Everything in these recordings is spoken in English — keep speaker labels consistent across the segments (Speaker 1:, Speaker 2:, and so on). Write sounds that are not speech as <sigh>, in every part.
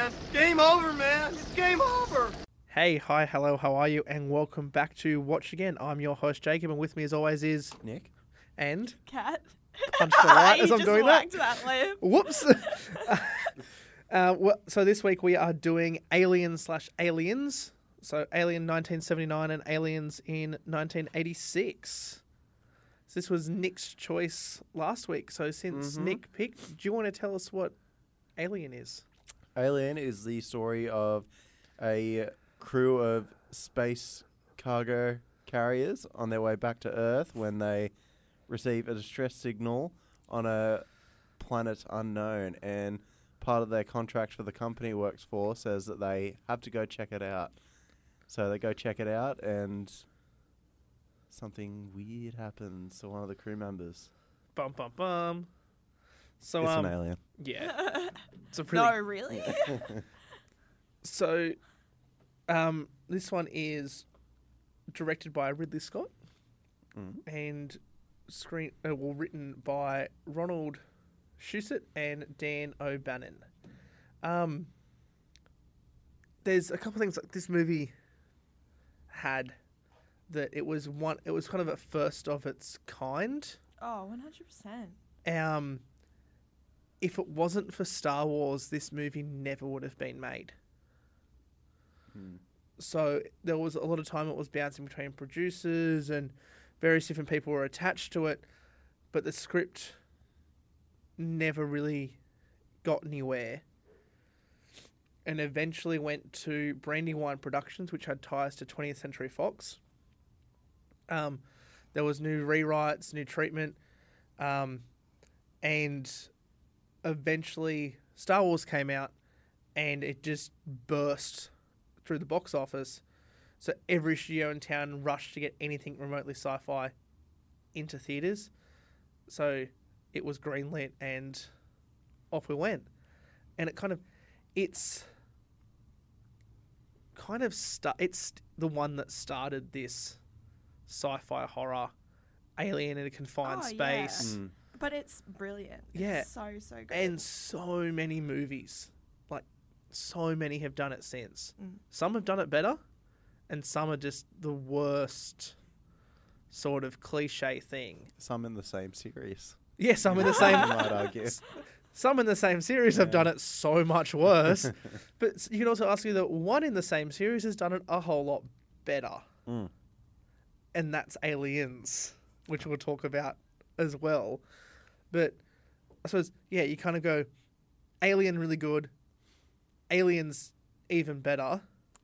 Speaker 1: man. Game over, man. It's game over.
Speaker 2: Hey, hi, hello, how are you? And welcome back to Watch Again. I'm your host, Jacob, and with me as always is
Speaker 3: Nick.
Speaker 2: and
Speaker 4: Cat.
Speaker 2: punch the light <laughs> as I'm
Speaker 4: just
Speaker 2: doing that.
Speaker 4: that limb.
Speaker 2: Whoops. <laughs> <laughs> uh, wha- so this week we are doing Alien slash Aliens. So Alien 1979 and Aliens in 1986. So this was Nick's choice last week. So since
Speaker 3: Mhm.
Speaker 2: Nick picked, do you want to tell us what Alien is?
Speaker 3: Alien is the story of a crew of space cargo carriers on their way back to Earth when they receive a distress signal on a planet unknown. And part of their contract for the company works for says that they have to go check it out. So they go check it out, and something weird happens to one of the crew members.
Speaker 2: Bum bum bum. So
Speaker 3: it's
Speaker 2: um,
Speaker 3: an alien.
Speaker 2: yeah, <laughs> it's a pretty
Speaker 4: No, really? <laughs>
Speaker 2: So, um, this one is directed by Ridley Scott
Speaker 3: Mm.
Speaker 2: and screen uh, well written by Ronald Shusett and Dan O'Bannon. Um, there's a couple things like this movie had that it was one. It was kind of a first of its kind.
Speaker 4: oh, 100%.
Speaker 2: Um, if it wasn't for Star Wars, this movie never would have been made.
Speaker 3: Hmm.
Speaker 2: so there was a lot of time it was bouncing between producers and various different people were attached to it but the script never really got anywhere and eventually went to brandywine productions which had ties to 20th century fox um, there was new rewrites new treatment um, and eventually star wars came out and it just burst through the box office. So every studio in town rushed to get anything remotely sci-fi into theaters. So it was greenlit and off we went. And it kind of it's kind of sta- it's the one that started this sci-fi horror alien in a confined
Speaker 4: Oh, yeah.
Speaker 2: space
Speaker 3: Mm.
Speaker 4: But it's brilliant. It's
Speaker 2: Yeah.
Speaker 4: so, so good.
Speaker 2: and so many movies like so many have done it since
Speaker 4: Mm.
Speaker 2: some have done it better and some are just the worst sort of cliche thing
Speaker 3: Some in the same series.
Speaker 2: yeah some in the <laughs> same.
Speaker 3: I
Speaker 2: same
Speaker 3: might argue. <laughs>
Speaker 2: some in the same series have done it so much worse <laughs> but you can also ask you that one in the same series has done it a whole lot better
Speaker 3: Mm.
Speaker 2: and that's aliens which we'll talk about as well but i suppose yeah you kind of go alien really good aliens even better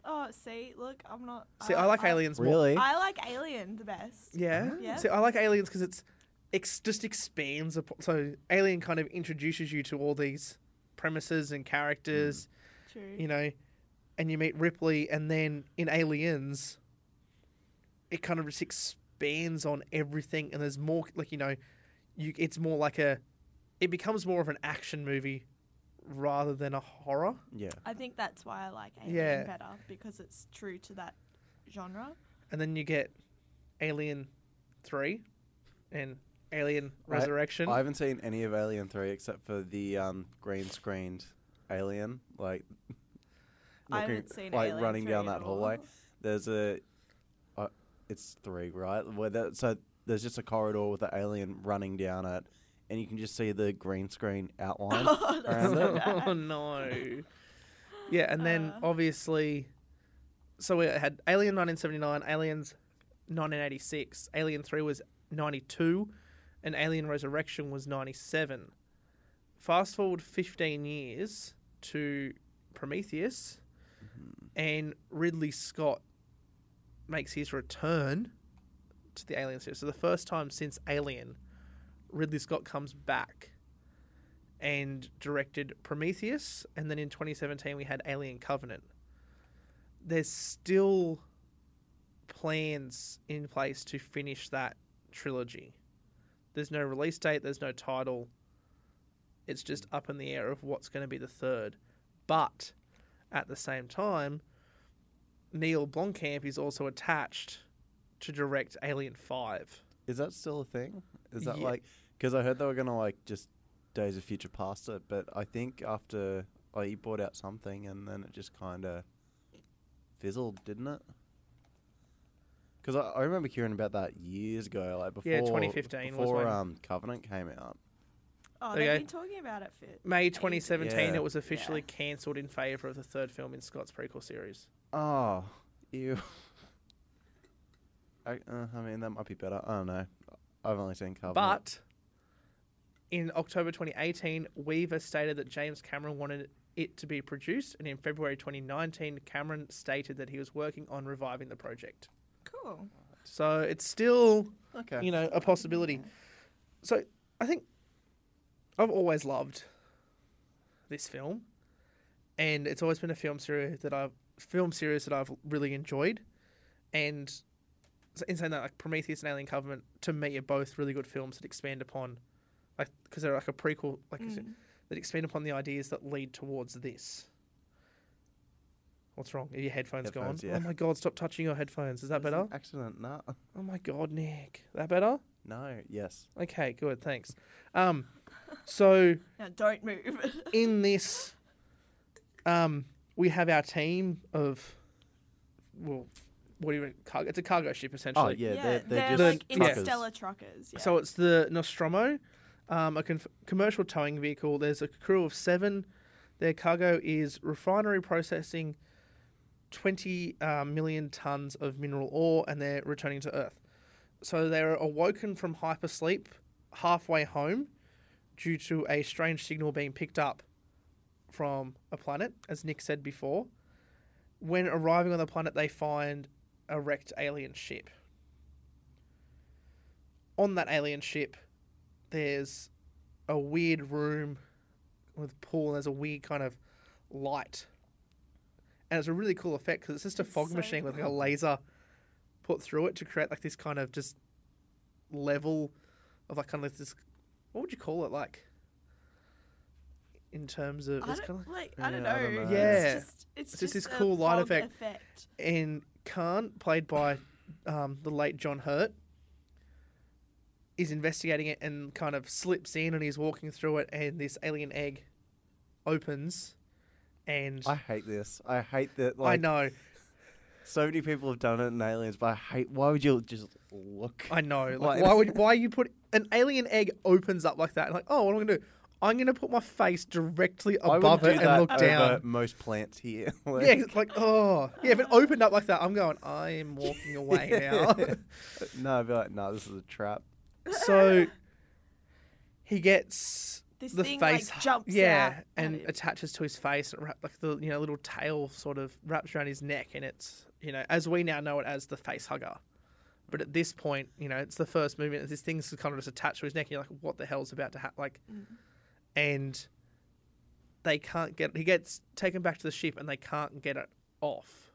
Speaker 4: oh, see, look, I'm not.
Speaker 2: see i like aliens more
Speaker 3: Really?
Speaker 4: I like Alien the best.
Speaker 2: yeah
Speaker 4: Yeah.
Speaker 2: see i like aliens because it's ex- just expands upon so alien kind of introduces you to all these premises and characters mm.
Speaker 4: True.
Speaker 2: you know, and you meet Ripley, and then in Aliens, it kind of just expands on everything, and there's more, like you know, you it's more like a, it becomes more of an action movie rather than a horror.
Speaker 3: Yeah.
Speaker 4: I think that's why I like Alien
Speaker 2: Yeah.
Speaker 4: better because it's true to that genre.
Speaker 2: And then you get Alien Three, and Alien
Speaker 3: I-
Speaker 2: Resurrection.
Speaker 3: I haven't seen any of Alien Three except for the um, green screened Alien, like <laughs>
Speaker 4: I
Speaker 3: looking-
Speaker 4: haven't seen
Speaker 3: like
Speaker 4: Alien
Speaker 3: running
Speaker 4: 3
Speaker 3: down
Speaker 4: at
Speaker 3: that
Speaker 4: all.
Speaker 3: hallway. There's a, uh, it's three, right? Where that, so there's just a corridor with the alien running down it, and you can just see the green screen <laughs> outline.
Speaker 4: Oh, that's
Speaker 3: around
Speaker 4: so
Speaker 3: it.
Speaker 4: bad.
Speaker 2: oh no. Yeah, and then
Speaker 4: Uh.
Speaker 2: obviously, so we had Alien 1979, Aliens 1986, Alien 3 was 92, and Alien Resurrection was 97. Fast forward 15 years to Prometheus, and Ridley Scott makes his return to the Alien series. So the first time since Alien, Ridley Scott comes back and directed Prometheus, and then in 2017 we had Alien Covenant. There's still plans in place to finish that trilogy. There's no release date, there's no title. It's just up in the air of what's going to be the third. But at the same time, Neil Blomkamp is also attached to direct Alien 5.
Speaker 3: Is that still a thing? Is that
Speaker 2: Yeah.
Speaker 3: like because I heard they were gonna like just Days of Future Past it, but I think after oh, he bought out something, and then it just kind of fizzled, didn't it? Because I, I remember hearing about that years ago, like before.
Speaker 2: Yeah, 2015 was
Speaker 3: before
Speaker 2: when-
Speaker 3: um, Covenant came out.
Speaker 4: Oh,
Speaker 2: Okay.
Speaker 4: they've been talking about it for
Speaker 2: May 2017,
Speaker 3: Yeah.
Speaker 2: it was officially
Speaker 4: Yeah.
Speaker 2: cancelled in favour of the third film in Scott's prequel series.
Speaker 3: Oh, ew. I, uh, I mean, that might be better. I don't know. I've only seen Covenant.
Speaker 2: But in October 2018, Weaver stated that James Cameron wanted it to be produced, and in February 2019, Cameron stated that he was working on reviving the project.
Speaker 4: Cool.
Speaker 2: So it's still,
Speaker 3: okay.
Speaker 2: you know, a possibility. So I think I've always loved this film, and it's always been a film series that I've film series that I've really enjoyed, and s- in saying that, like Prometheus and Alien Covenant, to me, are both really good films that expand upon, like, because they're like a prequel, like I said,
Speaker 4: Mm.
Speaker 2: that expand upon the ideas that lead towards this. What's wrong? Are your headphones,
Speaker 3: Headphones,
Speaker 2: gone?
Speaker 3: yeah.
Speaker 2: Oh my god! Stop touching your headphones. Is that better?
Speaker 3: Accident? No.
Speaker 2: Oh my god, Nick. That better?
Speaker 3: No. Yes.
Speaker 2: Okay, good. Thanks. Um, so <laughs>
Speaker 4: Now don't move. <laughs>
Speaker 2: in this, um, we have our team of, well, what do you cargo? It's a cargo ship essentially.
Speaker 3: Oh
Speaker 2: essentially.
Speaker 3: yeah, they're, they're, just
Speaker 2: The-
Speaker 4: like
Speaker 2: yeah.
Speaker 4: interstellar truckers. Yeah.
Speaker 2: So it's the Nostromo, um, a conf- commercial towing vehicle. There's a crew of seven. Their cargo is refinery processing 20 uh, million tons of mineral ore, and they're returning to Earth. So they're awoken from hypersleep halfway home due to a strange signal being picked up from a planet, as Nick said before. When arriving on the planet, they find a wrecked alien ship on that alien ship, there's a weird room with a pool, and there's a weird kind of light. And it's a really cool effect because it's just a
Speaker 4: It's
Speaker 2: fog
Speaker 4: so
Speaker 2: machine with like a laser put through it to create like this kind of just level of like kind of this. What would you call it like? In terms of
Speaker 4: I
Speaker 2: it's
Speaker 4: don't,
Speaker 2: kind of
Speaker 4: like I don't
Speaker 3: Yeah, I
Speaker 4: know.
Speaker 3: don't know.
Speaker 2: Yeah.
Speaker 4: It's just, it's
Speaker 2: It's just
Speaker 4: just
Speaker 2: this
Speaker 4: a
Speaker 2: cool light effect.
Speaker 4: effect.
Speaker 2: and Kane, played by um, the late John Hurt, is investigating it and kind of slips in and he's walking through it, and this alien egg opens, and
Speaker 3: I hate this. I hate that.
Speaker 2: I know,
Speaker 3: so many people have done it in Aliens, but I hate. Why would you just look?
Speaker 2: I know. Like,
Speaker 3: Like-
Speaker 2: why would why you put an alien egg opens up like that? And like, oh, what am I gonna do? I'm gonna put my face directly above it and look down.
Speaker 3: most plants here. <laughs>
Speaker 2: Yeah, it's like oh, yeah. If it opened up like that, I'm going. I am walking <laughs> away now. <laughs>
Speaker 3: no, I'd be like, no, this is a trap.
Speaker 2: so he gets
Speaker 4: This
Speaker 2: the
Speaker 4: thing
Speaker 2: face
Speaker 4: like jumps
Speaker 2: yeah
Speaker 4: out at
Speaker 2: and
Speaker 4: him.
Speaker 2: attaches to his face and wrap, like the you know little tail sort of wraps around his neck and it's you know as we now know it as the face hugger but at this point you know it's the first movement this thing's kind of just attached to his neck and you're like what the hell's about to happen like
Speaker 4: Mm.
Speaker 2: And they can't get he gets taken back to the ship and they can't get it off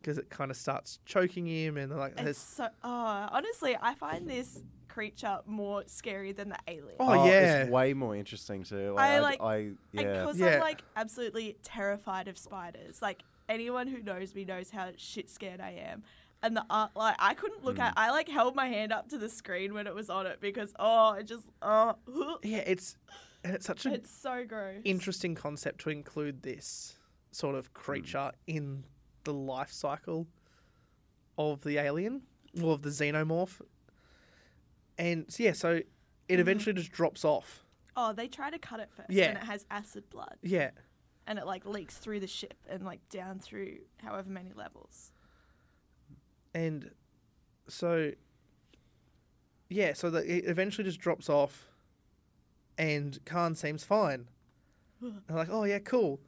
Speaker 2: because it kind of starts choking him and they're like
Speaker 4: It's so. Oh, honestly, I find this creature more scary than the alien.
Speaker 2: Oh, oh yeah.
Speaker 3: it's way more interesting too.
Speaker 4: I,
Speaker 3: I
Speaker 4: like-
Speaker 3: I yeah.
Speaker 4: Because
Speaker 2: Yeah.
Speaker 4: I'm like absolutely terrified of spiders. Like anyone who knows me knows how shit scared I am. And the art, like I couldn't look
Speaker 2: Mm.
Speaker 4: at. Hmm. I like held my hand up to the screen when it was on it because oh, it just oh, <laughs>
Speaker 2: yeah it's and it's such a
Speaker 4: it's so gross.
Speaker 2: interesting concept to include this sort of creature hmm. in the life cycle of the alien or of the xenomorph. And so, yeah, so it mm-hmm. eventually just drops off.
Speaker 4: Oh, they try to cut it first,
Speaker 2: Yeah.
Speaker 4: and it has acid blood,
Speaker 2: Yeah.
Speaker 4: and it like leaks through the ship and like down through however many levels.
Speaker 2: And so, yeah, so the, it eventually just drops off, and Kane seems fine. <gasps> They're like, oh, yeah, cool.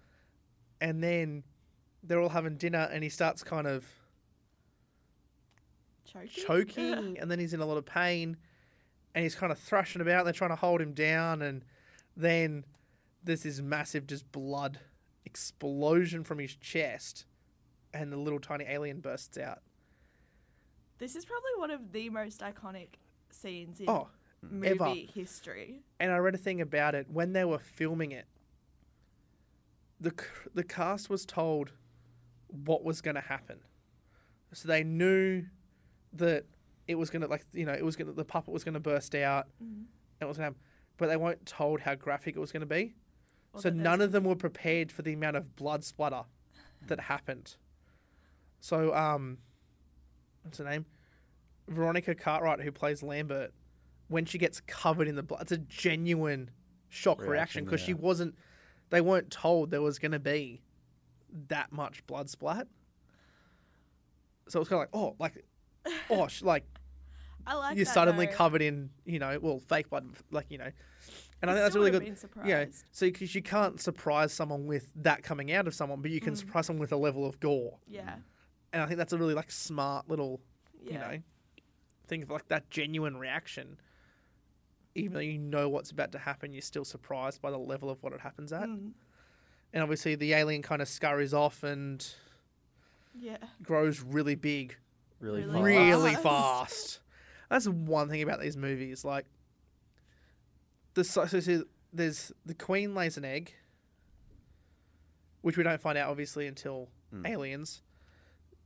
Speaker 2: And then they're all having dinner, and he starts kind of
Speaker 4: Choking.
Speaker 2: choking, <laughs> and then he's in a lot of pain, and he's kind of thrashing about. They're trying to hold him down, and then there's this massive just blood explosion from his chest, and the little tiny alien bursts out.
Speaker 4: This is probably one of the most iconic scenes in
Speaker 2: Oh,
Speaker 4: movie
Speaker 2: ever.
Speaker 4: history.
Speaker 2: and I read a thing about it when they were filming it. The the cast was told what was going to happen, so they knew that it was going to like you know it was going to the puppet was going to burst out,
Speaker 4: Mm.
Speaker 2: and it was going to, but they weren't told how graphic it was going to be.
Speaker 4: Or
Speaker 2: so none of them were prepared for the amount of blood splatter that happened. So um, what's her name? Veronica Cartwright, who plays Lambert, when she gets covered in the blood, it's a genuine shock reaction
Speaker 3: Reaction,
Speaker 2: because she wasn't. They weren't told there was going to be that much blood splat. So it's kind of like, oh, like, <laughs> oh, sh- like
Speaker 4: I like
Speaker 2: you're
Speaker 4: that,
Speaker 2: suddenly
Speaker 4: though.
Speaker 2: covered in, you know, well, fake blood, like you know, and I think that's
Speaker 4: still
Speaker 2: really
Speaker 4: would've
Speaker 2: good.
Speaker 4: been
Speaker 2: Yeah,
Speaker 4: surprised.
Speaker 2: so because you can't surprise someone with that coming out of someone, but you can
Speaker 4: Mm.
Speaker 2: surprise someone with a level of gore,
Speaker 4: Yeah.
Speaker 2: And I think that's a really like smart little,
Speaker 4: Yeah.
Speaker 2: you know, thing of like that genuine reaction. Even though you know what's about to happen, you're still surprised by the level of what it happens at.
Speaker 4: Mm.
Speaker 2: And obviously, the alien kind of scurries off and
Speaker 4: Yeah.
Speaker 2: grows really big
Speaker 3: Really,
Speaker 4: Really
Speaker 3: fast.
Speaker 2: really
Speaker 4: fast.
Speaker 2: fast. That's one thing about these movies. Like, the so, so, so there's the queen lays an egg, which we don't find out obviously until
Speaker 3: Mm.
Speaker 2: Aliens.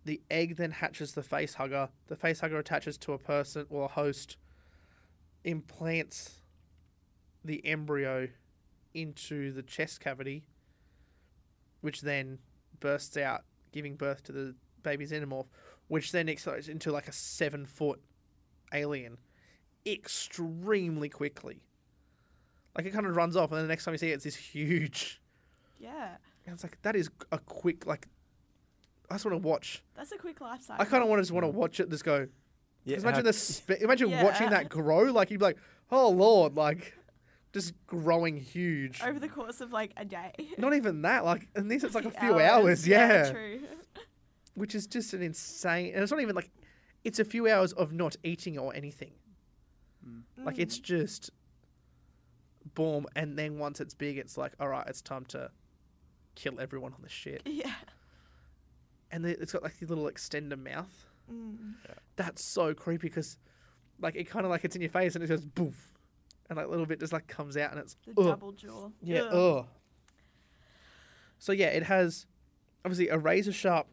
Speaker 2: The egg then hatches the face hugger. The face hugger attaches to a person or a host, implants the embryo into the chest cavity, which then bursts out, giving birth to the baby's xenomorph, which then explodes into like a seven foot alien extremely quickly. Like it kind of runs off, and then the next time you see it, it's this huge.
Speaker 4: Yeah.
Speaker 2: And it's like that is a quick like. I just want to watch.
Speaker 4: That's a quick life cycle.
Speaker 2: I kind of want to just want to watch it. Just go.
Speaker 3: Yeah,
Speaker 2: imagine
Speaker 3: how-
Speaker 2: the spe- imagine watching that grow. Like you'd be like, oh lord, like just growing huge.
Speaker 4: over the course of like a day. <laughs>
Speaker 2: Not even that. Like and this it's like a
Speaker 4: Few
Speaker 2: few hours. yeah.
Speaker 4: True. <laughs>
Speaker 2: which is just an insane. And it's not even like it's a few hours of not eating or anything. Like it's
Speaker 4: Mm.
Speaker 2: just boom, and then once it's big, it's like all right, it's time to kill everyone on the shit. <laughs>
Speaker 4: Yeah.
Speaker 2: And then it's got like the little extender mouth.
Speaker 4: Mm.
Speaker 2: That's so creepy because like it kind of like it's in your face and it goes boof, and like a little bit just like comes out and it's
Speaker 4: The
Speaker 2: ugh.
Speaker 4: double jaw.
Speaker 2: Yeah.
Speaker 4: Ugh.
Speaker 2: Ugh. So yeah, it has obviously a razor sharp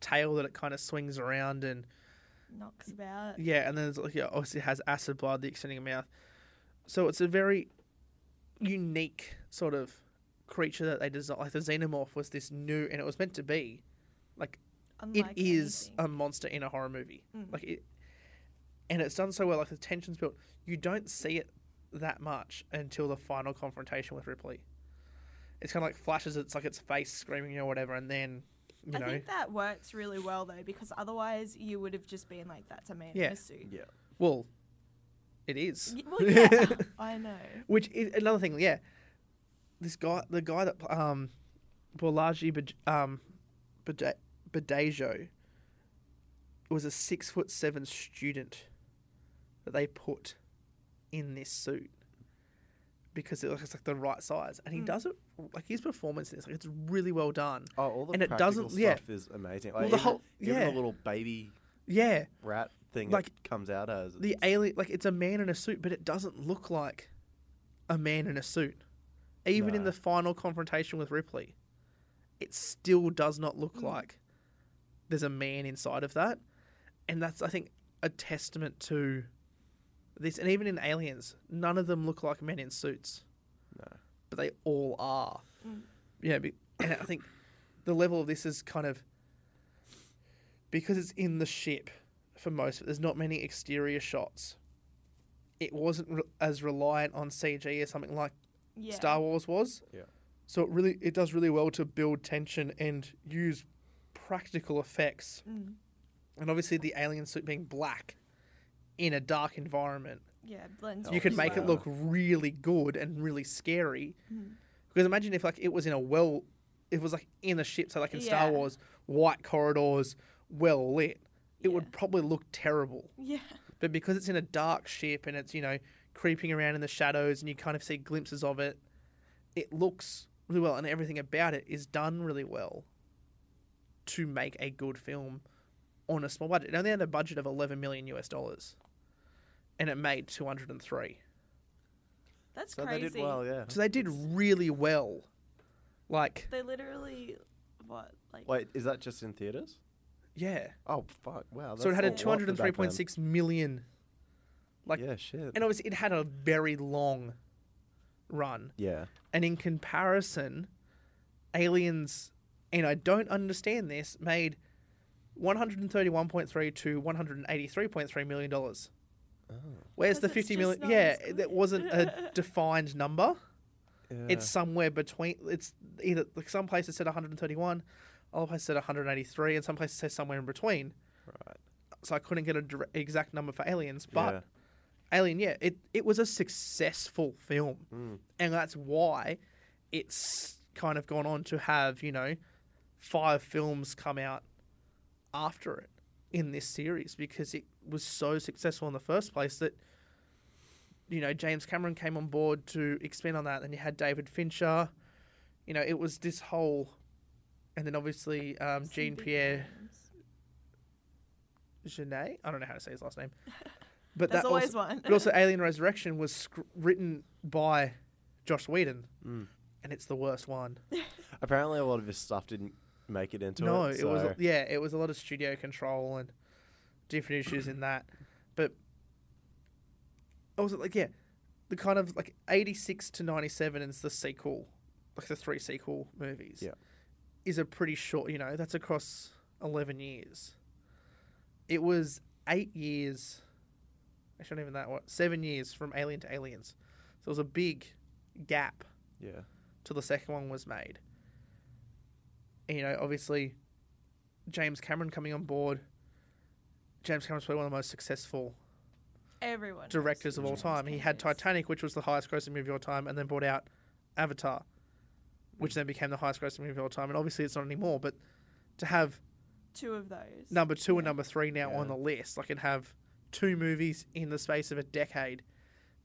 Speaker 2: tail that it kind of swings around and
Speaker 4: Knocks about.
Speaker 2: yeah, and then it's like yeah, obviously it has acid blood, the extending mouth. So it's a very unique sort of creature that they designed. Like the xenomorph was this new, and it was meant to be like
Speaker 4: Unlike
Speaker 2: it is
Speaker 4: anything.
Speaker 2: a monster in a horror movie.
Speaker 4: Mm.
Speaker 2: Like it, and it's done so well. Like the tension's built. You don't see it that much until the final confrontation with Ripley. It's kind of like flashes. It's like its face screaming or whatever, and then you
Speaker 4: I
Speaker 2: know,
Speaker 4: think that works really well though, because otherwise you would have just been like, "That's a man
Speaker 2: Yeah.
Speaker 4: in a suit."
Speaker 3: Yeah.
Speaker 2: well, it is.
Speaker 4: Y- <laughs> Well, yeah, <laughs> I know.
Speaker 2: Which is another thing, yeah. This guy, the guy that um, Bolaji Baj- um, Bada- Badejo was a six foot seven student that they put in this suit because it looks like the right size, and he
Speaker 4: Mm.
Speaker 2: does it like his performance in this, like it's really well done.
Speaker 3: Oh, all the
Speaker 2: And it
Speaker 3: practical
Speaker 2: doesn't- yeah.
Speaker 3: stuff is amazing.
Speaker 2: Well,
Speaker 3: Like
Speaker 2: the
Speaker 3: even,
Speaker 2: whole-
Speaker 3: even the little baby
Speaker 2: Yeah,
Speaker 3: rat thing
Speaker 2: Like,
Speaker 3: it comes out as.
Speaker 2: the alien, like it's a man in a suit, but it doesn't look like a man in a suit. Even in the final confrontation with Ripley, it still does not look
Speaker 4: Mm.
Speaker 2: like there's a man inside of that. And that's, I think, a testament to this. And even in Aliens, none of them look like men in suits,
Speaker 3: No.
Speaker 2: but they all are.
Speaker 4: Mm.
Speaker 2: Yeah, be- <coughs> and I think the level of this is kind of because it's in the ship for most of it. There's not many exterior shots. It wasn't re- as reliant on CG as something like
Speaker 4: Yeah.
Speaker 2: Star Wars was.
Speaker 3: Yeah.
Speaker 2: So it really it does really well to build tension and use practical effects.
Speaker 4: Mm.
Speaker 2: And obviously the alien suit being black in a dark environment,
Speaker 4: Yeah, it blends.
Speaker 2: You
Speaker 4: could
Speaker 2: make it look really good and really scary.
Speaker 4: Mm.
Speaker 2: Because imagine if like it was in a well, it was like in a ship, so like in Star Wars, white corridors, well lit. It
Speaker 4: Yeah.
Speaker 2: would probably look terrible.
Speaker 4: Yeah.
Speaker 2: But because it's in a dark ship and it's, you know, creeping around in the shadows and you kind of see glimpses of it, it looks really well and everything about it is done really well to make a good film on a small budget. It only had a budget of 11 million US dollars and it made 203.
Speaker 4: That's
Speaker 3: so
Speaker 4: crazy.
Speaker 3: they did well, yeah.
Speaker 2: So they did really well. Like,
Speaker 4: They literally, what, like?
Speaker 3: Wait, is that just in theaters?
Speaker 2: yeah.
Speaker 3: Oh fuck! Wow.
Speaker 2: So it had a
Speaker 3: that's lot for back then.
Speaker 2: 203.6 million. like-
Speaker 3: yeah, shit.
Speaker 2: And obviously it had a very long run.
Speaker 3: Yeah.
Speaker 2: And in comparison, Aliens, and I don't understand this, made 131.3 to 183.3 million dollars. Where's the
Speaker 4: it's
Speaker 2: 50
Speaker 4: just
Speaker 2: million?
Speaker 4: not
Speaker 2: Yeah,
Speaker 4: as
Speaker 2: that wasn't a <laughs> defined number.
Speaker 3: yeah.
Speaker 2: It's somewhere between. It's either like some places said 131, other places said 183, and some places say somewhere in between.
Speaker 3: right.
Speaker 2: So I couldn't get a dire- exact number for Aliens, but
Speaker 3: Yeah.
Speaker 2: Alien, yeah, it it was a successful film,
Speaker 3: Mm.
Speaker 2: and that's why it's kind of gone on to have you know five films come out after it in this series because it was so successful in the first place that you know James Cameron came on board to expand on that. Then you had David Fincher, you know, it was this whole, and then obviously um, Jean Pierre
Speaker 4: names.
Speaker 2: Jeunet. I don't know how to say his last name, <laughs> but
Speaker 4: There's
Speaker 2: that
Speaker 4: always
Speaker 2: also,
Speaker 4: one.
Speaker 2: but also Alien Resurrection was sc- written by Joss Whedon,
Speaker 3: Mm.
Speaker 2: and it's the worst one. <laughs>
Speaker 3: Apparently, a lot of his stuff didn't make it into
Speaker 2: no,
Speaker 3: it.
Speaker 2: it was yeah, it was a lot of studio control and different issues in that, but I was like yeah, the kind of like eighty six to ninety seven is the sequel, like the three sequel movies.
Speaker 3: Yeah.
Speaker 2: is a pretty short. You know, that's across eleven years. It was eight years. Actually, not even that. What seven years from Alien to Aliens, so it was a big gap
Speaker 3: yeah.
Speaker 2: till the second one was made. And, you know, obviously, James Cameron coming on board. James Cameron's probably one of the most successful
Speaker 4: Everyone.
Speaker 2: directors of all
Speaker 4: James
Speaker 2: time. He had
Speaker 4: is.
Speaker 2: Titanic, which was the highest grossing movie of all time, and then brought out Avatar, which then became the highest grossing movie of all time. And obviously, it's not anymore, but to have
Speaker 4: Two of those.
Speaker 2: number two and number three now on the list, like, and have two movies in the space of a decade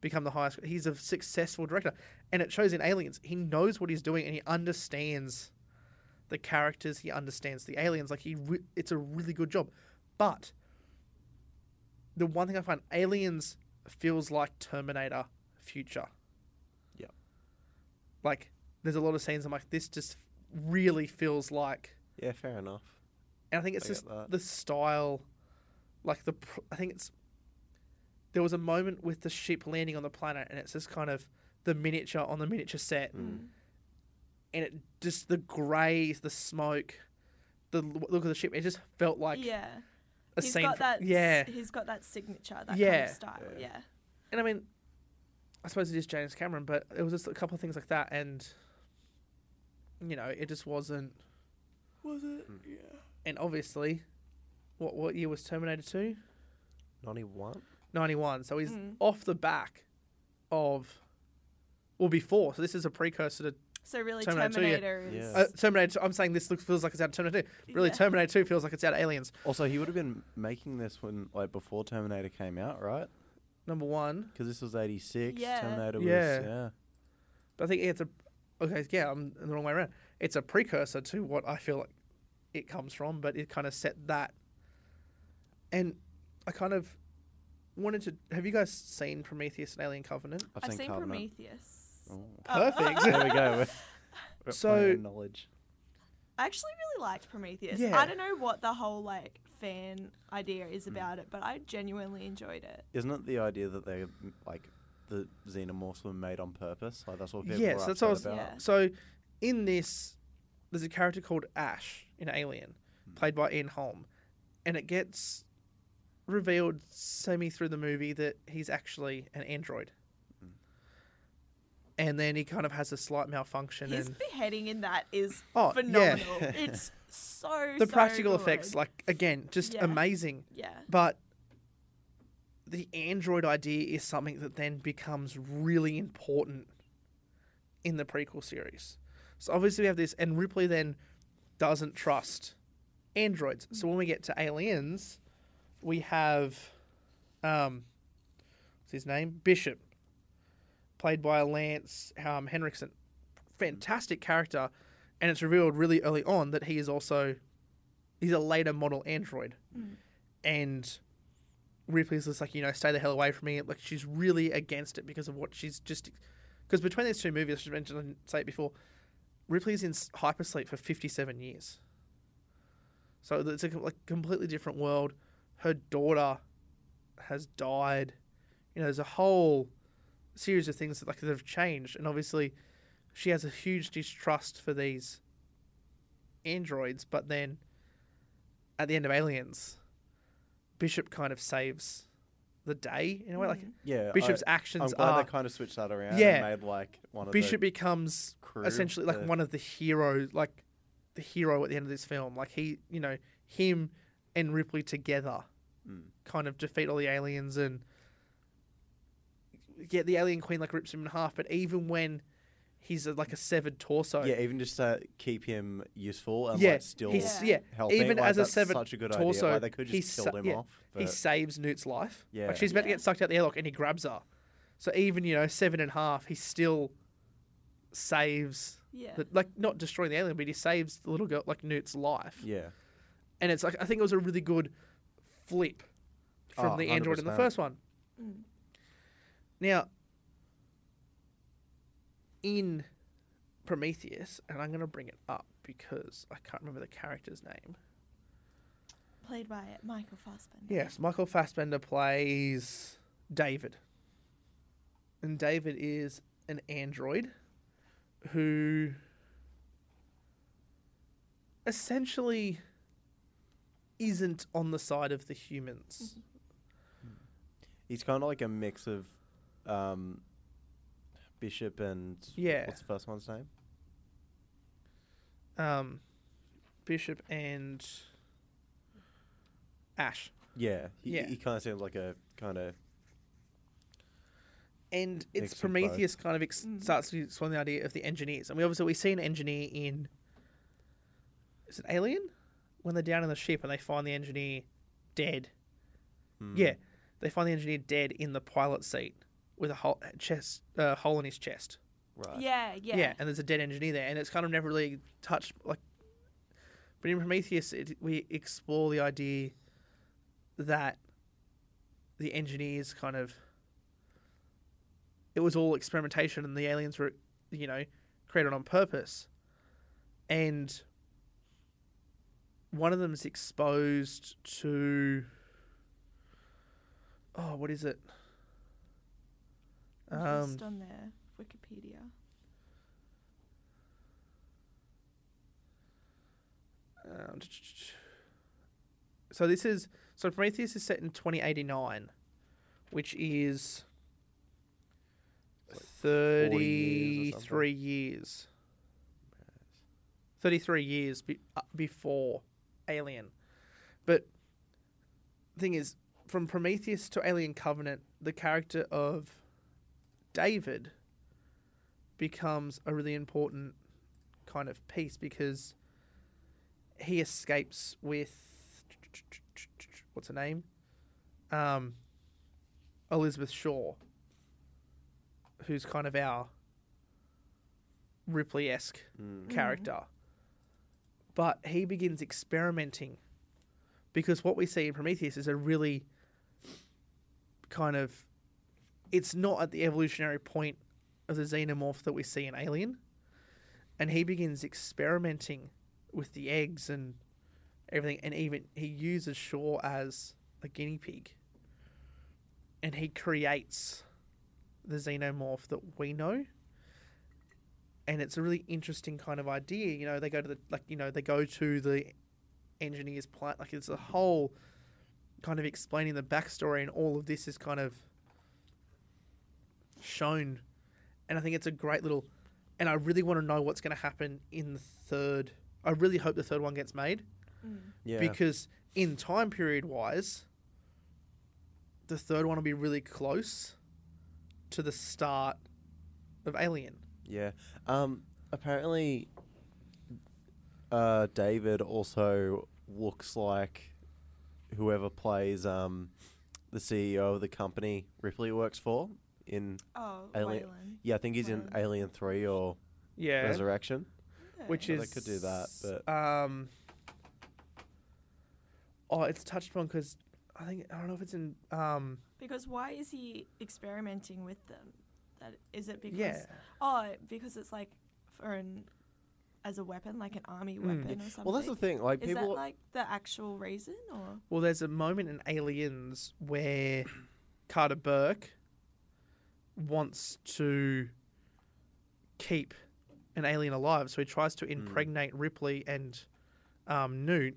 Speaker 2: become the highest. He's a successful director, and it shows in Aliens. He knows what he's doing, and he understands the characters. He understands the aliens. Like he, re- it's a really good job. But the one thing I find, Aliens feels like Terminator Future.
Speaker 3: Yep.
Speaker 2: Like there's a lot of scenes I'm like, this just really feels like
Speaker 3: Yeah, fair enough.
Speaker 2: and I think it's
Speaker 3: I
Speaker 2: just the style, like the. Pr- I think it's. There was a moment with the ship landing on the planet, and it's just kind of the miniature on the miniature set,
Speaker 3: Mm.
Speaker 2: And it just the greys, the smoke, the look of the ship. It just felt like
Speaker 4: yeah.
Speaker 2: a
Speaker 4: He's
Speaker 2: scene.
Speaker 4: got that. s-
Speaker 2: yeah,
Speaker 4: He's got that signature, that kind
Speaker 2: Yeah.
Speaker 4: of style.
Speaker 3: Yeah.
Speaker 4: Yeah.
Speaker 2: and I mean, I suppose it is James Cameron, but it was just a couple of things like that, and you know, it just wasn't.
Speaker 4: Was it?
Speaker 3: Mm.
Speaker 4: Yeah.
Speaker 2: And obviously, what what year was Terminator Two?
Speaker 3: 91?
Speaker 2: 91. So he's
Speaker 4: Mm.
Speaker 2: off the back of, well, before. So this is a precursor to
Speaker 4: So really,
Speaker 2: Terminator two, yeah.
Speaker 4: Terminator, is.
Speaker 2: Uh, Terminator. 2. I'm saying this looks feels like it's out of Terminator 2. Really,
Speaker 4: Yeah.
Speaker 2: Terminator 2 feels like it's out of Aliens.
Speaker 3: Also, he would have been making this when, like, before Terminator came out, right?
Speaker 2: Number one.
Speaker 3: Because this was 86.
Speaker 4: Yeah.
Speaker 3: Terminator was,
Speaker 2: Yeah.
Speaker 3: yeah.
Speaker 2: But I think it's a, okay, yeah, I'm in the wrong way around. It's a precursor to what I feel like it comes from, but it kind of set that. And I kind of wanted to, have you guys seen Prometheus and Alien Covenant?
Speaker 3: I've,
Speaker 4: I've
Speaker 3: seen,
Speaker 4: seen
Speaker 3: Covenant.
Speaker 4: Prometheus.
Speaker 3: Oh.
Speaker 2: Perfect.
Speaker 3: there we go. <laughs> We're- we're
Speaker 2: So-
Speaker 3: knowledge.
Speaker 4: I actually really liked Prometheus.
Speaker 2: Yeah.
Speaker 4: I don't know what the whole like fan idea is
Speaker 3: Mm.
Speaker 4: about it, but I genuinely enjoyed it.
Speaker 3: Isn't it the idea that they, like, the xenomorphs were made on purpose? Like, that's what people
Speaker 2: Yes,
Speaker 3: were
Speaker 2: that's what I
Speaker 3: upset
Speaker 2: was-
Speaker 3: about.
Speaker 4: Yeah.
Speaker 2: So, in this, there's a character called Ash in Alien, played by Ian Holm, and it gets revealed semi through the movie that he's actually an android. And then he kind of has a slight malfunction,
Speaker 4: His
Speaker 2: and
Speaker 4: beheading in that is
Speaker 2: Oh, yeah. <laughs>
Speaker 4: it's so
Speaker 2: the
Speaker 4: so
Speaker 2: practical effects, like again, just
Speaker 4: Yeah.
Speaker 2: amazing.
Speaker 4: yeah,
Speaker 2: But the android idea is something that then becomes really important in the prequel series. So obviously we have this, and Ripley then doesn't trust androids. So when we get to aliens, we have um, what's his name? Bishop, played by Lance um, Henriksen. Fantastic character, and it's revealed really early on that he is also he's a later model android, and Ripley's just like you know stay the hell away from me. Like she's really against it because of what she's just because between these two movies, I should mention and say it before, Ripley's in hypersleep for fifty seven years. So it's a like completely different world. Her daughter has died. You know, there's a whole series of things that like that have changed, and obviously, she has a huge distrust for these androids. But then, at the end of Aliens, Bishop kind of saves the day in a way. Like
Speaker 4: Mm.
Speaker 3: Yeah,
Speaker 2: Bishop's
Speaker 3: I, I'm
Speaker 2: actions
Speaker 3: glad
Speaker 2: are
Speaker 3: they kind of switched that around.
Speaker 2: Yeah.
Speaker 3: and made like one of
Speaker 2: Bishop becomes
Speaker 3: crew.
Speaker 2: essentially like
Speaker 3: the-
Speaker 2: one of the heroes, like the hero at the end of this film. Like he, you know, him and Ripley together
Speaker 3: Mm.
Speaker 2: kind of defeat all the aliens and yeah, the alien queen like rips him in half. But even when he's a, like a severed torso,
Speaker 3: yeah, even just to keep him useful and
Speaker 2: yeah,
Speaker 3: like still
Speaker 2: he's,
Speaker 4: Yeah.
Speaker 2: yeah,
Speaker 3: helping.
Speaker 2: even
Speaker 3: like,
Speaker 2: as a severed
Speaker 3: such a good
Speaker 2: torso,
Speaker 3: idea. Like, they could
Speaker 2: he
Speaker 3: just killed
Speaker 2: sa-
Speaker 3: him
Speaker 2: yeah,
Speaker 3: off.
Speaker 2: he saves Newt's life.
Speaker 3: Yeah.
Speaker 2: like she's about to get sucked out the airlock and he grabs her. So even you know seven and a half, he still saves
Speaker 4: Yeah.
Speaker 2: the, like not destroying the alien, but he saves the little girl like Newt's life.
Speaker 3: yeah,
Speaker 2: And it's like I think it was a really good flip from
Speaker 3: Oh,
Speaker 2: the android in the first one.
Speaker 4: Mm.
Speaker 2: Now, in Prometheus, and I'm going to bring it up because I can't remember the character's name.
Speaker 4: Played by Michael Fassbender.
Speaker 2: Yes, Michael Fassbender plays David. And David is an android who essentially isn't on the side of the humans.
Speaker 3: he's kind of like a mix of um, Bishop and
Speaker 2: Yeah.
Speaker 3: What's the first one's name?
Speaker 2: Um, Bishop and Ash.
Speaker 3: Yeah, he,
Speaker 2: Yeah.
Speaker 3: He kind of seems like a kind of
Speaker 2: and it's
Speaker 3: Mix of both.
Speaker 2: Prometheus kind of ex-
Speaker 4: Mm.
Speaker 2: starts to explain the idea of the engineers, and we obviously we see an engineer in is it Alien when they're down in the ship and they find the engineer dead.
Speaker 3: hmm.
Speaker 2: Yeah, they find the engineer dead in the pilot seat with a hole chest uh, hole in his chest.
Speaker 3: right.
Speaker 4: Yeah, yeah.
Speaker 2: Yeah. and there's a dead engineer there, and it's kind of never really touched like. But in Prometheus, it, we explore the idea that the engineers kind of it was all experimentation, and the aliens were, you know, created on purpose, and one of them is exposed to. Oh, what is it? Um,
Speaker 4: Just on their Wikipedia.
Speaker 2: Um, so this is so Prometheus is set in 2089, which is
Speaker 3: like 40 years
Speaker 2: 33 years. 33 years be, uh, before Alien. But the thing is, from Prometheus to Alien Covenant, the character of David becomes a really important kind of piece because he escapes with what's her name? Um, Elizabeth Shaw, who's kind of our Ripley esque
Speaker 3: Mm.
Speaker 2: character. But he begins experimenting because what we see in Prometheus is a really kind of it's not at the evolutionary point of the xenomorph that we see in Alien. And he begins experimenting with the eggs and everything and even he uses Shaw as a guinea pig. And he creates the xenomorph that we know and it's a really interesting kind of idea. You know, they go to the like you know they go to the engineer's plant. Like it's a whole kind of explaining the backstory, and all of this is kind of shown. And I think it's a great little. And I really want to know what's going to happen in the third. I really hope the third one gets made
Speaker 4: Mm.
Speaker 3: Yeah.
Speaker 2: because in time period wise, the third one will be really close to the start of Alien.
Speaker 3: Yeah. Um. Apparently, uh, David also looks like whoever plays um the CEO of the company Ripley works for in
Speaker 4: Oh,
Speaker 3: Alien-
Speaker 4: Weyland.
Speaker 3: yeah I think he's in Alien Three or
Speaker 2: Yeah.
Speaker 3: Resurrection.
Speaker 4: Okay.
Speaker 2: which
Speaker 3: So they could do that, but-
Speaker 2: um oh it's touched upon because i think i don't know if it's in um
Speaker 4: Because why is he experimenting with them? That is it because
Speaker 2: yeah
Speaker 4: oh because it's like for an as a weapon, like an army
Speaker 2: Mm.
Speaker 4: weapon or something.
Speaker 3: Well, that's the thing. Like
Speaker 4: Is
Speaker 3: people.
Speaker 4: that like the actual reason or?
Speaker 2: well there's a moment in aliens where carter burke wants to keep an alien alive, so he tries to hmm. impregnate Ripley and um, Newt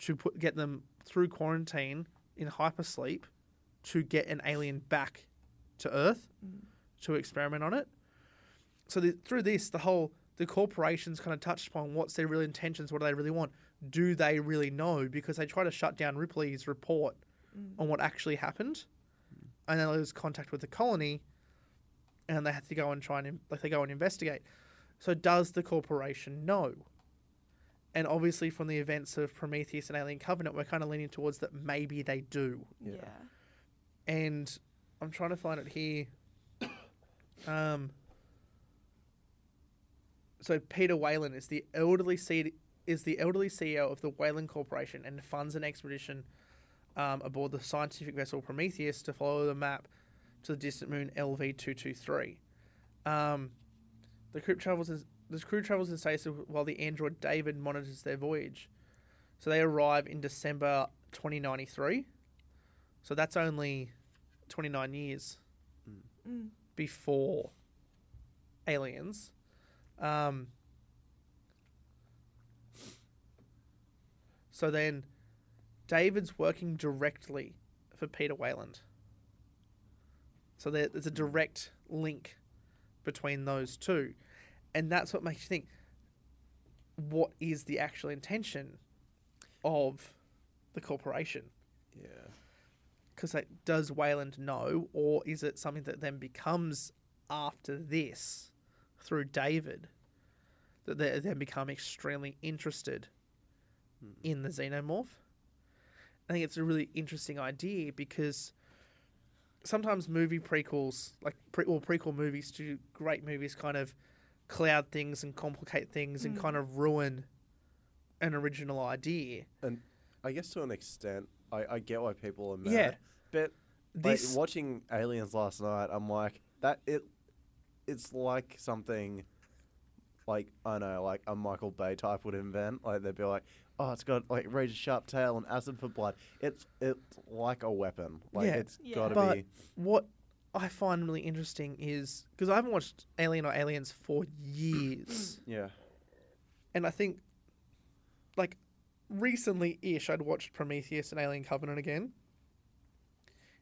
Speaker 2: to put get them through quarantine in hypersleep to get an alien back to Earth hmm. to experiment on it. So the, through this, the whole the corporations kind of touched upon what's their real intentions, what do they really want, do they really know? Because they try to shut down Ripley's report hmm. on what actually happened, and then lose contact with the colony, and they have to go and try and like they go and investigate. So does the corporation know? And obviously, from the events of Prometheus and Alien Covenant, we're kind of leaning towards that maybe they do
Speaker 4: Yeah.
Speaker 2: and I'm trying to find it here. <coughs> Um, so Peter Weyland is the elderly C- is the elderly CEO of the Weyland Corporation and funds an expedition um, aboard the scientific vessel Prometheus to follow the map to the distant moon LV two two three. Um, the crew travels in, the crew travels in stasis while the android David monitors their voyage. So they arrive in December 2093. So that's only 29 years
Speaker 4: Mm.
Speaker 2: before Aliens. Um, so then David's working directly for Peter Weyland. So there, there's a direct link between those two. And that's what makes you think what is the actual intention of the corporation?
Speaker 3: Yeah.
Speaker 2: because like, does Weyland know, or is it something that then becomes after this through David that they then become extremely interested hmm. in the xenomorph? I think it's a really interesting idea because sometimes movie prequels, like pre- or prequel movies to great movies, kind of cloud things and complicate things and mm. kind of ruin an original idea.
Speaker 3: And I guess to an extent, I, I get why people are mad.
Speaker 2: Yeah.
Speaker 3: But
Speaker 2: This-
Speaker 3: like, watching Aliens last night, I'm like that. It it's like something like I don't know, like a Michael Bay type would invent. Like they'd be like, "Oh, it's got like razor sharp tail and acid for blood." It's it's like a weapon. Like
Speaker 2: Yeah.
Speaker 3: it's
Speaker 4: Yeah.
Speaker 3: got to
Speaker 2: But
Speaker 3: be.
Speaker 2: what I find really interesting is because I haven't watched Alien or Aliens for years, <coughs>
Speaker 3: Yeah.
Speaker 2: and I think like recently ish I'd watched Prometheus and Alien Covenant again.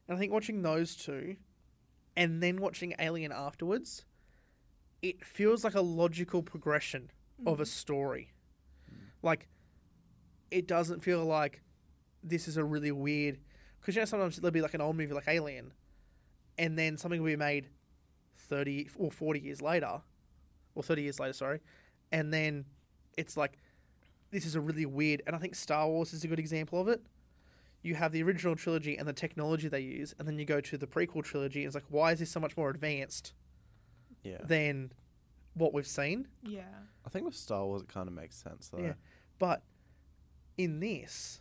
Speaker 2: And I think watching those two and then watching Alien afterwards, it feels like a logical progression of a mm. story. Like it doesn't feel like this is a really weird because you know sometimes there'll be like an old movie like Alien, and then something will be made thirty or forty years later, or thirty years later, sorry, and then it's like this is a really weird. And I think Star Wars is a good example of it. You have the original trilogy and the technology they use, and then you go to the prequel trilogy, and it's like, why is this so much more advanced
Speaker 3: Yeah.
Speaker 2: than what we've seen?
Speaker 4: Yeah.
Speaker 3: I think with Star Wars, it kind of makes sense though.
Speaker 2: Yeah. But in this,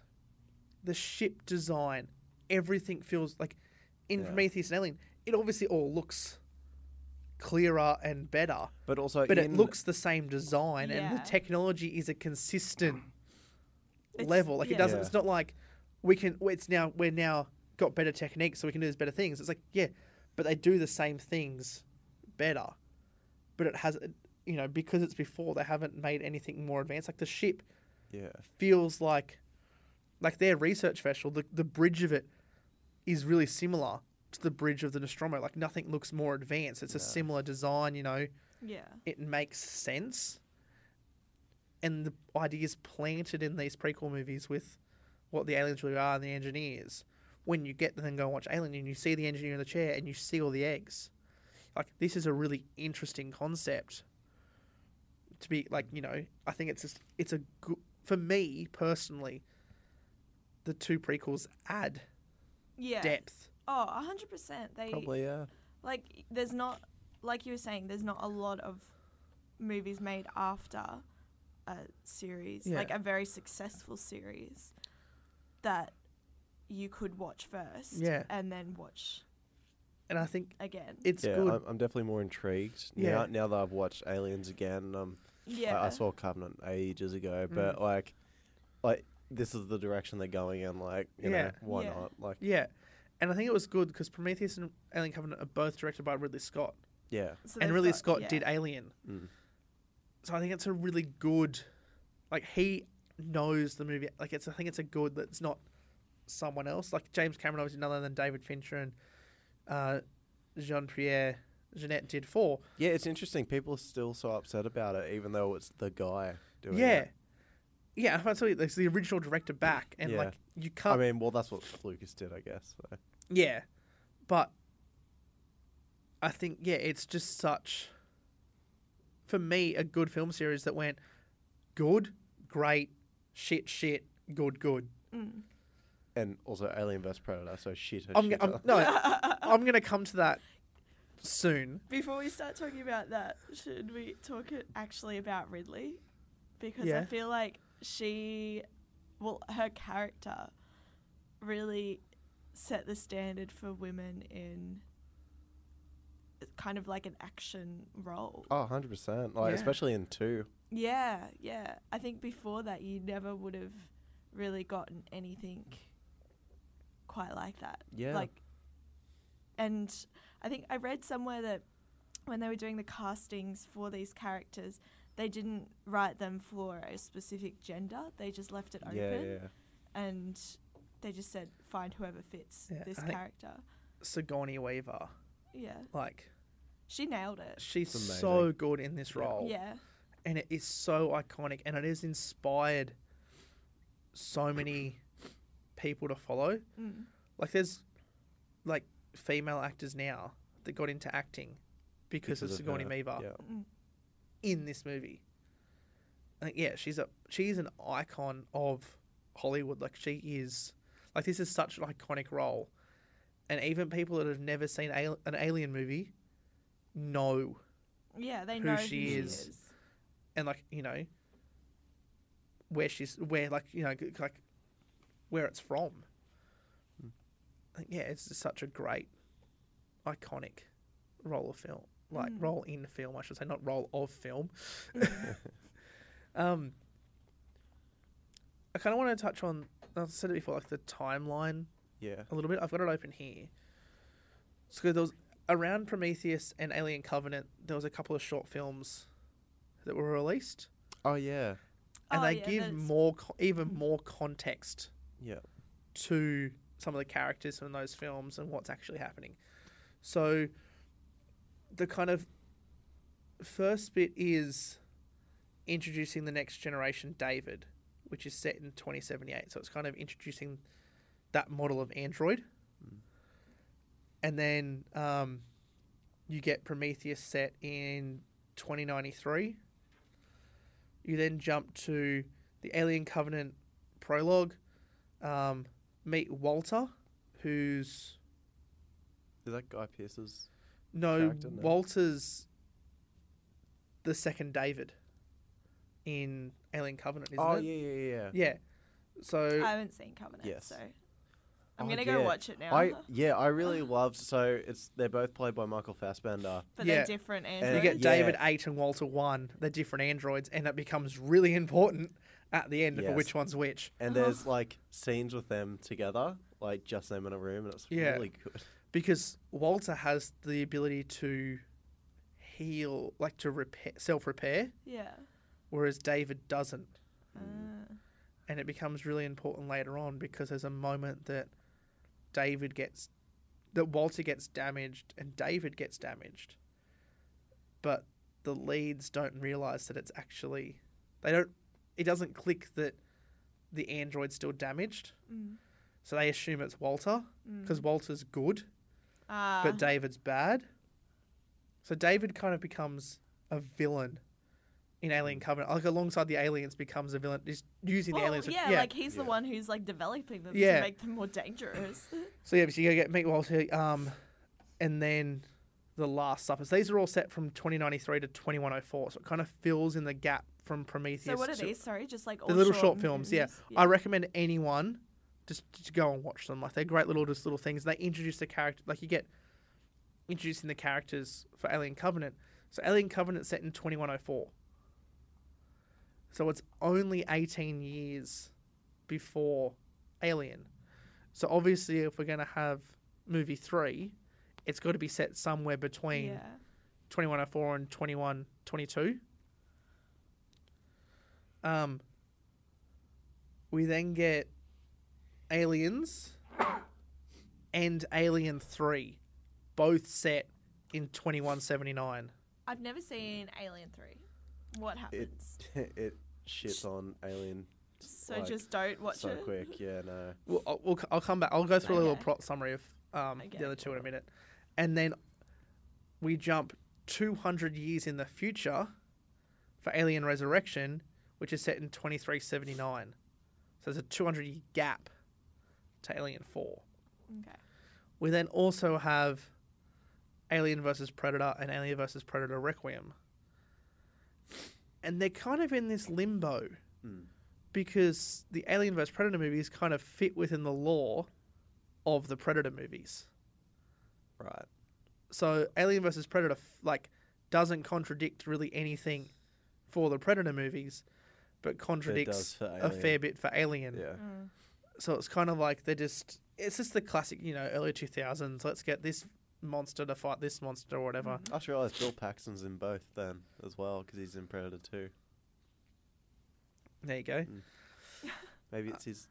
Speaker 2: the ship design, everything feels like in
Speaker 3: Yeah.
Speaker 2: Prometheus and Alien, it obviously all looks clearer and better.
Speaker 3: But also,
Speaker 2: But it looks the same design and the technology is a consistent
Speaker 4: It's-
Speaker 2: level. Like it doesn't
Speaker 3: Yeah.
Speaker 2: it's not like we can it's now we're now got better techniques so we can do these better things. It's like, yeah, but they do the same things better. But it has you know, because it's before they haven't made anything more advanced. Like the ship
Speaker 3: Yeah.
Speaker 2: feels like like their research vessel, the the bridge of it is really similar to the bridge of the Nostromo. Like nothing looks more advanced. It's a similar design, you know.
Speaker 4: Yeah.
Speaker 2: It makes sense. And the ideas planted in these prequel movies with what the aliens really are and the engineers. When you get them and go and watch Alien and you see the engineer in the chair and you see all the eggs. Like this is a really interesting concept. To be like, you know, I think it's just it's a good for me personally. The two prequels add
Speaker 4: Yeah.
Speaker 2: depth.
Speaker 4: Oh, a hundred percent. They
Speaker 3: Probably yeah.
Speaker 4: like there's not like you were saying there's not a lot of movies made after a series
Speaker 2: Yeah.
Speaker 4: like a very successful series that you could watch first
Speaker 2: Yeah.
Speaker 4: and then watch
Speaker 2: And I think
Speaker 4: again
Speaker 2: it's
Speaker 3: yeah,
Speaker 2: good.
Speaker 3: I'm, I'm definitely more intrigued
Speaker 2: Yeah.
Speaker 3: now. Now that I've watched Aliens again, um,
Speaker 4: yeah
Speaker 3: I, I saw Covenant ages ago,
Speaker 2: Mm.
Speaker 3: but like, like this is the direction they're going in. Like, you
Speaker 2: Yeah.
Speaker 3: know, why
Speaker 4: Yeah.
Speaker 3: not? Like,
Speaker 2: Yeah, and I think it was good because Prometheus and Alien Covenant are both directed by Ridley Scott,
Speaker 3: Yeah.
Speaker 4: So
Speaker 2: and Ridley
Speaker 4: got-
Speaker 2: Scott
Speaker 4: yeah.
Speaker 2: did Alien.
Speaker 3: Mm.
Speaker 2: So I think it's a really good, like he knows the movie. Like it's, I think it's a good that's not someone else. Like James Cameron, obviously, none other than David Fincher and uh, Jean Pierre Jeunet did four.
Speaker 3: Yeah, it's interesting. People are still so upset about it, even though it's the guy doing
Speaker 2: yeah,
Speaker 3: it.
Speaker 2: yeah. Yeah, I tell you, there's the original director back, and
Speaker 3: Yeah.
Speaker 2: like you can't.
Speaker 3: I mean, well, that's what Lucas did, I guess. So.
Speaker 2: Yeah, but I think yeah, it's just such for me a good film series that went good, great, shit, shit, good, good.
Speaker 4: Mm.
Speaker 3: And also Alien vs Predator, so shit.
Speaker 2: I'm, g- I'm no, <laughs> I'm gonna come to that soon.
Speaker 4: Before we start talking about that, should we talk it actually about Ripley? Because
Speaker 2: Yeah.
Speaker 4: I feel like she, well, her character really set the standard for women in kind of like an action role.
Speaker 3: Oh, 100%. Like,
Speaker 2: Yeah.
Speaker 3: especially in two.
Speaker 4: Yeah, yeah. I think before that, you never would have really gotten anything quite like that.
Speaker 3: Yeah.
Speaker 4: Like, and I think I read somewhere that when they were doing the castings for these characters, they didn't write them for a specific gender. They just left it open,
Speaker 3: Yeah, yeah.
Speaker 4: and they just said, "Find whoever fits
Speaker 2: Yeah,
Speaker 4: this
Speaker 2: I think-
Speaker 4: character."
Speaker 2: Sigourney Weaver,
Speaker 4: Yeah,
Speaker 2: like
Speaker 4: she nailed it.
Speaker 2: she's
Speaker 3: It's
Speaker 2: so good in this role.
Speaker 4: Yeah,
Speaker 2: and it is so iconic and it has inspired so many people to follow
Speaker 4: mm.
Speaker 2: like there's like female actors now that got into acting because, of Sigourney
Speaker 3: her.
Speaker 2: Weaver
Speaker 3: Yeah.
Speaker 4: Mm.
Speaker 2: in this movie I think yeah she's a she's an icon of Hollywood like she is like this is such an iconic role and even people that have never seen al- an alien movie know
Speaker 4: yeah. They
Speaker 2: Who
Speaker 4: know
Speaker 2: she
Speaker 4: who
Speaker 2: is.
Speaker 4: she is.
Speaker 2: and like you know where she's where like you know like where it's from Like, yeah it's just such a great iconic role of film like
Speaker 4: Mm.
Speaker 2: role in film i should say not role of film <laughs> <laughs> um i kind of want to touch on i said it before like the timeline
Speaker 3: Yeah.
Speaker 2: a little bit. I've got it open here. So there was around Prometheus and Alien Covenant. There was a couple of short films that were released,
Speaker 3: Oh, yeah.
Speaker 2: and
Speaker 4: Oh,
Speaker 2: they
Speaker 4: yeah,
Speaker 2: give
Speaker 4: there's-
Speaker 2: more, co- even more context
Speaker 3: Yeah.
Speaker 2: to some of the characters from those films and what's actually happening. So the kind of first bit is introducing the next generation David, which is set in 2078. So it's kind of introducing that model of android. And then um, you get Prometheus set in 2093. You then jump to the Alien Covenant prologue. Um, meet Walter, who's
Speaker 3: Is that Guy Pearce's?
Speaker 2: no
Speaker 3: Character, no.
Speaker 2: Walter's the second David in Alien Covenant, isn't
Speaker 3: oh,
Speaker 2: it?
Speaker 3: yeah, yeah, yeah.
Speaker 2: Yeah. So
Speaker 4: I haven't seen Covenant,
Speaker 3: Yes.
Speaker 4: so I'm
Speaker 3: Oh,
Speaker 4: gonna go
Speaker 3: yeah.
Speaker 4: watch it now.
Speaker 3: I yeah, I really <laughs> loved. So it's they're both played by Michael Fassbender.
Speaker 4: but
Speaker 2: Yeah.
Speaker 4: they're different
Speaker 3: And
Speaker 2: you
Speaker 4: androids.
Speaker 2: get
Speaker 3: Yeah.
Speaker 2: David eight and Walter one. They're different androids, and it becomes really important at the end for which one's which.
Speaker 3: And there's like scenes with them together, like just them in a room, and it's
Speaker 2: Yeah.
Speaker 3: really good.
Speaker 2: because Walter has the ability to heal, like to repair, self repair,
Speaker 4: yeah.
Speaker 2: whereas David doesn't.
Speaker 4: Uh,
Speaker 2: And it becomes really important later on because there's a moment that David gets, that Walter gets damaged and David gets damaged, but the leads don't realize that it's actually, they don't, it doesn't click that the android's still damaged.
Speaker 4: mm,
Speaker 2: So they assume it's Walter
Speaker 4: mm.
Speaker 2: because Walter's good.
Speaker 4: Ah,
Speaker 2: but David's bad. So David kind of becomes a villain in Alien Covenant, like alongside the aliens, becomes a villain, just using
Speaker 4: well,
Speaker 2: the aliens. to-
Speaker 4: yeah, like he's the one who's like developing them
Speaker 2: Yeah.
Speaker 4: to make them more dangerous. <laughs>
Speaker 2: so yeah, but you gotta get meet Walter, um, and then the Last Supper. So these are all set from 2093 to 2104, so it kind of fills in the gap from Prometheus.
Speaker 4: so what are
Speaker 2: to-
Speaker 4: these? Sorry, just like all
Speaker 2: The little short
Speaker 4: short
Speaker 2: films. Yeah.
Speaker 4: movies?
Speaker 2: I recommend anyone just to go and watch them. Like they're great little just little things. They introduce the character. Like you get introducing the characters for Alien Covenant. So Alien Covenant set in 2104. So it's only 18 years before Alien. So obviously, if we're going to have movie three, it's got to be set somewhere between
Speaker 4: Yeah.
Speaker 2: 2104 and 2122. Um, we then get Aliens and Alien 3, both set in 2179.
Speaker 4: I've never seen Alien 3. What
Speaker 3: It
Speaker 4: happens?
Speaker 3: it <laughs> it shits on Alien
Speaker 4: so
Speaker 3: like,
Speaker 4: just don't watch
Speaker 3: so
Speaker 4: it.
Speaker 3: So quick. Yeah, no.
Speaker 2: Well, I'll, we'll, I'll come back. I'll go through a little
Speaker 4: Okay.
Speaker 2: plot summary of um,
Speaker 4: Okay.
Speaker 2: the other two in a minute. And then we jump 200 years in the future for Alien Resurrection, which is set in 2379. So there's a 200 year gap to Alien 4.
Speaker 4: Okay.
Speaker 2: We then also have Alien versus Predator and Alien versus Predator Requiem. And they're kind of in this limbo
Speaker 3: Hmm.
Speaker 2: because the Alien vs Predator movies kind of fit within the lore of the Predator movies.
Speaker 3: Right.
Speaker 2: So Alien vs Predator f- like doesn't contradict really anything for the Predator movies, but contradicts a fair bit for Alien.
Speaker 3: Yeah.
Speaker 4: Mm.
Speaker 2: So it's kind of like they're just it's just the classic, you know, early two thousands. Let's get this monster to fight this monster or whatever.
Speaker 3: I just realised Bill Paxton's in both then as well because he's in Predator 2.
Speaker 2: There you go.
Speaker 3: Maybe it's his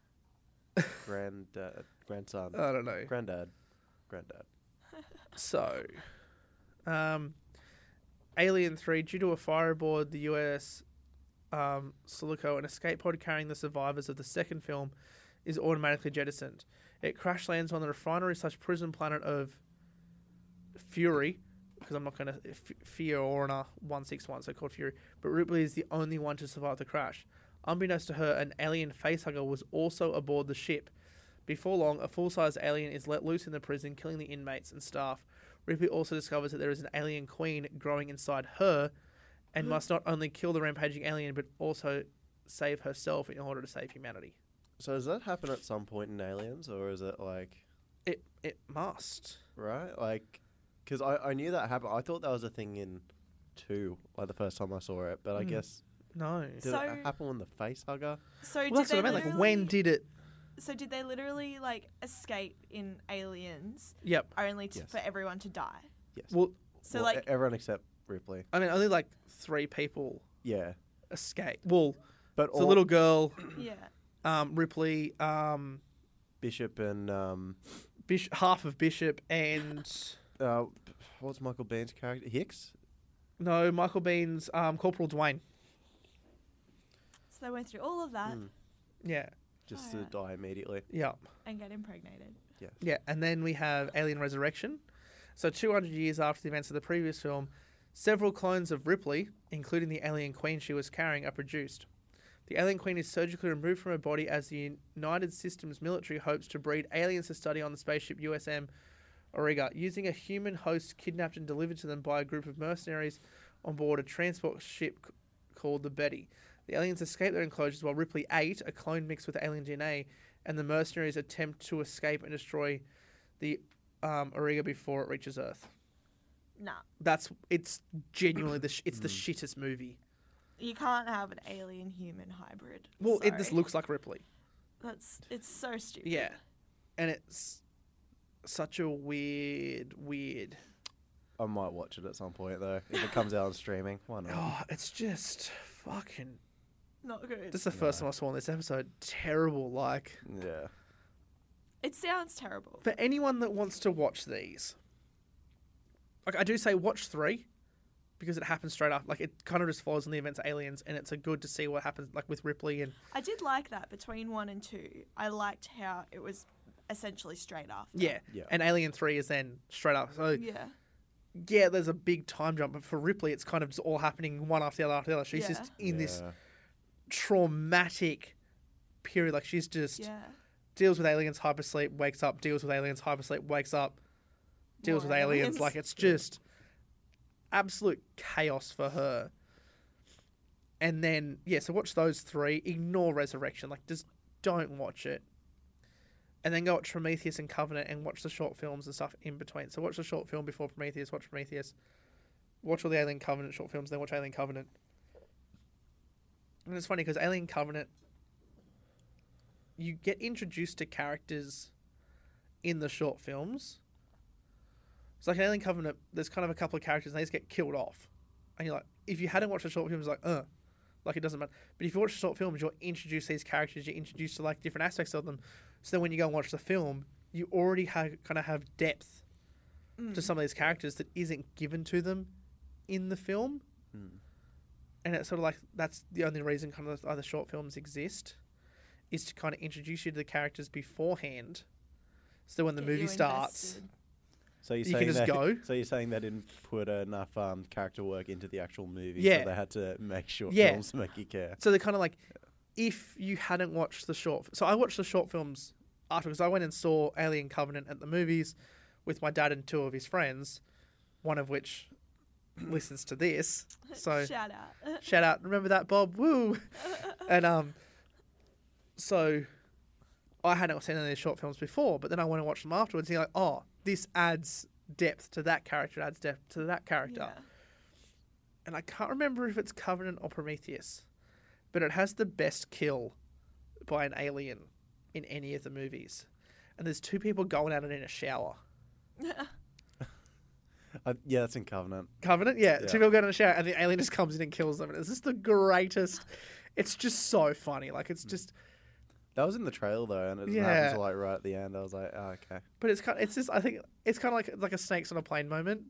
Speaker 3: <laughs> granddad, grandson,
Speaker 2: I don't know.
Speaker 3: granddad, granddad. <laughs>
Speaker 2: So, um, Alien 3, due to a fire aboard the US um, Sulaco, an escape pod carrying the survivors of the second film is automatically jettisoned. It crash lands on the refinery slash prison planet of Fury, because I'm not going to. Fiorina 161, so called Fury. But Ripley is the only one to survive the crash. Unbeknownst to her, an alien facehugger was also aboard the ship. Before long, a full sized alien is let loose in the prison, killing the inmates and staff. Ripley also discovers that there is an alien queen growing inside her and must not only kill the rampaging alien but also save herself in order to save humanity.
Speaker 3: So does that happen at some point in Aliens, or is it like
Speaker 2: It it must.
Speaker 3: right? Like, because I, I knew that happened. I thought that was a thing in two, like the first time I saw it. But I
Speaker 2: Mm.
Speaker 3: guess
Speaker 2: No.
Speaker 3: did
Speaker 4: So-
Speaker 3: it happen when the face hugger?
Speaker 4: So
Speaker 2: Well,
Speaker 4: did
Speaker 2: that's
Speaker 4: they
Speaker 2: what I meant. Like,
Speaker 4: literally-
Speaker 2: when did it?
Speaker 4: So did they literally like escape in Aliens
Speaker 2: Yep.
Speaker 4: only to,
Speaker 3: Yes.
Speaker 4: for everyone to die?
Speaker 3: Yes.
Speaker 2: Well,
Speaker 4: So
Speaker 3: Well,
Speaker 4: like
Speaker 3: e- everyone except Ripley.
Speaker 2: I mean, only like three people
Speaker 3: Yeah,
Speaker 2: escape. Well,
Speaker 3: but
Speaker 2: the
Speaker 3: all
Speaker 2: little girl, <coughs>
Speaker 4: yeah.
Speaker 2: um, Ripley, um,
Speaker 3: Bishop and um,
Speaker 2: Bish- half of Bishop, and
Speaker 3: uh, what's Michael Biehn's character? Hicks.
Speaker 2: no, Michael Biehn's um, Corporal Dwayne.
Speaker 4: So they went through all of that
Speaker 3: Mm.
Speaker 2: Yeah.
Speaker 3: Just
Speaker 4: Oh,
Speaker 3: to
Speaker 4: yeah.
Speaker 3: die immediately.
Speaker 2: Yeah.
Speaker 4: and get impregnated.
Speaker 2: Yeah. Yeah, and then we have Alien Resurrection. So 200 years after the events of the previous film, several clones of Ripley, including the alien queen she was carrying, are produced. The alien queen is surgically removed from her body as the United Systems military hopes to breed aliens to study on the spaceship USM Auriga, using a human host kidnapped and delivered to them by a group of mercenaries on board a transport ship called the Betty. The aliens escape their enclosures while Ripley 8, a clone mixed with alien DNA, and the mercenaries attempt to escape and destroy the um, Auriga before it reaches Earth.
Speaker 4: Nah,
Speaker 2: That's it's genuinely the sh- it's the mm. shittest movie.
Speaker 4: you can't have an alien human hybrid.
Speaker 2: Well, it just
Speaker 4: Sorry.
Speaker 2: looks like Ripley.
Speaker 4: That's it's so stupid.
Speaker 2: Yeah, and it's such a weird, weird.
Speaker 3: I might watch it at some point though. If it comes out on streaming, why not?
Speaker 2: Oh, it's just fucking.
Speaker 4: Not good.
Speaker 2: This is the first time I saw in this episode. Terrible. Like
Speaker 3: Yeah.
Speaker 4: It sounds terrible.
Speaker 2: for anyone that wants to watch these, like I do say, watch three. Because it happens straight up, like it kind of just follows on the events of Aliens, and it's a good to see what happens, like with Ripley and
Speaker 4: I did like that between one and two. I liked how it was essentially straight after.
Speaker 2: yeah,
Speaker 3: Yeah.
Speaker 2: and Alien Three is then straight up. So
Speaker 4: Yeah.
Speaker 2: yeah, there's a big time jump, but for Ripley, it's kind of just all happening one after the other after the other. She's
Speaker 4: Yeah.
Speaker 2: just in this traumatic period. Like she's just
Speaker 4: Yeah.
Speaker 2: deals with aliens, hypersleep, wakes up, deals with aliens, hypersleep, wakes up, deals
Speaker 4: More
Speaker 2: with aliens.
Speaker 4: aliens.
Speaker 2: Like it's just absolute chaos for her. And then yeah, so watch those three. Ignore Resurrection. Like just don't watch it. And then go watch Prometheus and Covenant and watch the short films and stuff in between. So watch the short film before Prometheus, watch Prometheus, watch all the Alien Covenant short films, then watch Alien Covenant. And it's funny because Alien Covenant, you get introduced to characters in the short films, It's like an Alien Covenant. There's kind of a couple of characters, and they just get killed off, and you're like, if you hadn't watched the short films, like, uh, like it doesn't matter. But if you watch the short films, you're introduced to these characters. You're introduced to like different aspects of them. So then when you go and watch the film, you already have kind of have depth
Speaker 4: Mm.
Speaker 2: to some of these characters that isn't given to them in the film.
Speaker 3: Hmm.
Speaker 2: And it's sort of like that's the only reason kind of other short films exist, is to kind of introduce you to the characters beforehand. So when the movie starts,
Speaker 4: invested.
Speaker 3: So you're
Speaker 2: You can
Speaker 3: saying
Speaker 2: just
Speaker 3: that,
Speaker 2: go? <laughs>
Speaker 3: So you're saying they didn't put enough um, character work into the actual movie,
Speaker 2: Yeah.
Speaker 3: so they had to make short
Speaker 2: Yeah.
Speaker 3: films make you care.
Speaker 2: so they're kind of like, if you hadn't watched the short, so I watched the short films after because I went and saw Alien Covenant at the movies with my dad and two of his friends, one of which <coughs> listens to this. So <laughs>
Speaker 4: shout out. <laughs>
Speaker 2: Shout out. Remember that, Bob? Woo! and um, so I hadn't seen any of these short films before, but then I went and watched them afterwards. And you're like, oh, this adds depth to that character, adds depth to that character.
Speaker 4: Yeah.
Speaker 2: And I can't remember if it's Covenant or Prometheus, but it has the best kill by an alien in any of the movies. And there's two people going at it in a shower. <laughs>
Speaker 3: Uh, yeah, that's in Covenant.
Speaker 2: Covenant, yeah,
Speaker 3: Yeah.
Speaker 2: two people going in a shower, and the alien just comes in and kills them. And it's just the greatest. It's just so funny. Like it's just.
Speaker 3: That was in the trailer though, and it doesn't
Speaker 2: Yeah.
Speaker 3: happen until like right at the end. I was like, oh, okay.
Speaker 2: But it's kind. Of, it's just. I think it's kind of like like a snakes on a plane moment.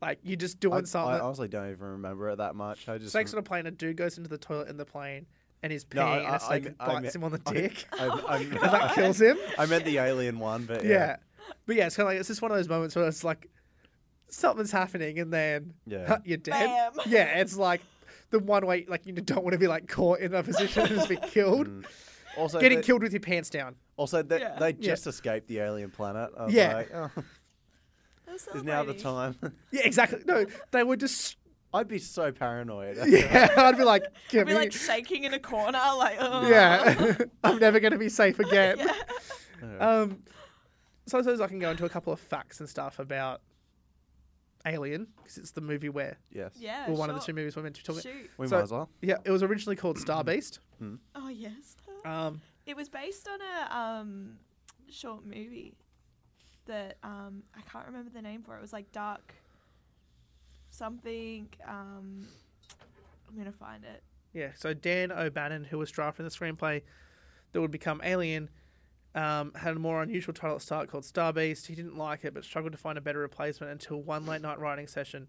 Speaker 2: Like you're just doing
Speaker 3: I, I
Speaker 2: something.
Speaker 3: honestly don't even remember it that much. I just
Speaker 2: snakes on a plane. A dude goes into the toilet in the plane, and he's peeing,
Speaker 3: No, I-
Speaker 2: and
Speaker 3: I-
Speaker 2: a snake
Speaker 3: I- I
Speaker 2: bites
Speaker 3: meant-
Speaker 2: him on the <laughs>
Speaker 3: I-
Speaker 2: dick,
Speaker 3: I, I, <laughs>
Speaker 2: and that kills him. <laughs>
Speaker 3: I meant the alien one, but
Speaker 2: Yeah.
Speaker 3: yeah,
Speaker 2: But yeah, it's kind of like it's just one of those moments where it's like something's happening, and then
Speaker 3: yeah.
Speaker 2: you're dead.
Speaker 4: Bam.
Speaker 2: Yeah, it's like the one way like you don't want to be like caught in a position and just be killed.
Speaker 3: Mm. Also,
Speaker 2: Getting
Speaker 3: they,
Speaker 2: killed with your pants down.
Speaker 3: Also, they,
Speaker 4: Yeah.
Speaker 3: they
Speaker 2: Yeah.
Speaker 3: just escaped the alien planet. I was
Speaker 2: Yeah.
Speaker 3: like, oh, <laughs>
Speaker 4: They're
Speaker 3: is now the time. <laughs>
Speaker 2: Yeah, exactly. No, they were just.
Speaker 3: I'd be so paranoid. <laughs>
Speaker 2: Yeah, I'd be like,
Speaker 4: I'd be
Speaker 2: me.
Speaker 4: like shaking in a corner, like, oh.
Speaker 2: yeah, I'm never going to be safe again.
Speaker 3: Yeah.
Speaker 2: Um, so I suppose I can go into a couple of facts and stuff about Alien because it's the movie where,
Speaker 3: yes.
Speaker 4: Yeah.
Speaker 2: or one of the two movies we're meant to be talking.
Speaker 4: Shoot.
Speaker 3: We
Speaker 2: So-
Speaker 3: might as well.
Speaker 2: Yeah, it was originally called Star Beast.
Speaker 4: Oh yes.
Speaker 2: Um,
Speaker 4: It was based on a um, short movie that um, I can't remember the name for. It was like Dark something. Um, I'm gonna find it.
Speaker 2: yeah, so Dan O'Bannon, who was drafting the screenplay that would become Alien, um, had a more unusual title at the start called Star Beast. He didn't like it, but struggled to find a better replacement until one late night writing session.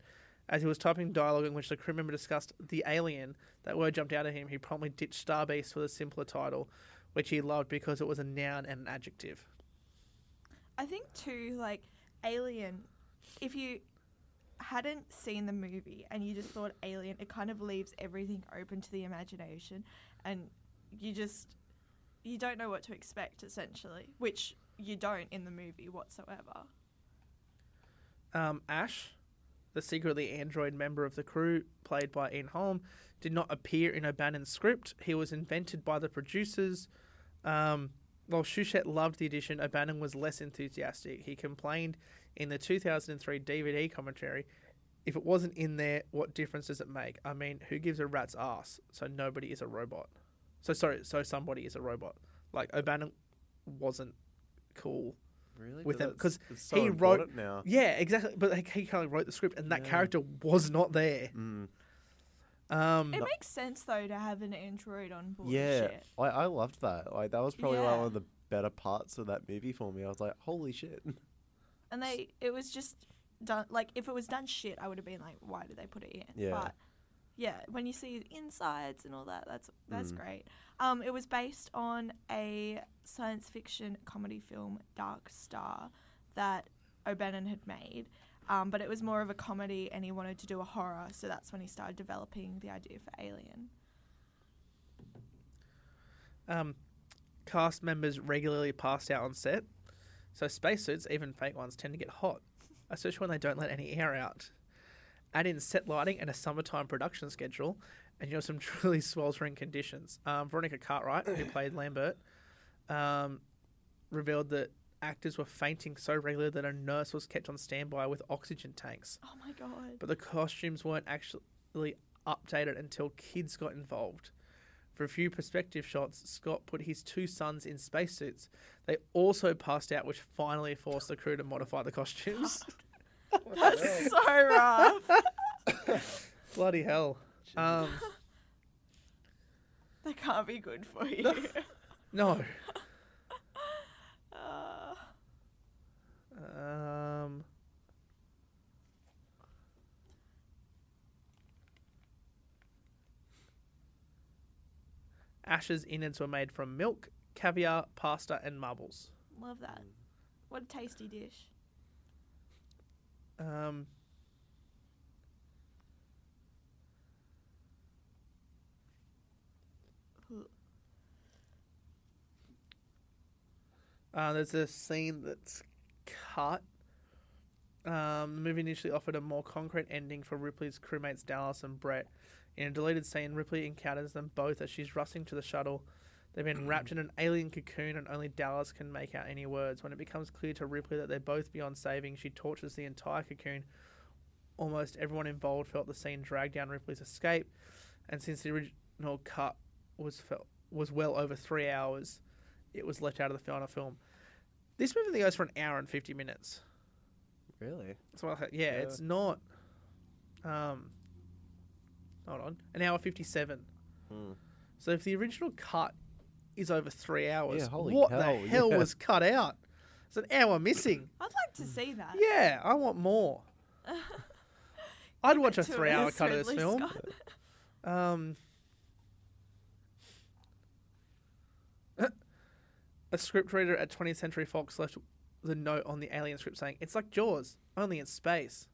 Speaker 2: As he was typing dialogue in which the crew member discussed the alien, that word jumped out at him. He promptly ditched Star Beast for the simpler title, which he loved because it was a noun and an adjective.
Speaker 4: I think too, like Alien. If you hadn't seen the movie and you just thought Alien, it kind of leaves everything open to the imagination, and you just you don't know what to expect essentially, which you don't in the movie whatsoever.
Speaker 2: Um, Ash, the secretly android member of the crew, played by Ian Holm, did not appear in O'Bannon's script. He was invented by the producers. Um, while Shusett loved the addition, O'Bannon was less enthusiastic. He complained in the 2003 DVD commentary if it wasn't in there, what difference does it make? I mean, who gives a rat's ass? So nobody is a robot. So sorry, so somebody is a robot. Like O'Bannon wasn't cool
Speaker 3: Really?
Speaker 2: with them,
Speaker 3: That's-
Speaker 2: 'cause
Speaker 3: so
Speaker 2: he wrote-
Speaker 3: now.
Speaker 2: yeah, exactly. But like, he kind of wrote the script, and that
Speaker 3: Yeah.
Speaker 2: character was not there.
Speaker 3: Mm.
Speaker 2: Um,
Speaker 4: It makes sense though to have an android on board.
Speaker 3: Yeah, I, I loved that. Like that was probably
Speaker 4: Yeah.
Speaker 3: one of the better parts of that movie for me. I was like, holy shit.
Speaker 4: And they, it was just done. Like if it was done shit, I would have been like, why did they put it in?
Speaker 3: Yeah.
Speaker 4: But yeah, when you see the insides and all that, that's that's
Speaker 3: Mm.
Speaker 4: great. Um, it was based on a science fiction comedy film, Dark Star, that O'Bannon had made. Um, but it was more of a comedy, and he wanted to do a horror, so that's when he started developing the idea for Alien.
Speaker 2: um, cast members regularly passed out on set, so spacesuits, even fake ones, tend to get hot, especially when they don't let any air out. Add in set lighting and a summertime production schedule, and you have some <laughs> truly sweltering conditions. Um, Veronica Cartwright, who played <clears throat> Lambert, um, revealed that actors were fainting so regularly that a nurse was kept on standby with oxygen tanks.
Speaker 4: Oh my god!
Speaker 2: but the costumes weren't actually updated until kids got involved. For a few perspective shots, Scott put his two sons in spacesuits. They also passed out, which finally forced the crew to modify the costumes. <laughs>
Speaker 4: That's so rough.
Speaker 2: Bloody hell. Um, <laughs>
Speaker 4: That can't be good for you.
Speaker 2: no.
Speaker 4: Uh, <laughs>
Speaker 2: Um, Ash's innards were made from milk, caviar, pasta, and marbles.
Speaker 4: love that. What a tasty dish.
Speaker 2: Um, uh, there's a scene that's cut. Um, the movie initially offered a more concrete ending for Ripley's crewmates Dallas and Brett. In a deleted scene, Ripley encounters them both as she's rushing to the shuttle. They've been wrapped in an alien cocoon, and only Dallas can make out any words. When it becomes clear to Ripley that they're both beyond saving, she tortures the entire cocoon. Almost everyone involved felt the scene drag down Ripley's escape, and since the original cut was felt, was well over three hours, it was left out of the final film. This movie goes for an hour and fifty minutes.
Speaker 3: Really?
Speaker 2: So yeah,
Speaker 3: Yeah.
Speaker 2: it's not. Um, hold on, an hour fifty-seven.
Speaker 3: Hmm.
Speaker 2: So if the original cut is over three hours,
Speaker 3: Yeah, holy
Speaker 2: what
Speaker 3: cow,
Speaker 2: the hell
Speaker 3: yeah.
Speaker 2: was cut out? It's an hour missing.
Speaker 4: I'd like to see that.
Speaker 2: Yeah, I want more. <laughs> I'd watch a three-hour
Speaker 4: us,
Speaker 2: cut of this
Speaker 4: Ridley
Speaker 2: film.
Speaker 4: Scott. <laughs>
Speaker 2: Um, <coughs> a scriptwriter at 20th Century Fox left the note on the Alien script saying, "It's like Jaws, only in space."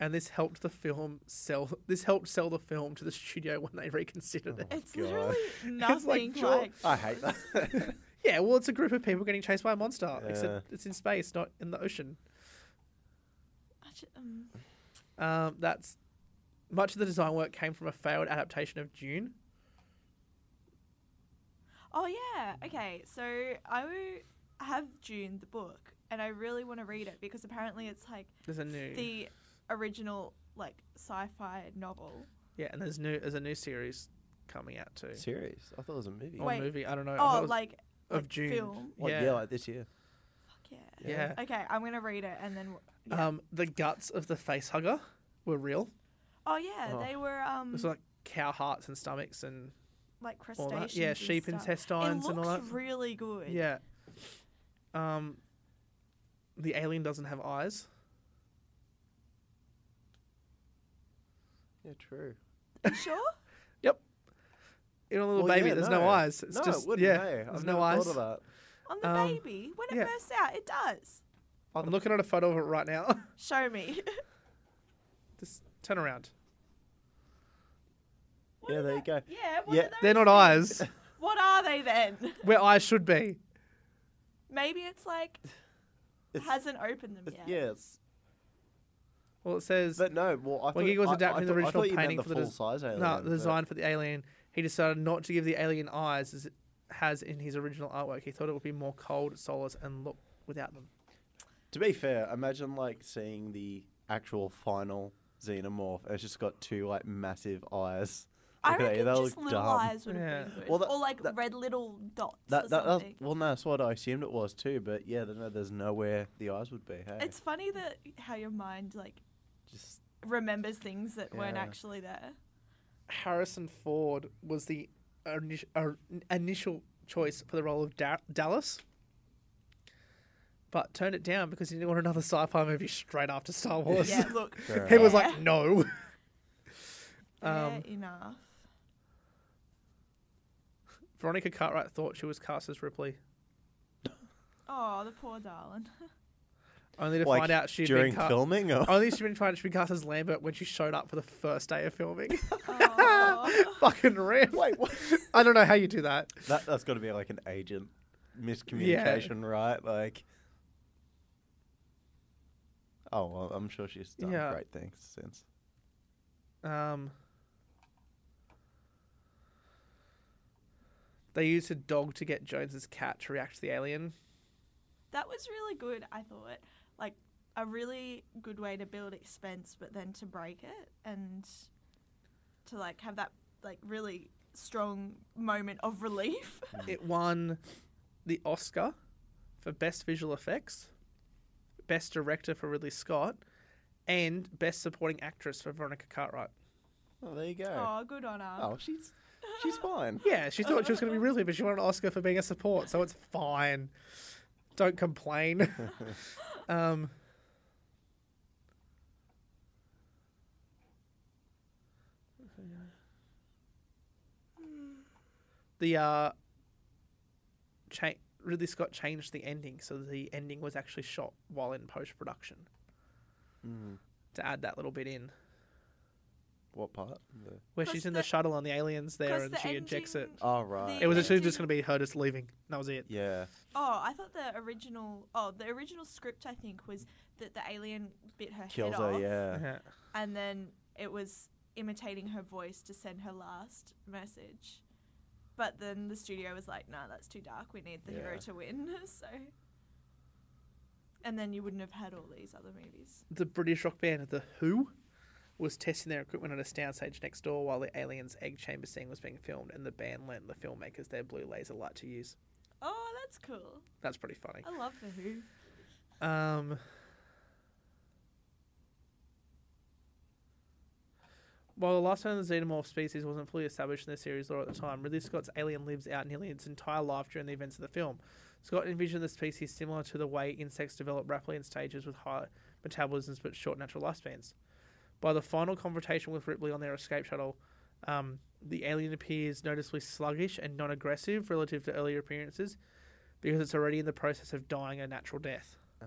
Speaker 2: And this helped the film sell. This helped sell the film to the studio <laughs> when they reconsidered it.
Speaker 4: It's
Speaker 3: God.
Speaker 4: literally <laughs> nothing
Speaker 2: Jaws.
Speaker 4: like.
Speaker 3: I hate that. <laughs>
Speaker 2: Yeah, well, it's a group of people getting chased by a monster,
Speaker 3: Yeah.
Speaker 2: except it's in space, not in the ocean.
Speaker 4: I um,
Speaker 2: Um, that's much of the design work came from a failed adaptation of Dune.
Speaker 4: Oh yeah. Okay. So I w- have Dune the book, and I really want to read it because apparently it's like
Speaker 2: There's a new
Speaker 4: the original like sci-fi novel.
Speaker 2: yeah, and there's new there's a new series coming out too.
Speaker 3: Series? I thought it was a movie.
Speaker 2: Or
Speaker 4: Wait.
Speaker 2: movie, I don't know. I thought it
Speaker 4: Oh,
Speaker 2: was
Speaker 4: like
Speaker 2: of
Speaker 4: like
Speaker 2: Dune.
Speaker 4: film.
Speaker 3: What,
Speaker 2: yeah.
Speaker 3: yeah, like this year.
Speaker 4: Fuck yeah.
Speaker 2: Yeah.
Speaker 4: Okay, I'm gonna read it and then. w- Yeah.
Speaker 2: Um, the guts of the face hugger were real.
Speaker 4: oh yeah,
Speaker 3: Oh.
Speaker 4: they were um
Speaker 2: It was like cow hearts and stomachs and
Speaker 4: like
Speaker 2: all
Speaker 4: crustaceans.
Speaker 2: that. Yeah,
Speaker 4: and
Speaker 2: sheep
Speaker 4: stuff.
Speaker 2: intestines
Speaker 4: It
Speaker 2: and all that.
Speaker 4: looks
Speaker 2: that.
Speaker 4: really good.
Speaker 2: Yeah. Um, the alien doesn't have eyes.
Speaker 3: Yeah, true.
Speaker 4: You sure? <laughs> Yep.
Speaker 2: In a little
Speaker 3: Well,
Speaker 2: baby,
Speaker 3: yeah,
Speaker 2: there's no,
Speaker 3: no.
Speaker 2: eyes. It's
Speaker 3: no,
Speaker 2: just
Speaker 3: it wouldn't.
Speaker 2: yeah.
Speaker 3: hey.
Speaker 2: There's
Speaker 3: I've
Speaker 2: no
Speaker 3: never
Speaker 2: eyes.
Speaker 3: thought of that.
Speaker 4: On the
Speaker 2: Um,
Speaker 4: baby, when it
Speaker 2: yeah.
Speaker 4: bursts out, it does.
Speaker 2: I'm looking at a photo of it right now. <laughs>
Speaker 4: Show me. <laughs>
Speaker 2: just turn around.
Speaker 4: What
Speaker 3: Yeah,
Speaker 4: are
Speaker 3: there you go.
Speaker 4: Yeah, what
Speaker 3: Yeah.
Speaker 4: are
Speaker 2: They're not
Speaker 4: things?
Speaker 2: eyes.
Speaker 4: What are they then?
Speaker 2: Where eyes should be.
Speaker 4: Maybe it's like
Speaker 3: It's-
Speaker 4: hasn't opened them
Speaker 3: It's,
Speaker 4: yet.
Speaker 3: yes,
Speaker 2: Well, it says
Speaker 3: but no. Well, I thought
Speaker 2: When Giger was
Speaker 3: I- I
Speaker 2: adapting the
Speaker 3: thought- I
Speaker 2: original
Speaker 3: thought you meant
Speaker 2: painting
Speaker 3: the
Speaker 2: for the
Speaker 3: full
Speaker 2: des-
Speaker 3: size alien.
Speaker 2: no the
Speaker 3: but-
Speaker 2: design for the alien. He decided not to give the alien eyes as it has in his original artwork. He thought it would be more cold, soulless, and look without them.
Speaker 3: To be fair, imagine like seeing the actual final xenomorph. and It's just got two like massive eyes.
Speaker 4: I
Speaker 3: Look at
Speaker 4: reckon
Speaker 3: they'll
Speaker 4: just little
Speaker 3: dumb.
Speaker 4: eyes would have
Speaker 2: Yeah.
Speaker 4: been good.
Speaker 3: Well, that-
Speaker 4: or like
Speaker 3: that-
Speaker 4: red little dots
Speaker 3: That,
Speaker 4: or
Speaker 3: that, that's,
Speaker 4: something.
Speaker 3: well, no, that's what I assumed it was too. But yeah, there's nowhere the eyes would be. Hey,
Speaker 4: It's funny that how your mind like
Speaker 3: just
Speaker 4: remembers things that weren't
Speaker 3: Yeah.
Speaker 4: actually there.
Speaker 2: Harrison Ford was the init- uh, initial choice for the role of da- Dallas, but turned it down because he didn't want another sci-fi movie straight after Star Wars.
Speaker 4: Yeah, look. <laughs>
Speaker 3: Fair
Speaker 2: he was like, no.
Speaker 4: fair <laughs>
Speaker 2: Um,
Speaker 4: enough.
Speaker 2: Veronica Cartwright thought she was cast as Ripley,
Speaker 4: Oh, the poor darling. <laughs>
Speaker 2: only to
Speaker 3: like
Speaker 2: find out she'd
Speaker 3: during
Speaker 2: been cast.
Speaker 3: filming. Or?
Speaker 2: Only she'd been trying to be cast as Lambert when she showed up for the first day of filming. <laughs> <laughs>
Speaker 4: oh.
Speaker 2: Fucking rip.
Speaker 3: Wait, what?
Speaker 2: I don't know how you do that.
Speaker 3: that that's got to be like an agent miscommunication, right? Like, oh, well, I'm sure she's done
Speaker 2: Yeah.
Speaker 3: great things since.
Speaker 2: Um, they used a dog to get Jones's cat to react to the alien.
Speaker 4: That was really good, I thought. Like a really good way to build expense but then to break it and to like have that like really strong moment of relief. <laughs>
Speaker 2: It won the Oscar for Best Visual Effects, Best Director for Ridley Scott, and Best Supporting Actress for Veronica Cartwright.
Speaker 3: Oh, there you go.
Speaker 4: Oh, good on her.
Speaker 3: Oh, she's she's fine. <laughs>
Speaker 2: Yeah, she thought she was going to be really, but she wanted an Oscar for being a support, so it's fine. Don't complain. <laughs> um, the uh, cha- Ridley Scott changed the ending, so the ending was actually shot while in post production
Speaker 3: Mm.
Speaker 2: to add that little bit in,
Speaker 3: What part? The-
Speaker 2: where
Speaker 4: 'Cause
Speaker 2: she's in
Speaker 4: the-
Speaker 2: the shuttle on the aliens there, and
Speaker 4: the
Speaker 2: she ejects it.
Speaker 4: ending-
Speaker 3: Oh right.
Speaker 2: It was actually just going to be her just leaving. That was it.
Speaker 3: Yeah.
Speaker 4: Oh, I thought the original. Oh, the original script I think was that the alien bit her
Speaker 3: Kills
Speaker 4: head
Speaker 3: her.
Speaker 4: off,
Speaker 3: Yeah.
Speaker 2: Yeah.
Speaker 4: and then it was imitating her voice to send her last message. But then the studio was like, "Nah, that's too dark. We need the hero to win." <laughs> so, and then you wouldn't have had all these other movies.
Speaker 2: the British rock band The Who was testing their equipment on a soundstage next door while the aliens' egg chamber scene was being filmed, and the band lent the filmmakers their blue laser light to use.
Speaker 4: Oh, that's cool.
Speaker 2: That's pretty funny.
Speaker 4: I love the Who.
Speaker 2: Um, while the last one of the xenomorph species wasn't fully established in the series lore at the time, Ridley Scott's alien lives out nearly its entire life during the events of the film. Scott envisioned the species similar to the way insects develop rapidly in stages with high metabolisms but short natural lifespans. By the final confrontation with Ripley on their escape shuttle, um, the alien appears noticeably sluggish and non aggressive relative to earlier appearances because it's already in the process of dying a natural death.
Speaker 3: Oh.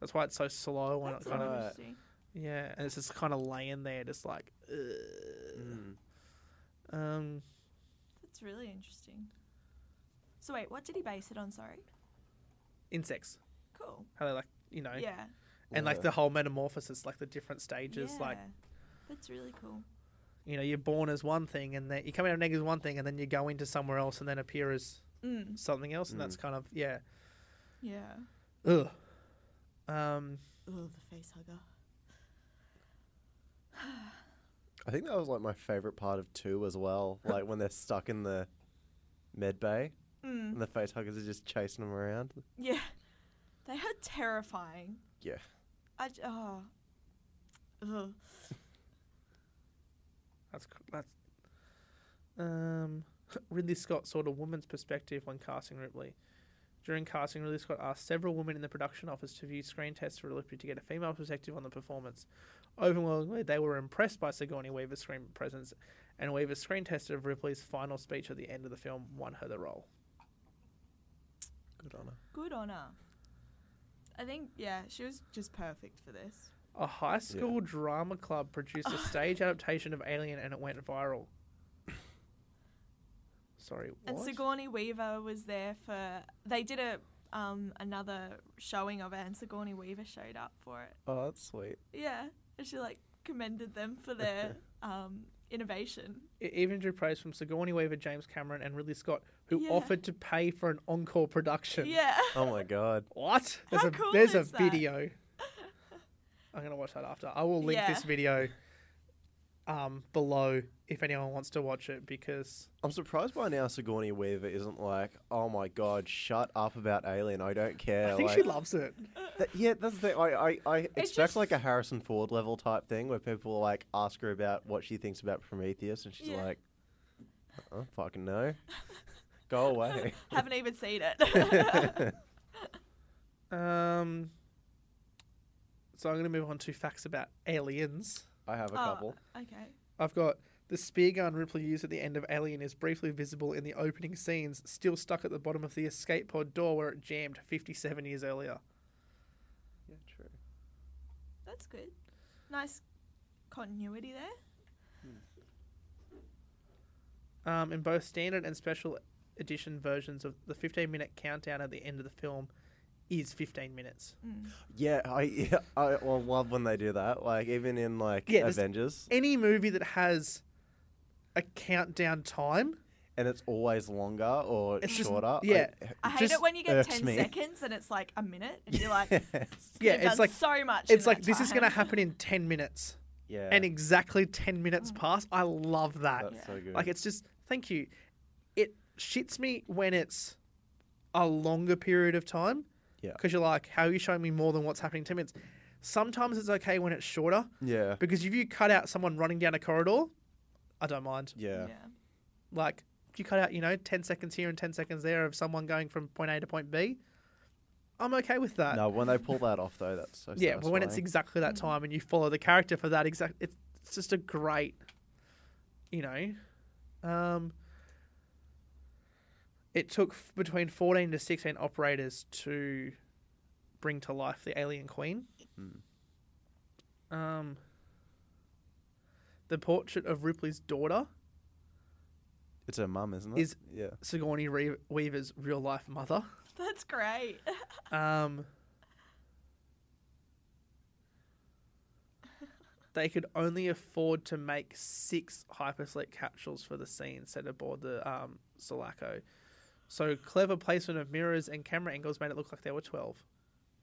Speaker 2: That's why it's so slow and
Speaker 4: That's
Speaker 2: it kind of
Speaker 3: Right.
Speaker 4: interesting.
Speaker 2: yeah, and it's just kind of laying there, just like.
Speaker 3: Mm.
Speaker 2: um,
Speaker 4: That's really interesting. So wait, what did he base it on? Sorry.
Speaker 2: insects.
Speaker 4: Cool.
Speaker 2: How they like, you know,
Speaker 4: Yeah.
Speaker 2: And like the whole metamorphosis, like the different stages. Like,
Speaker 4: That's really cool.
Speaker 2: you know, you're born as one thing, and then you come out of an egg as one thing, and then you go into somewhere else, and then appear as
Speaker 4: Mm.
Speaker 2: something else, and that's kind of yeah,
Speaker 4: Yeah.
Speaker 2: ugh. Um,
Speaker 4: Oh, the face hugger. <sighs>
Speaker 3: I think that was like my favorite part of two as well. <laughs> Like when they're stuck in the med bay
Speaker 4: Mm.
Speaker 3: and the face huggers are just chasing them around.
Speaker 4: Yeah. They are terrifying.
Speaker 3: Yeah.
Speaker 4: I j- oh. Ugh.
Speaker 2: that's c- that's. Um, <laughs> Ridley Scott sought a woman's perspective when casting Ripley. During casting, Ridley Scott asked several women in the production office to view screen tests for Ripley to get a female perspective on the performance. Overwhelmingly, they were impressed by Sigourney Weaver's screen presence, and Weaver's screen test of Ripley's final speech at the end of the film won her the role.
Speaker 3: Good on her.
Speaker 4: Good on her. I think yeah, she was just perfect for this.
Speaker 2: A high school drama club produced a <laughs> stage adaptation of Alien, and it went viral. <coughs> Sorry,
Speaker 4: And? Sigourney Weaver was there for. They did a um another showing of it, and Sigourney Weaver showed up for it.
Speaker 3: Oh, that's sweet.
Speaker 4: Yeah, and she like commended them for their <laughs> um innovation.
Speaker 2: It even drew praise from Sigourney Weaver, James Cameron, and Ridley Scott, who
Speaker 4: Yeah.
Speaker 2: offered to pay for an encore production.
Speaker 4: Yeah. <laughs>
Speaker 3: Oh my god.
Speaker 2: What? There's
Speaker 4: How
Speaker 2: a
Speaker 4: cool
Speaker 2: there's
Speaker 4: is
Speaker 2: a
Speaker 4: that?
Speaker 2: video. <laughs> I'm gonna watch that after. I will link this video um below if anyone wants to watch it because
Speaker 3: I'm surprised by now Sigourney Weaver isn't like, oh my god, shut up about Alien. I don't care.
Speaker 2: I think
Speaker 3: like,
Speaker 2: she loves it.
Speaker 3: That, yeah, that's the thing. I, I, I expect
Speaker 4: just-
Speaker 3: like a Harrison Ford level type thing where people like ask her about what she thinks about Prometheus, and she's
Speaker 4: Yeah.
Speaker 3: like, I don't fucking know. <laughs> Go away. <laughs>
Speaker 4: Haven't even seen it. <laughs>
Speaker 2: Um. So I'm gonna move on to facts about aliens.
Speaker 3: I have a
Speaker 4: Oh,
Speaker 3: couple.
Speaker 4: okay.
Speaker 2: I've got the spear gun Ripley used at the end of Alien is briefly visible in the opening scenes, still stuck at the bottom of the escape pod door where it jammed 57 years earlier.
Speaker 3: Yeah, true.
Speaker 4: That's good. Nice continuity there.
Speaker 2: Um, in both standard and special edition versions of the 15 minute countdown at the end of the film is 15 minutes.
Speaker 4: Mm.
Speaker 3: Yeah, I yeah, <laughs> I well, love when they do that. Like even in like
Speaker 2: Yeah,
Speaker 3: Avengers,
Speaker 2: Any movie that has a countdown time,
Speaker 3: and it's always longer or
Speaker 2: It's just-
Speaker 3: shorter.
Speaker 2: yeah.
Speaker 4: I hate
Speaker 2: Just
Speaker 4: it when you get 10
Speaker 3: me.
Speaker 4: seconds and it's like a minute and you're like, <laughs>
Speaker 3: Yes.
Speaker 2: yeah, it's
Speaker 4: done
Speaker 2: like
Speaker 4: so much.
Speaker 2: it's
Speaker 4: in
Speaker 2: like
Speaker 4: that
Speaker 2: this is going to happen in 10 minutes,
Speaker 3: yeah,
Speaker 2: and exactly 10 minutes
Speaker 4: Mm.
Speaker 2: pass. I love that.
Speaker 3: that's so good.
Speaker 2: Like it's just thank you. It shits me when it's a longer period of time.
Speaker 3: Yeah.
Speaker 2: Because you're like, how are you showing me more than what's happening in ten minutes? Sometimes it's okay when it's shorter
Speaker 3: Yeah.
Speaker 2: because if you cut out someone running down a corridor, I don't mind.
Speaker 3: Yeah.
Speaker 2: Like if you cut out, you know, ten seconds here and ten seconds there of someone going from point A to point B, I'm okay with that.
Speaker 3: No, when they pull that off though, that's so.
Speaker 2: yeah, but when it's exactly that time and you follow the character for that exact, it's, it's just a great, you know. Um, it took f- between 14 to 16 operators to bring to life the alien queen.
Speaker 3: Hmm.
Speaker 2: Um, the portrait of Ripley's daughter,
Speaker 3: it's her mum, isn't it?
Speaker 2: is-
Speaker 3: yeah.
Speaker 2: Sigourney Re- Weaver's real life mother. <laughs>
Speaker 4: That's great. <laughs>
Speaker 2: Um, they could only afford to make six hypersleep capsules for the scene set aboard the um, Sulaco. So clever placement of mirrors and camera angles made it look like there were twelve.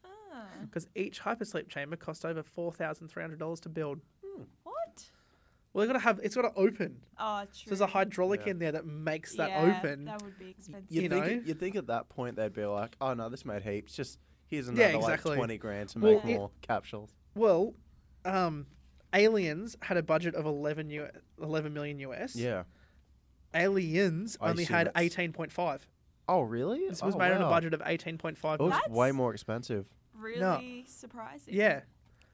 Speaker 4: Ah,
Speaker 2: Because each hypersleep chamber cost over four thousand three hundred dollars to build.
Speaker 4: what?
Speaker 2: Well, they got to have it's got to open.
Speaker 4: Oh, true.
Speaker 2: So there's a hydraulic
Speaker 3: Yeah.
Speaker 2: in there that makes that
Speaker 4: yeah,
Speaker 2: open.
Speaker 4: That would be expensive.
Speaker 3: You'd
Speaker 2: You
Speaker 3: think
Speaker 2: know?
Speaker 3: you'd think at that point they'd be like, oh no, this made heaps. Just here's
Speaker 2: Yeah,
Speaker 3: another
Speaker 2: exactly.
Speaker 3: like twenty grand to
Speaker 2: Well,
Speaker 3: make
Speaker 2: it-
Speaker 3: more capsules.
Speaker 2: Well, um, Aliens had a budget of 11, U- 11 million US.
Speaker 3: Yeah.
Speaker 2: Aliens
Speaker 3: I
Speaker 2: only had 18.5.
Speaker 3: Oh really?
Speaker 2: This was
Speaker 3: Oh,
Speaker 2: made on a budget of 18.5.
Speaker 3: It was
Speaker 4: That's-
Speaker 3: way more expensive.
Speaker 4: really surprising.
Speaker 2: Yeah.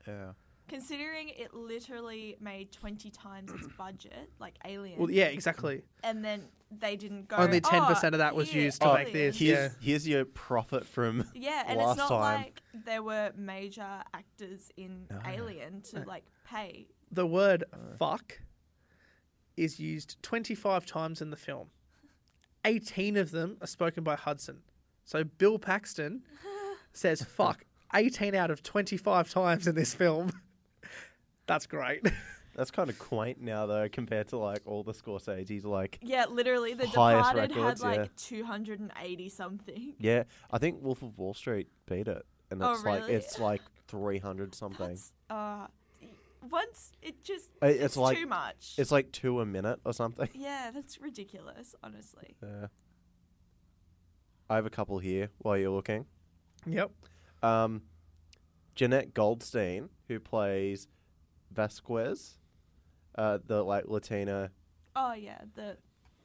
Speaker 3: Yeah.
Speaker 4: Considering it literally made 20 times its <clears throat> budget, like Alien.
Speaker 2: Well, yeah, exactly.
Speaker 4: And then they didn't go.
Speaker 2: Only 10%
Speaker 4: "Oh,
Speaker 2: of that was
Speaker 4: here,
Speaker 2: used to oh,
Speaker 4: make
Speaker 2: this.
Speaker 3: Here's
Speaker 2: Yeah.
Speaker 3: here's your profit from <laughs>
Speaker 4: Yeah, and
Speaker 3: last
Speaker 4: it's not
Speaker 3: time.
Speaker 4: like there were major actors in
Speaker 3: No.
Speaker 4: Alien to like pay.
Speaker 2: The word fuck is used 25 times in the film. 18 of them are spoken by Hudson. So Bill Paxton <laughs> says fuck 18 out of 25 times in this film. <laughs> That's great. <laughs>
Speaker 3: That's kind of quaint now though, compared to like all the Scorsese's. Like,
Speaker 4: Yeah, literally, The
Speaker 3: Highest
Speaker 4: Departed
Speaker 3: records,
Speaker 4: had
Speaker 3: yeah.
Speaker 4: like 280 something.
Speaker 3: yeah, I think Wolf of Wall Street beat it, and
Speaker 4: Oh,
Speaker 3: it's like it's like three hundred something.
Speaker 4: That's, uh, once it just it's,
Speaker 3: it's like-
Speaker 4: too much.
Speaker 3: It's like two a minute or something. <laughs>
Speaker 4: yeah, that's ridiculous. Honestly.
Speaker 3: Yeah. I have a couple here while you're looking.
Speaker 2: yep.
Speaker 3: Um, Jenette Goldstein, who plays Vasquez, uh, the like Latina
Speaker 4: Oh yeah, the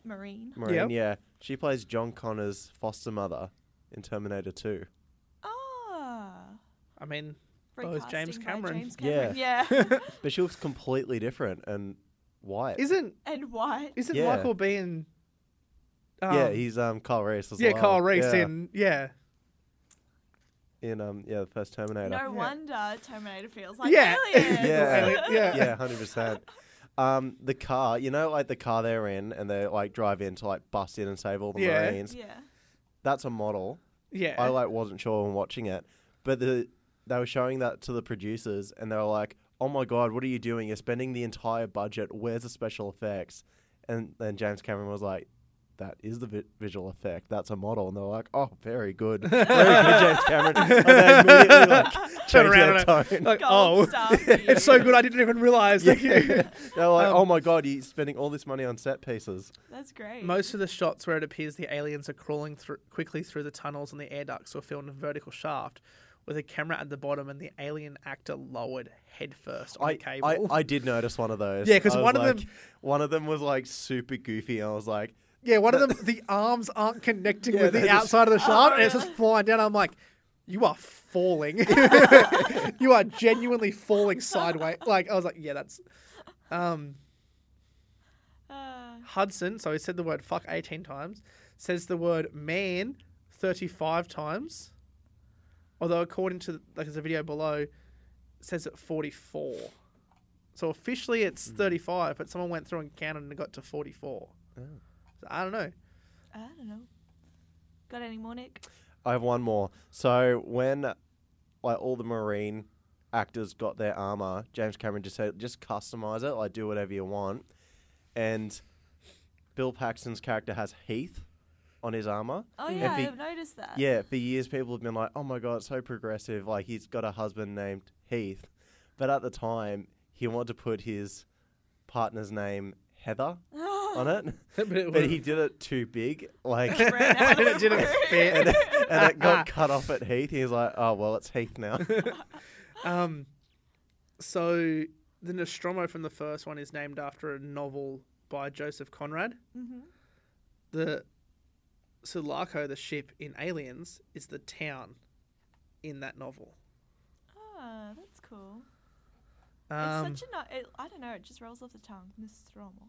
Speaker 4: Marine.
Speaker 3: Marine.
Speaker 2: Yep.
Speaker 3: Yeah, she plays John Connor's foster mother in Terminator Two.
Speaker 4: Ah.
Speaker 2: I mean, Both James Cameron.
Speaker 4: James Cameron. Yeah. Yeah. <laughs> <laughs>
Speaker 3: But she looks completely different and white.
Speaker 2: isn't
Speaker 4: and white.
Speaker 2: isn't
Speaker 3: Yeah.
Speaker 2: Michael Biehn
Speaker 3: yeah,
Speaker 2: um,
Speaker 3: he's um Kyle Reese as
Speaker 2: yeah,
Speaker 3: well.
Speaker 2: Kyle Reese
Speaker 3: yeah,
Speaker 2: in yeah.
Speaker 3: in um yeah the first Terminator.
Speaker 4: No wonder Terminator feels like
Speaker 2: Yeah.
Speaker 4: Alien. <laughs>
Speaker 3: Yeah.
Speaker 2: Alien, yeah.
Speaker 3: yeah, hundred percent. Um, the car, you know, like the car they're in, and they like drive in to like bust in and save all the
Speaker 2: Yeah.
Speaker 3: Marines.
Speaker 4: Yeah.
Speaker 3: That's a model.
Speaker 2: Yeah.
Speaker 3: I like wasn't sure when watching it, but the they were showing that to the producers, and they were like, "Oh my god, what are you doing? You're spending the entire budget. Where's the special effects?" And then James Cameron was like. That is the vi- visual effect. That's a model, and they're like, "Oh, very good, very good, James Cameron." And they immediately like <laughs>
Speaker 2: Turn
Speaker 3: change
Speaker 2: around
Speaker 3: their
Speaker 2: and-
Speaker 3: tone.
Speaker 2: like, oh,
Speaker 4: star for you. <laughs>
Speaker 2: it's so good I didn't even realize. Thank you.
Speaker 3: They're like,
Speaker 2: Um,
Speaker 3: "Oh my god, you're spending all this money on set pieces."
Speaker 4: That's great.
Speaker 2: Most of the shots where it appears the aliens are crawling through, quickly through the tunnels and the air ducts were filmed in a vertical shaft, with a camera at the bottom and the alien actor lowered headfirst on
Speaker 3: I,
Speaker 2: the cable.
Speaker 3: I, I did notice one of those.
Speaker 2: Yeah,
Speaker 3: because was
Speaker 2: one of
Speaker 3: like-
Speaker 2: them-
Speaker 3: one of them was like super goofy. And I was like,
Speaker 2: yeah, one of them, the arms aren't connecting <laughs>
Speaker 3: Yeah,
Speaker 2: with
Speaker 3: they're
Speaker 2: the
Speaker 3: just-
Speaker 2: outside of the <laughs> shaft, and it's just flying down. I'm like, you are falling. <laughs> you are genuinely falling sideways. Like I was like, yeah, that's. Um,
Speaker 4: Uh,
Speaker 2: Hudson, so he said the word fuck 18 times, says the word man 35 times. Although, according to, like, there's a video below, it says it 44. So officially it's mm. 35, but someone went through and counted and it got to 44.
Speaker 3: Oh.
Speaker 2: So I don't know.
Speaker 4: I don't know. Got any more, Nick?
Speaker 3: I have one more. So when like all the Marine actors got their armor, James Cameron just said, just customize it, like do whatever you want. And Bill Paxton's character has Heath on his armor.
Speaker 4: Oh yeah,
Speaker 3: for-
Speaker 4: I've noticed that.
Speaker 3: Yeah, for years people have been like, "Oh my god, it's so progressive!" Like he's got a husband named Heath, but at the time he wanted to put his partner's name Heather <laughs> on it, <laughs>
Speaker 2: but it
Speaker 3: but he did it too big, like,
Speaker 4: Ran <laughs>
Speaker 2: And it didn't fit.
Speaker 3: and, it, and it got cut off at Heath. He was like, "Oh well, it's Heath now."
Speaker 2: Um, so the Nostromo from the first one is named after a novel by Joseph Conrad.
Speaker 4: Mm-hmm.
Speaker 2: The Sulaco, the ship in Aliens, is the town in that novel.
Speaker 4: Ah, that's cool.
Speaker 2: Um,
Speaker 4: it's such a it, I don't know. It just rolls off the tongue. Nostromo.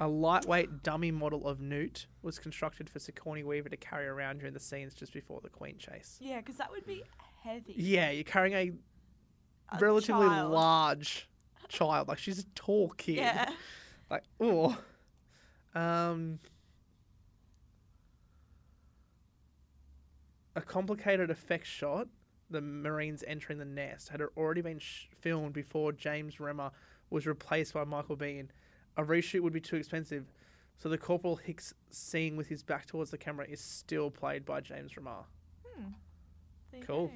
Speaker 2: a lightweight dummy model of Newt was constructed for Sigourney Weaver to carry around during the scenes just before the Queen chase.
Speaker 4: Yeah, because that would be heavy.
Speaker 2: Yeah, you're carrying a
Speaker 4: A
Speaker 2: relatively
Speaker 4: child.
Speaker 2: large child. Like she's a tall kid.
Speaker 4: Yeah.
Speaker 2: Like oh. Um. A complicated effect shot, the Marines entering the nest, had already been sh- filmed before James Remar was replaced by Michael Biehn. A reshoot would be too expensive, so the Corporal Hicks scene with his back towards the camera is still played by James Remar.
Speaker 4: Hmm. There
Speaker 2: Cool.
Speaker 4: go.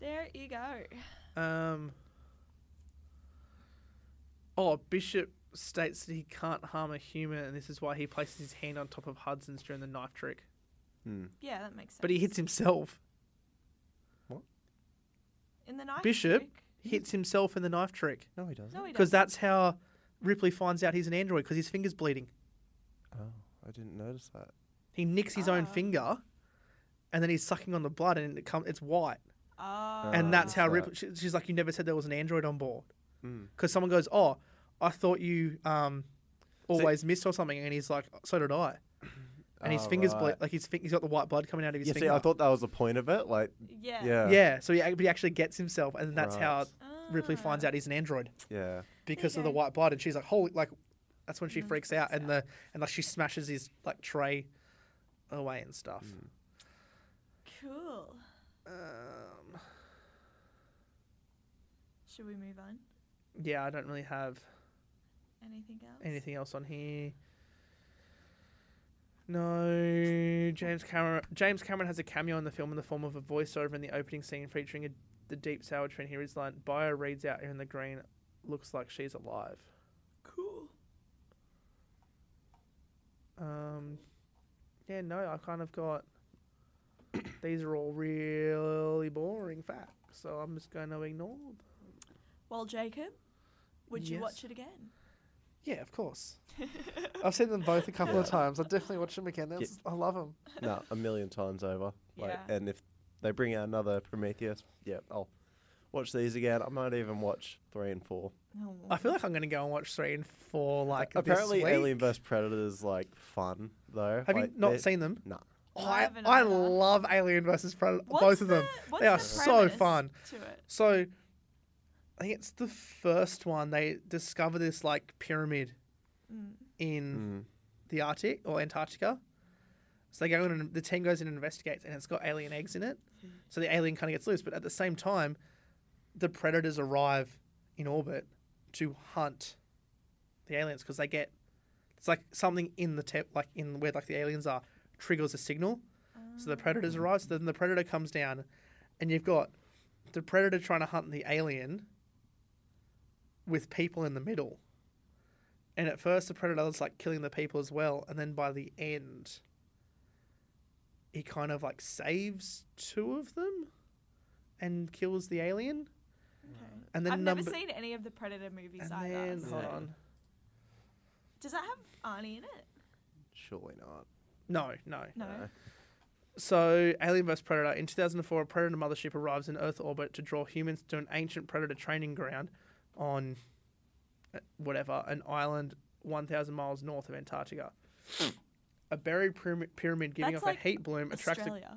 Speaker 4: There you go.
Speaker 2: Um. Oh, Bishop states that he can't harm a human, and this is why he places his hand on top of Hudson's during the knife trick.
Speaker 3: Hmm.
Speaker 4: Yeah, that makes sense.
Speaker 2: But he hits himself. What?
Speaker 4: In the knife
Speaker 2: Bishop
Speaker 4: trick-
Speaker 2: hits himself in the knife trick
Speaker 3: No, he doesn't.
Speaker 4: No, he
Speaker 2: because
Speaker 4: doesn't.
Speaker 2: that's how Ripley finds out he's an android because his finger's bleeding.
Speaker 3: Oh, I didn't notice that.
Speaker 2: He nicks his own
Speaker 4: Ah.
Speaker 2: finger, and then he's sucking on the blood, and it come it's white.
Speaker 4: Oh.
Speaker 2: and that's how
Speaker 3: Ah.
Speaker 2: Ripley. She, she's like, "You never said there was an android on board."
Speaker 3: Mm.
Speaker 2: Because someone goes, "Oh, I thought you um always missed or something," and he's like, "So did I." And his
Speaker 3: Oh,
Speaker 2: fingers
Speaker 3: right.
Speaker 2: bleed, like his fin- he's got the white blood coming out of his
Speaker 3: Yeah,
Speaker 2: finger.
Speaker 3: see, I thought that was the point of it. Like,
Speaker 4: Yeah.
Speaker 3: yeah,
Speaker 2: yeah, so he, but he actually gets himself, and that's how
Speaker 3: Right.
Speaker 2: Ripley finds
Speaker 4: Ah.
Speaker 2: out he's an android
Speaker 3: yeah.
Speaker 2: because
Speaker 4: you
Speaker 2: of the white blood, and she's like, "Holy!" Like, that's when she
Speaker 4: And then
Speaker 2: freaks out, and the and like she smashes his like tray away and stuff.
Speaker 3: Mm.
Speaker 4: Cool.
Speaker 2: Um,
Speaker 4: Should we move on?
Speaker 2: yeah, I don't really have
Speaker 4: Anything else?
Speaker 2: anything else on here. No, James Cameron. James Cameron has a cameo in the film in the form of a voiceover in the opening scene featuring a, the deep sour trend. Here his line: "Bio reads out here in the green, looks like she's alive."
Speaker 4: Cool.
Speaker 2: Um, yeah, no, I kind of got. <coughs> These are all really boring facts, so I'm just going to ignore them.
Speaker 4: Well, Jacob, would you watch it again?
Speaker 2: Yeah, of course. I've seen them both a couple of times. I'll definitely watch them again. That's, I love them.
Speaker 3: no, a million times over. Like,
Speaker 4: Yeah.
Speaker 3: and if they bring out another Prometheus, yeah, I'll watch these again. I might even watch three and four.
Speaker 4: Oh.
Speaker 2: I feel like I'm going to go and watch three and four. Like
Speaker 3: Apparently,
Speaker 2: this week.
Speaker 3: Alien vs Predator is like fun though.
Speaker 2: Have you
Speaker 3: Like,
Speaker 2: not
Speaker 3: they're-
Speaker 2: seen them?
Speaker 3: No.
Speaker 2: Oh,
Speaker 4: I
Speaker 2: I,
Speaker 4: haven't
Speaker 2: I
Speaker 4: either.
Speaker 2: love Alien versus Predator.
Speaker 4: What's
Speaker 2: both of
Speaker 4: the-
Speaker 2: them.
Speaker 4: what's
Speaker 2: They are
Speaker 4: the
Speaker 2: so
Speaker 4: premise
Speaker 2: fun.
Speaker 4: To it.
Speaker 2: So, I think it's the first one. They discover this like pyramid
Speaker 4: Mm.
Speaker 2: in
Speaker 3: Mm.
Speaker 2: the Arctic or Antarctica. So they go in and the team goes in and investigates, and it's got alien eggs in it. So the alien kind of gets loose, but at the same time, the predators arrive in orbit to hunt the aliens because they get it's like something in the te- like in where like the aliens are triggers a signal. So the predators arrive. So then the predator comes down, and you've got the predator trying to hunt the alien with people in the middle. And at first, the predator's like killing the people as well, and then by the end, he kind of like saves two of them and kills the alien.
Speaker 4: Okay.
Speaker 2: And then
Speaker 4: I've
Speaker 2: number
Speaker 4: never seen any of the Predator movies
Speaker 2: and
Speaker 4: either.
Speaker 2: then
Speaker 4: so-
Speaker 2: hold on,
Speaker 4: Does that have Arnie in it?
Speaker 3: Surely not.
Speaker 2: no, no.
Speaker 4: No.
Speaker 3: No.
Speaker 2: So, Alien vs Predator. In 2004, a Predator mothership arrives in Earth orbit to draw humans to an ancient Predator training ground on uh, whatever, an island 1,000 miles north of Antarctica. a buried pyramid, pyramid giving
Speaker 4: That's
Speaker 2: off
Speaker 4: like
Speaker 2: a heat bloom attracts a.
Speaker 4: Australia.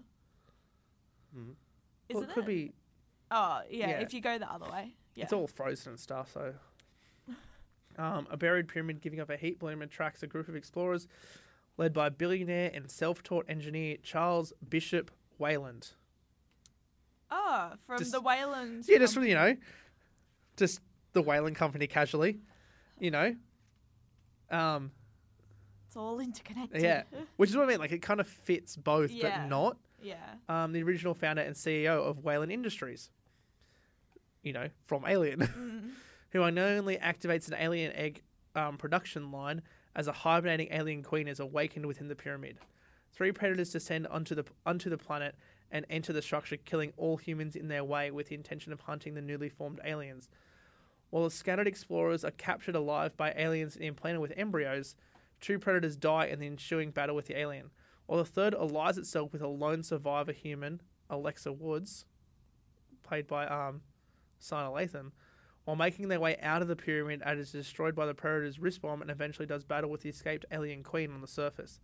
Speaker 3: Mhm.
Speaker 2: Well,
Speaker 4: Isn't
Speaker 2: it could be.
Speaker 4: Oh, yeah,
Speaker 2: Yeah.
Speaker 4: If you go the other way. Yeah.
Speaker 2: It's all frozen and stuff, so. <laughs> Um, a buried pyramid giving off a heat bloom attracts a group of explorers led by billionaire and self taught engineer Charles Bishop Weyland.
Speaker 4: Oh, from
Speaker 2: Just-
Speaker 4: the Weyland.
Speaker 2: Yeah, just from, you know, just the Weyland Company casually, you know. Um,
Speaker 4: It's all interconnected.
Speaker 2: yeah, which is what I mean. Like it kind of fits both,
Speaker 4: Yeah.
Speaker 2: but not.
Speaker 4: yeah.
Speaker 2: Um, the original founder and CEO of Weyland Industries, you know, from Alien, <laughs>
Speaker 4: Mm.
Speaker 2: who unknowingly activates an alien egg um, production line as a hibernating alien queen is awakened within the pyramid. Three predators descend onto the onto the planet and enter the structure, killing all humans in their way with the intention of hunting the newly formed aliens. While the scattered explorers are captured alive by aliens and implanted with embryos, two predators die in the ensuing battle with the alien. While the third allies itself with a lone survivor human, Alexa Woods, played by um, Sanaa Lathan, while making their way out of the pyramid it is destroyed by the Predator's wrist bomb and eventually does battle with the escaped alien queen on the surface.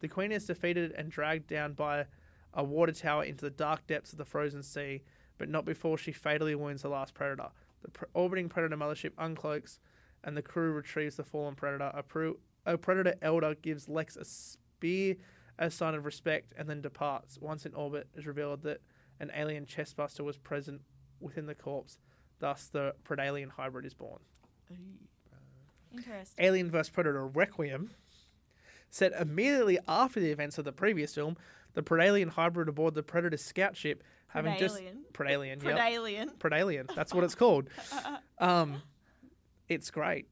Speaker 2: The queen is defeated and dragged down by a water tower into the dark depths of the frozen sea, but not before she fatally wounds the last Predator. The pre- orbiting Predator mothership uncloaks, and the crew retrieves the fallen Predator. A, a Predator elder gives Lex a spear as sign of respect and then departs. Once in orbit, it is revealed that an alien chestbuster was present within the corpse. Thus, the Predalien hybrid is born.
Speaker 4: Interesting.
Speaker 2: Alien vs. Predator Requiem, set immediately after the events of the previous film, the Predalien hybrid aboard the Predator scout ship, having just
Speaker 4: Predalien.
Speaker 2: Predalien, yep.
Speaker 4: Predalien.
Speaker 2: That's what it's called. <laughs> Um, it's great.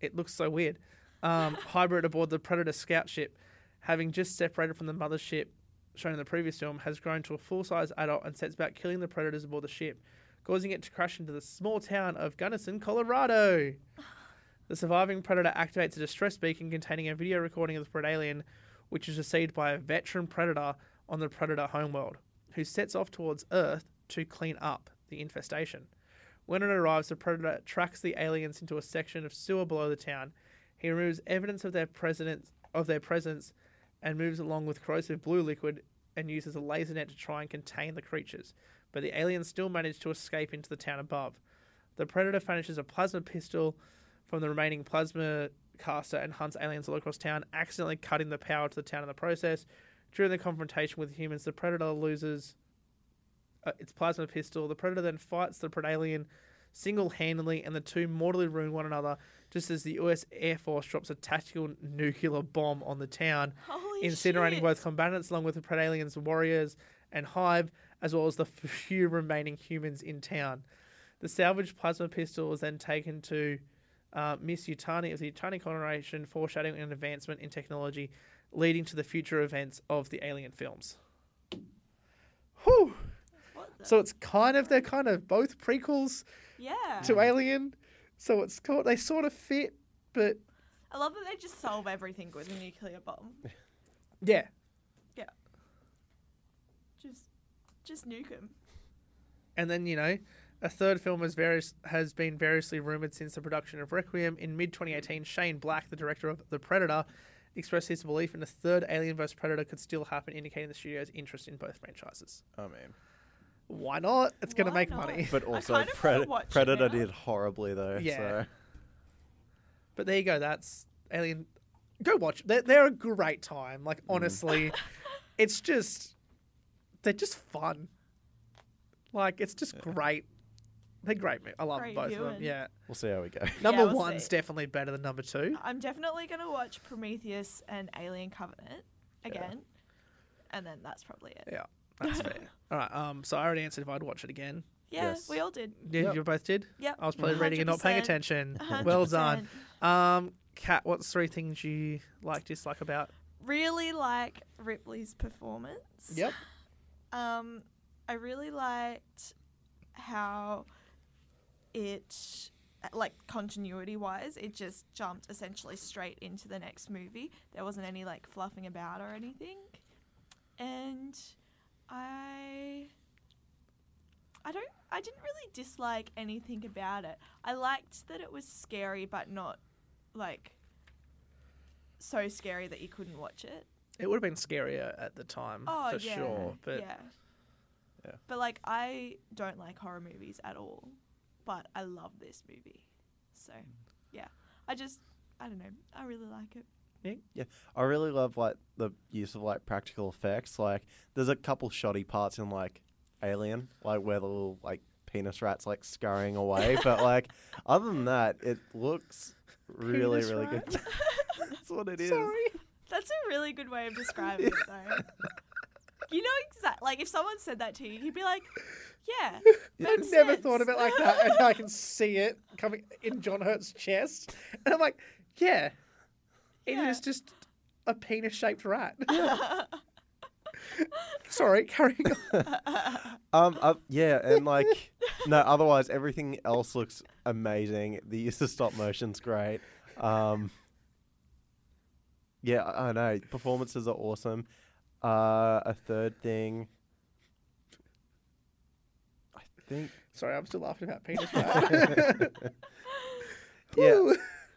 Speaker 2: It looks so weird. Um, <laughs> hybrid aboard the Predator scout ship, having just separated from the mothership shown in the previous film, has grown to a full-size adult and sets about killing the predators aboard the ship, causing it to crash into the small town of Gunnison, Colorado. <sighs> The surviving predator activates a distress beacon containing a video recording of the Predalien, which is received by a veteran predator on the predator homeworld, who sets off towards Earth to clean up the infestation. When it arrives, the predator tracks the aliens into a section of sewer below the town. He removes evidence of their presence of their presence and moves along with corrosive blue liquid and uses a laser net to try and contain the creatures. But the aliens still manage to escape into the town above. The predator finishes a plasma pistol from the remaining plasma caster and hunts aliens all across town, accidentally cutting the power to the town in the process. During the confrontation with humans, the predator loses uh, its plasma pistol. The predator then fights the predalien single-handedly, and the two mortally ruin one another. Just as the U.S. Air Force drops a tactical nuclear bomb on the town,
Speaker 4: Holy
Speaker 2: incinerating
Speaker 4: shit.
Speaker 2: both combatants along with the Predalien's warriors and Hive, as well as the <laughs> few remaining humans in town. The salvaged plasma pistol was then taken to uh, Miss Yutani of the Yutani Corporation, foreshadowing an advancement in technology leading to the future events of the Alien films. Whew. So it's kind of they're kind of both prequels
Speaker 4: yeah.
Speaker 2: to Alien. So it's called they sort of fit, but
Speaker 4: I love that they just solve everything with a nuclear bomb. <laughs>
Speaker 2: Yeah.
Speaker 4: Yeah, Just, just nuke them.
Speaker 2: And then you know, a third film has various has been variously rumored since the production of Requiem in mid 2018. Shane Black, the director of The Predator, expressed his belief in a third Alien vs Predator could still happen, indicating the studio's interest in both franchises.
Speaker 3: Oh, I mean,
Speaker 2: Why not? It's going to
Speaker 4: Why
Speaker 2: make
Speaker 4: not?
Speaker 2: money.
Speaker 3: but also
Speaker 4: kind of wanna
Speaker 3: Pred-
Speaker 4: watch it
Speaker 3: Predator
Speaker 4: now.
Speaker 3: did horribly though.
Speaker 2: Yeah.
Speaker 3: So.
Speaker 2: But there you go. That's Alien. Go watch. They're, they're a great time. Like mm. honestly, <laughs> it's just they're just fun. Like it's just great. They're great. man. I love
Speaker 4: Great
Speaker 2: both of them.
Speaker 4: viewing.
Speaker 2: Yeah.
Speaker 3: We'll see how we go.
Speaker 2: Number
Speaker 4: we'll
Speaker 2: one's
Speaker 4: see.
Speaker 2: definitely better than number two.
Speaker 4: I'm definitely gonna watch Prometheus and Alien Covenant again, and then that's probably it.
Speaker 2: Yeah, that's fair. <laughs> All right. Um. So I already answered if I'd watch it again.
Speaker 4: Yeah,
Speaker 3: Yes.
Speaker 4: we all did.
Speaker 2: Yeah,
Speaker 3: Yep.
Speaker 2: you both did.
Speaker 4: Yep.
Speaker 2: I was probably reading and not paying
Speaker 4: 100%.
Speaker 2: attention.
Speaker 4: 100%. <laughs>
Speaker 2: Well done. Um, Kat, what's three things you like, dislike about?
Speaker 4: Really like Ripley's performance.
Speaker 2: Yep.
Speaker 4: Um, I really liked how it, like continuity wise, it just jumped essentially straight into the next movie. There wasn't any like fluffing about or anything. And I. I don't. I didn't really dislike anything about it. I liked that it was scary, but not like so scary that you couldn't watch it.
Speaker 2: It would have been scarier at the time,
Speaker 4: Oh
Speaker 2: for
Speaker 4: yeah,
Speaker 2: sure. But
Speaker 4: yeah,
Speaker 3: Yeah.
Speaker 4: But like, I don't like horror movies at all, but I love this movie. So, mm. yeah, I just, I don't know, I really like it.
Speaker 3: Yeah, I really love like the use of like practical effects. Like, there's a couple shoddy parts in like Alien, like where the little like penis rats like scurrying away. <laughs> but like, other than that, it looks really,
Speaker 2: Penis
Speaker 3: really
Speaker 2: rat?
Speaker 3: good. <laughs> That's what it is.
Speaker 2: sorry.
Speaker 4: That's a really good way of describing it, though. <laughs> You know exactly, like if someone said that to you, you'd be like, yeah,
Speaker 2: I <laughs>
Speaker 4: makes
Speaker 2: never
Speaker 4: sense.
Speaker 2: thought of it like that, and I can see it coming in John Hurt's chest, and I'm like, yeah, it is
Speaker 4: Yeah.
Speaker 2: just a penis-shaped rat. <laughs> <laughs> Sorry, carrying on.
Speaker 3: Um, uh, yeah, and like, no, otherwise everything else looks amazing. The use of stop motion's great. Um, yeah, I, I know performances are awesome. Uh, a third thing, I think.
Speaker 2: Sorry, I'm still laughing about penis. Matt. <laughs>
Speaker 3: Yeah,
Speaker 2: Woo.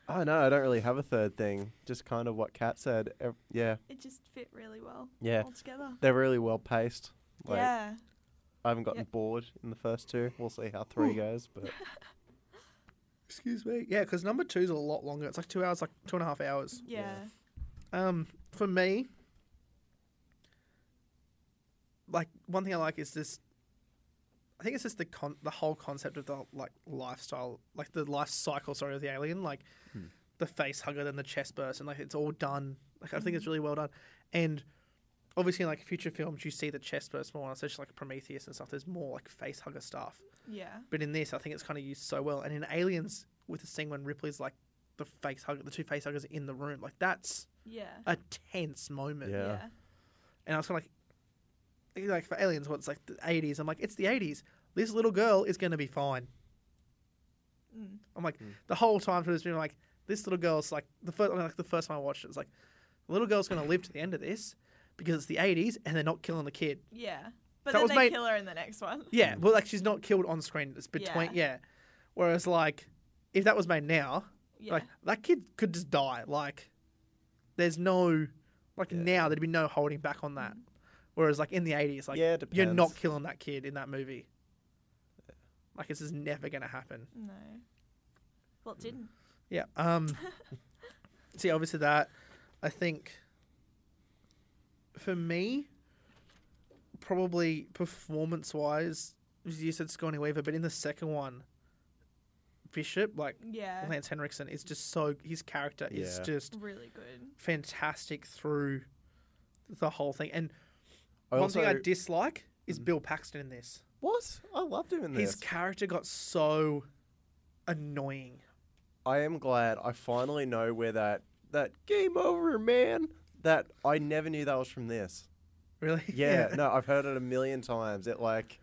Speaker 3: I know. I don't really have a third thing. Just kind of what Kat said. Ev- yeah,
Speaker 4: It just fit really well.
Speaker 3: Yeah.
Speaker 4: All together.
Speaker 3: they're really well paced. Like,
Speaker 4: yeah.
Speaker 3: I haven't gotten
Speaker 4: Yep.
Speaker 3: bored in the first two. We'll see how three
Speaker 2: Ooh.
Speaker 3: goes, but <laughs>
Speaker 2: Excuse me. Yeah, because number two's a lot longer. It's like two hours, like two and a half hours.
Speaker 4: Yeah.
Speaker 2: Um, for me, like one thing I like is this. I think it's just the con- the whole concept of the like lifestyle, like the life cycle, sorry, of the alien, like
Speaker 3: Hmm.
Speaker 2: the face hugger, then the chest burst, and like it's all done. Like I think it's really well done, and obviously in like future films you see the chest burst more, especially like Prometheus and stuff. There's more like face hugger stuff,
Speaker 4: Yeah.
Speaker 2: but in this I think it's kind of used so well, and in Aliens with the scene when Ripley's like the face hugger, the two face huggers in the room, like that's
Speaker 4: Yeah.
Speaker 2: a tense moment.
Speaker 3: Yeah.
Speaker 4: Yeah.
Speaker 2: And I was kind of like, like for aliens, what's like the 80s? I'm like, it's the 80s. This little girl is going to be fine.
Speaker 4: Mm.
Speaker 2: I'm like,
Speaker 3: Mm.
Speaker 2: the whole time through this movie, I'm like, this little girl's like, the first, I mean, like the first time I watched it, it's like, the little girl's going to live to the end of this because it's the 80s and they're not killing the kid.
Speaker 4: Yeah. But
Speaker 2: That
Speaker 4: then
Speaker 2: was
Speaker 4: they
Speaker 2: made-
Speaker 4: kill her in the next one. <laughs>
Speaker 2: Yeah, well, like she's not killed on screen. It's between, yeah. Whereas, like, if that was made now,
Speaker 4: Yeah.
Speaker 2: like, that kid could just die. Like, there's no, like,
Speaker 3: Yeah.
Speaker 2: now there'd be no holding back on that. Whereas, like, in the 80s, like,
Speaker 3: yeah,
Speaker 2: You're not killing that kid in that movie. Like this is never gonna happen.
Speaker 4: no. Well, it didn't.
Speaker 2: Yeah. Um. <laughs> see, obviously that, I think. For me, probably performance-wise, you said Sigourney Weaver, but in the second one, Bishop, like
Speaker 4: Yeah.
Speaker 2: Lance Henriksen, is just so his character is just
Speaker 4: Really good.
Speaker 2: fantastic through the whole thing. And
Speaker 3: I
Speaker 2: one thing I dislike is mm. Bill Paxton in this.
Speaker 3: What? I loved him in this.
Speaker 2: His character got so annoying.
Speaker 3: I am glad I finally know where that that game over, man. That I never knew that was from this.
Speaker 2: Really?
Speaker 3: Yeah, <laughs> no, I've heard it a million times. It like,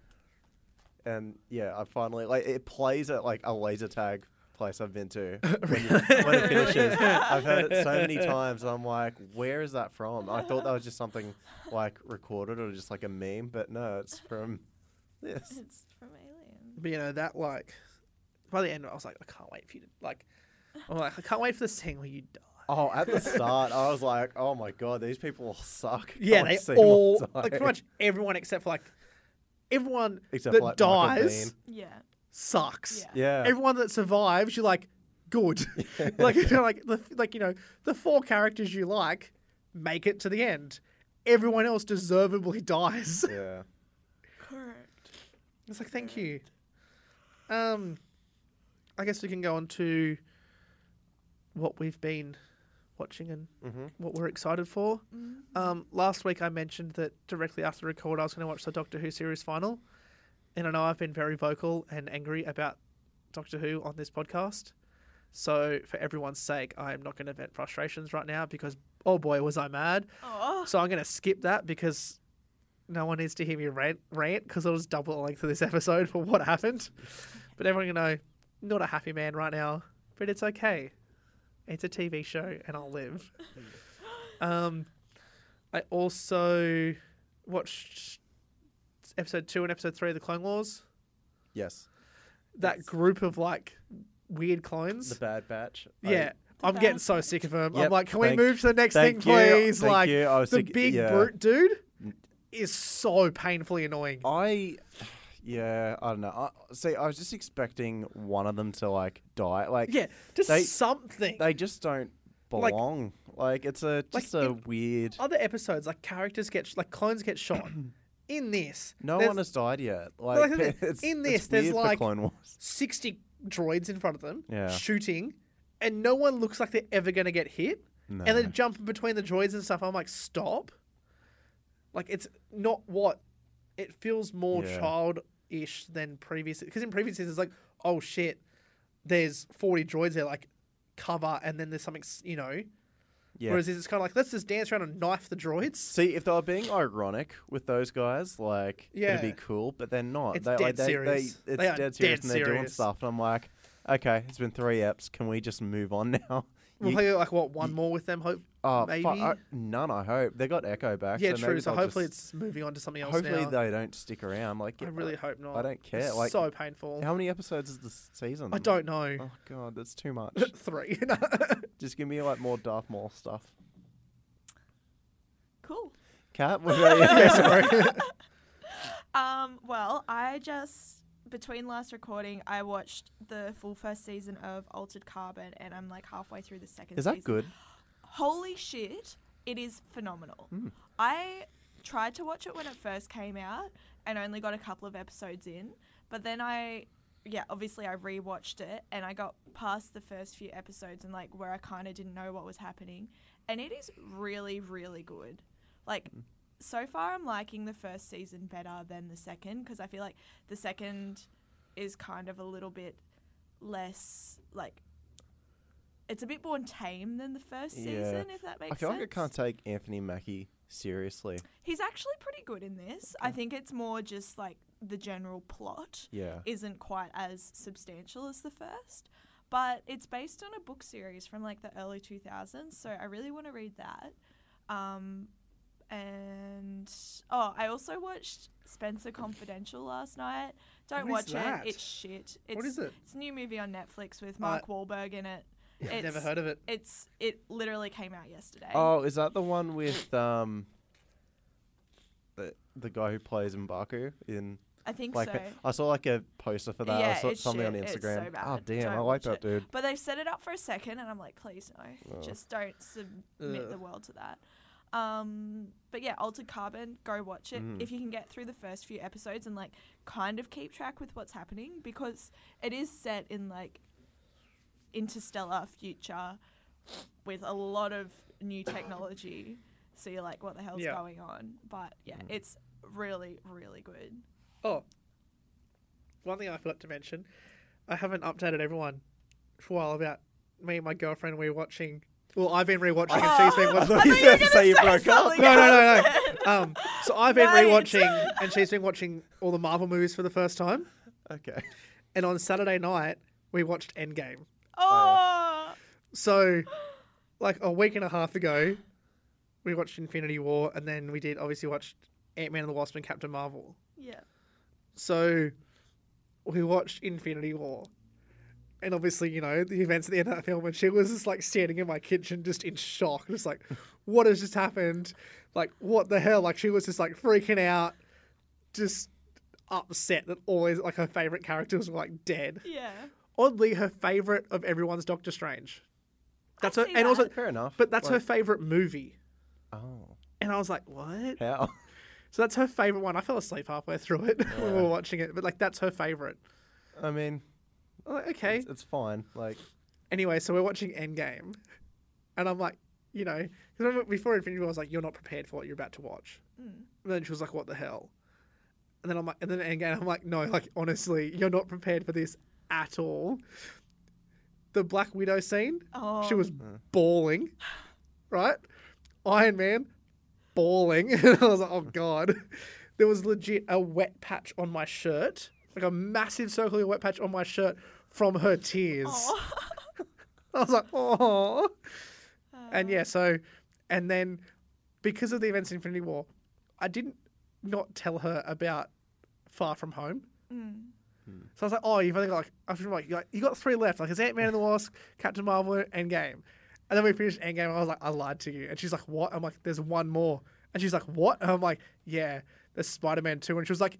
Speaker 3: and yeah, I finally like it plays at like a laser tag place I've been to <laughs> when, you, when it finishes. I've heard it so <laughs> many times. I'm like, where is that from? I thought that was just something like recorded or just like a meme, but no, it's from this.
Speaker 4: It's from Alien.
Speaker 2: But you know that like by the end I was like, I can't wait for you to like. I'm like, I can't wait for the scene where you die.
Speaker 3: Oh, at the <laughs> start, I was like, oh my god, these people all suck.
Speaker 2: Yeah,
Speaker 3: Can't
Speaker 2: they
Speaker 3: see
Speaker 2: all like pretty much everyone except for like everyone
Speaker 3: Except
Speaker 2: that
Speaker 3: for, like,
Speaker 2: dies
Speaker 4: Yeah.
Speaker 2: Sucks.
Speaker 4: Yeah.
Speaker 3: Yeah.
Speaker 2: Everyone that survives, you're like, good. <laughs> <laughs> like you know, like the like you know the four characters you like make it to the end. Everyone else deservedly <laughs> dies.
Speaker 3: yeah.
Speaker 4: Correct.
Speaker 2: It's like, thank you. Um, I guess we can go on to what we've been watching and
Speaker 3: Mm-hmm.
Speaker 2: what we're excited for.
Speaker 4: Mm.
Speaker 2: Um, last week I mentioned that directly after the record I was going to watch the Doctor Who series final, and I know I've been very vocal and angry about Doctor Who on this podcast. So for everyone's sake, I am not going to vent frustrations right now because oh boy was I mad.
Speaker 4: Oh.
Speaker 2: So I'm going to skip that because no one needs to hear me rant rant because I'll just double the length of this episode for what happened. But everyone can know, not a happy man right now, but it's okay. It's a TV show and I'll live. <laughs> um, I also watched episode two and episode three of the Clone Wars.
Speaker 3: Yes.
Speaker 2: That
Speaker 3: Yes.
Speaker 2: group of like weird clones.
Speaker 3: The Bad Batch. I-
Speaker 2: yeah.
Speaker 4: The
Speaker 2: I'm getting so sick of them. I'm
Speaker 3: Yep,
Speaker 2: like, can we move to the next thing,
Speaker 3: thank you,
Speaker 2: please?
Speaker 3: thank
Speaker 2: like,
Speaker 3: you, I was
Speaker 2: the
Speaker 3: sick-
Speaker 2: big
Speaker 3: yeah.
Speaker 2: brute dude mm. is so painfully annoying.
Speaker 3: I, yeah, I don't know. I, see, I was just expecting one of them to like die. Like,
Speaker 2: Yeah, just
Speaker 3: they-
Speaker 2: something.
Speaker 3: they just don't
Speaker 2: Like-
Speaker 3: belong. Like, it's a
Speaker 2: Like,
Speaker 3: just a
Speaker 2: in-
Speaker 3: weird.
Speaker 2: Other episodes, like characters get sh- like clones get shot. <clears throat> In this,
Speaker 3: No
Speaker 2: there's
Speaker 3: one has died yet. <laughs> Like,
Speaker 2: like I said,
Speaker 3: it's,
Speaker 2: in <laughs>
Speaker 3: it's
Speaker 2: this, there's
Speaker 3: weird for
Speaker 2: like-
Speaker 3: Clone Wars.
Speaker 2: sixty droids in front of them
Speaker 3: Yeah.
Speaker 2: shooting, and no one looks like they're ever gonna get hit. And then jumping between the droids and stuff. I'm like, stop. Like it's not what it feels more
Speaker 3: Yeah.
Speaker 2: childish than previous. Because in previous seasons, it's like, oh shit, there's 40 droids there. Like cover, and then there's something, s- you know.
Speaker 3: Yeah.
Speaker 2: Whereas it's kind of like let's just dance around and knife the droids.
Speaker 3: See, if they were being ironic with those guys, like it'd be cool, but they're not.
Speaker 2: It's
Speaker 3: they,
Speaker 2: dead
Speaker 3: like, they,
Speaker 2: serious.
Speaker 3: They, it's
Speaker 2: They are
Speaker 3: dead serious,
Speaker 2: dead
Speaker 3: and they're doing
Speaker 2: serious.
Speaker 3: stuff. And I'm like, okay, it's been three eps. Can we just move on <laughs> now?
Speaker 2: We'll
Speaker 3: You-
Speaker 2: play like what one
Speaker 3: you-
Speaker 2: more with them. Hope.
Speaker 3: oh,
Speaker 2: maybe?
Speaker 3: fuck, I- none. I hope they got Echo back.
Speaker 2: yeah,
Speaker 3: so
Speaker 2: true. So hopefully
Speaker 3: just-
Speaker 2: it's moving on to something else
Speaker 3: hopefully
Speaker 2: now.
Speaker 3: they don't stick around. Like,
Speaker 2: I
Speaker 3: get-
Speaker 2: really hope not.
Speaker 3: I don't care.
Speaker 2: It's
Speaker 3: like,
Speaker 2: so painful.
Speaker 3: how many episodes is this season?
Speaker 2: I don't know.
Speaker 3: Oh god, that's too much. <laughs>
Speaker 2: Three. <laughs>
Speaker 3: just give me like more Darth Maul stuff.
Speaker 4: Cool.
Speaker 3: Kat, what about you? <laughs>
Speaker 4: Um, well, I just between last recording, I watched the full first season of Altered Carbon, and I'm like halfway through the second.
Speaker 3: Is that
Speaker 4: season.
Speaker 3: good?
Speaker 4: Holy shit! It is phenomenal.
Speaker 3: Hmm.
Speaker 4: I tried to watch it when it first came out, and only got a couple of episodes in. But then I, yeah, obviously I rewatched it, and I got past the first few episodes, and like where I kind of didn't know what was happening, and it is really, really good. Like
Speaker 3: Hmm.
Speaker 4: So far I'm liking the first season better than the second because I feel like the second is kind of a little bit less like it's a bit more tame than the first
Speaker 3: Yeah.
Speaker 4: season if that makes sense.
Speaker 3: I feel
Speaker 4: sense.
Speaker 3: like I can't take Anthony Mackie seriously.
Speaker 4: He's actually pretty good in this. I think it's more just like the general plot
Speaker 3: Yeah.
Speaker 4: isn't quite as substantial as the first. But it's based on a book series from like the early 2000s, so I really want to read that. Um, and oh, I also watched Spencer Confidential last night. Don't
Speaker 2: What is
Speaker 4: watch
Speaker 2: that?
Speaker 4: it; it's shit. It's,
Speaker 2: what is it?
Speaker 4: It's a new movie on Netflix with Mark Wahlberg in it. It's,
Speaker 2: Never heard of it.
Speaker 4: It's it literally came out yesterday.
Speaker 3: Oh, is that the one with um the the guy who plays Mbaku in
Speaker 4: I think
Speaker 3: Black
Speaker 4: so.
Speaker 3: I saw like a poster for that.
Speaker 4: Yeah,
Speaker 3: I saw
Speaker 4: it's
Speaker 3: something on
Speaker 4: shit. It's
Speaker 3: Instagram.
Speaker 4: so bad.
Speaker 3: Oh damn,
Speaker 4: Don't
Speaker 3: I like that
Speaker 4: it.
Speaker 3: dude.
Speaker 4: But they've set it up for a second, and I'm like, please no,
Speaker 3: Oh.
Speaker 4: just don't submit the world to that. Um, but yeah, Altered Carbon, go watch it
Speaker 3: Mm.
Speaker 4: if you can get through the first few episodes and like kind of keep track with what's happening because it is set in like interstellar future with a lot of new technology. So you're like, what the hell's
Speaker 2: Yeah.
Speaker 4: going on? But yeah,
Speaker 3: Mm.
Speaker 4: it's really, really good.
Speaker 2: Oh, one thing I forgot to mention, I haven't updated everyone for a while about me and my girlfriend. We're watching. Well, I've been rewatching, and she's been <laughs> watching.
Speaker 3: thought you
Speaker 4: thought you were
Speaker 3: were say you broke up.
Speaker 2: No, no, no, no. <laughs> Um, so I've been
Speaker 4: Right.
Speaker 2: rewatching, and she's been watching all the Marvel movies for the first time.
Speaker 3: Okay.
Speaker 2: And on Saturday night, we watched Endgame.
Speaker 4: Oh,
Speaker 2: So, like a week and a half ago, we watched Infinity War, and then we did obviously watched Ant Man and the Wasp and Captain Marvel.
Speaker 4: yeah.
Speaker 2: So, we watched Infinity War. And obviously, you know, the events at the end of that film, and she was just like standing in my kitchen, just in shock, just like, what has just happened? Like, what the hell? Like, she was just like freaking out, just upset that always like her favorite characters were like dead.
Speaker 4: Yeah.
Speaker 2: Oddly, her favorite of everyone's Doctor Strange. That's her,
Speaker 4: see
Speaker 2: and also.
Speaker 3: Fair enough.
Speaker 2: but that's her favorite movie.
Speaker 3: Oh.
Speaker 2: And I was like, what?
Speaker 3: How?
Speaker 2: So that's her favorite one. I fell asleep halfway through it <laughs> when we were watching it, but like that's her favorite.
Speaker 3: I mean,
Speaker 2: I'm like, okay.
Speaker 3: it's, it's fine. Like,
Speaker 2: Anyway, so we're watching Endgame, and I'm like, you know, 'cause remember before Infinity War, I was like, you're not prepared for what you're about to watch.
Speaker 4: Mm.
Speaker 2: And then she was like, what the hell? And then I'm like, and then Endgame, I'm like, no, like honestly, you're not prepared for this at all. The Black Widow scene,
Speaker 4: Oh.
Speaker 2: she was <laughs> bawling, right? Iron Man, bawling. <laughs> and I was like, oh god. There was legit a wet patch on my shirt, like a massive circular wet patch on my shirt from her <laughs> tears. <laughs> I was like, oh. And yeah, so, and then because of the events in Infinity War, I didn't not tell her about Far From Home.
Speaker 4: Mm.
Speaker 2: So I was like, oh, you've only got like, I was like, you got- you got three left. Like, it's Ant Man and the Wasp, Captain Marvel, Endgame. And then we finished Endgame. And I was like, I lied to you. And she's like, what? I'm like, there's one more. And she's like, what? And I'm like, yeah, there's Spider Man 2. And she was like,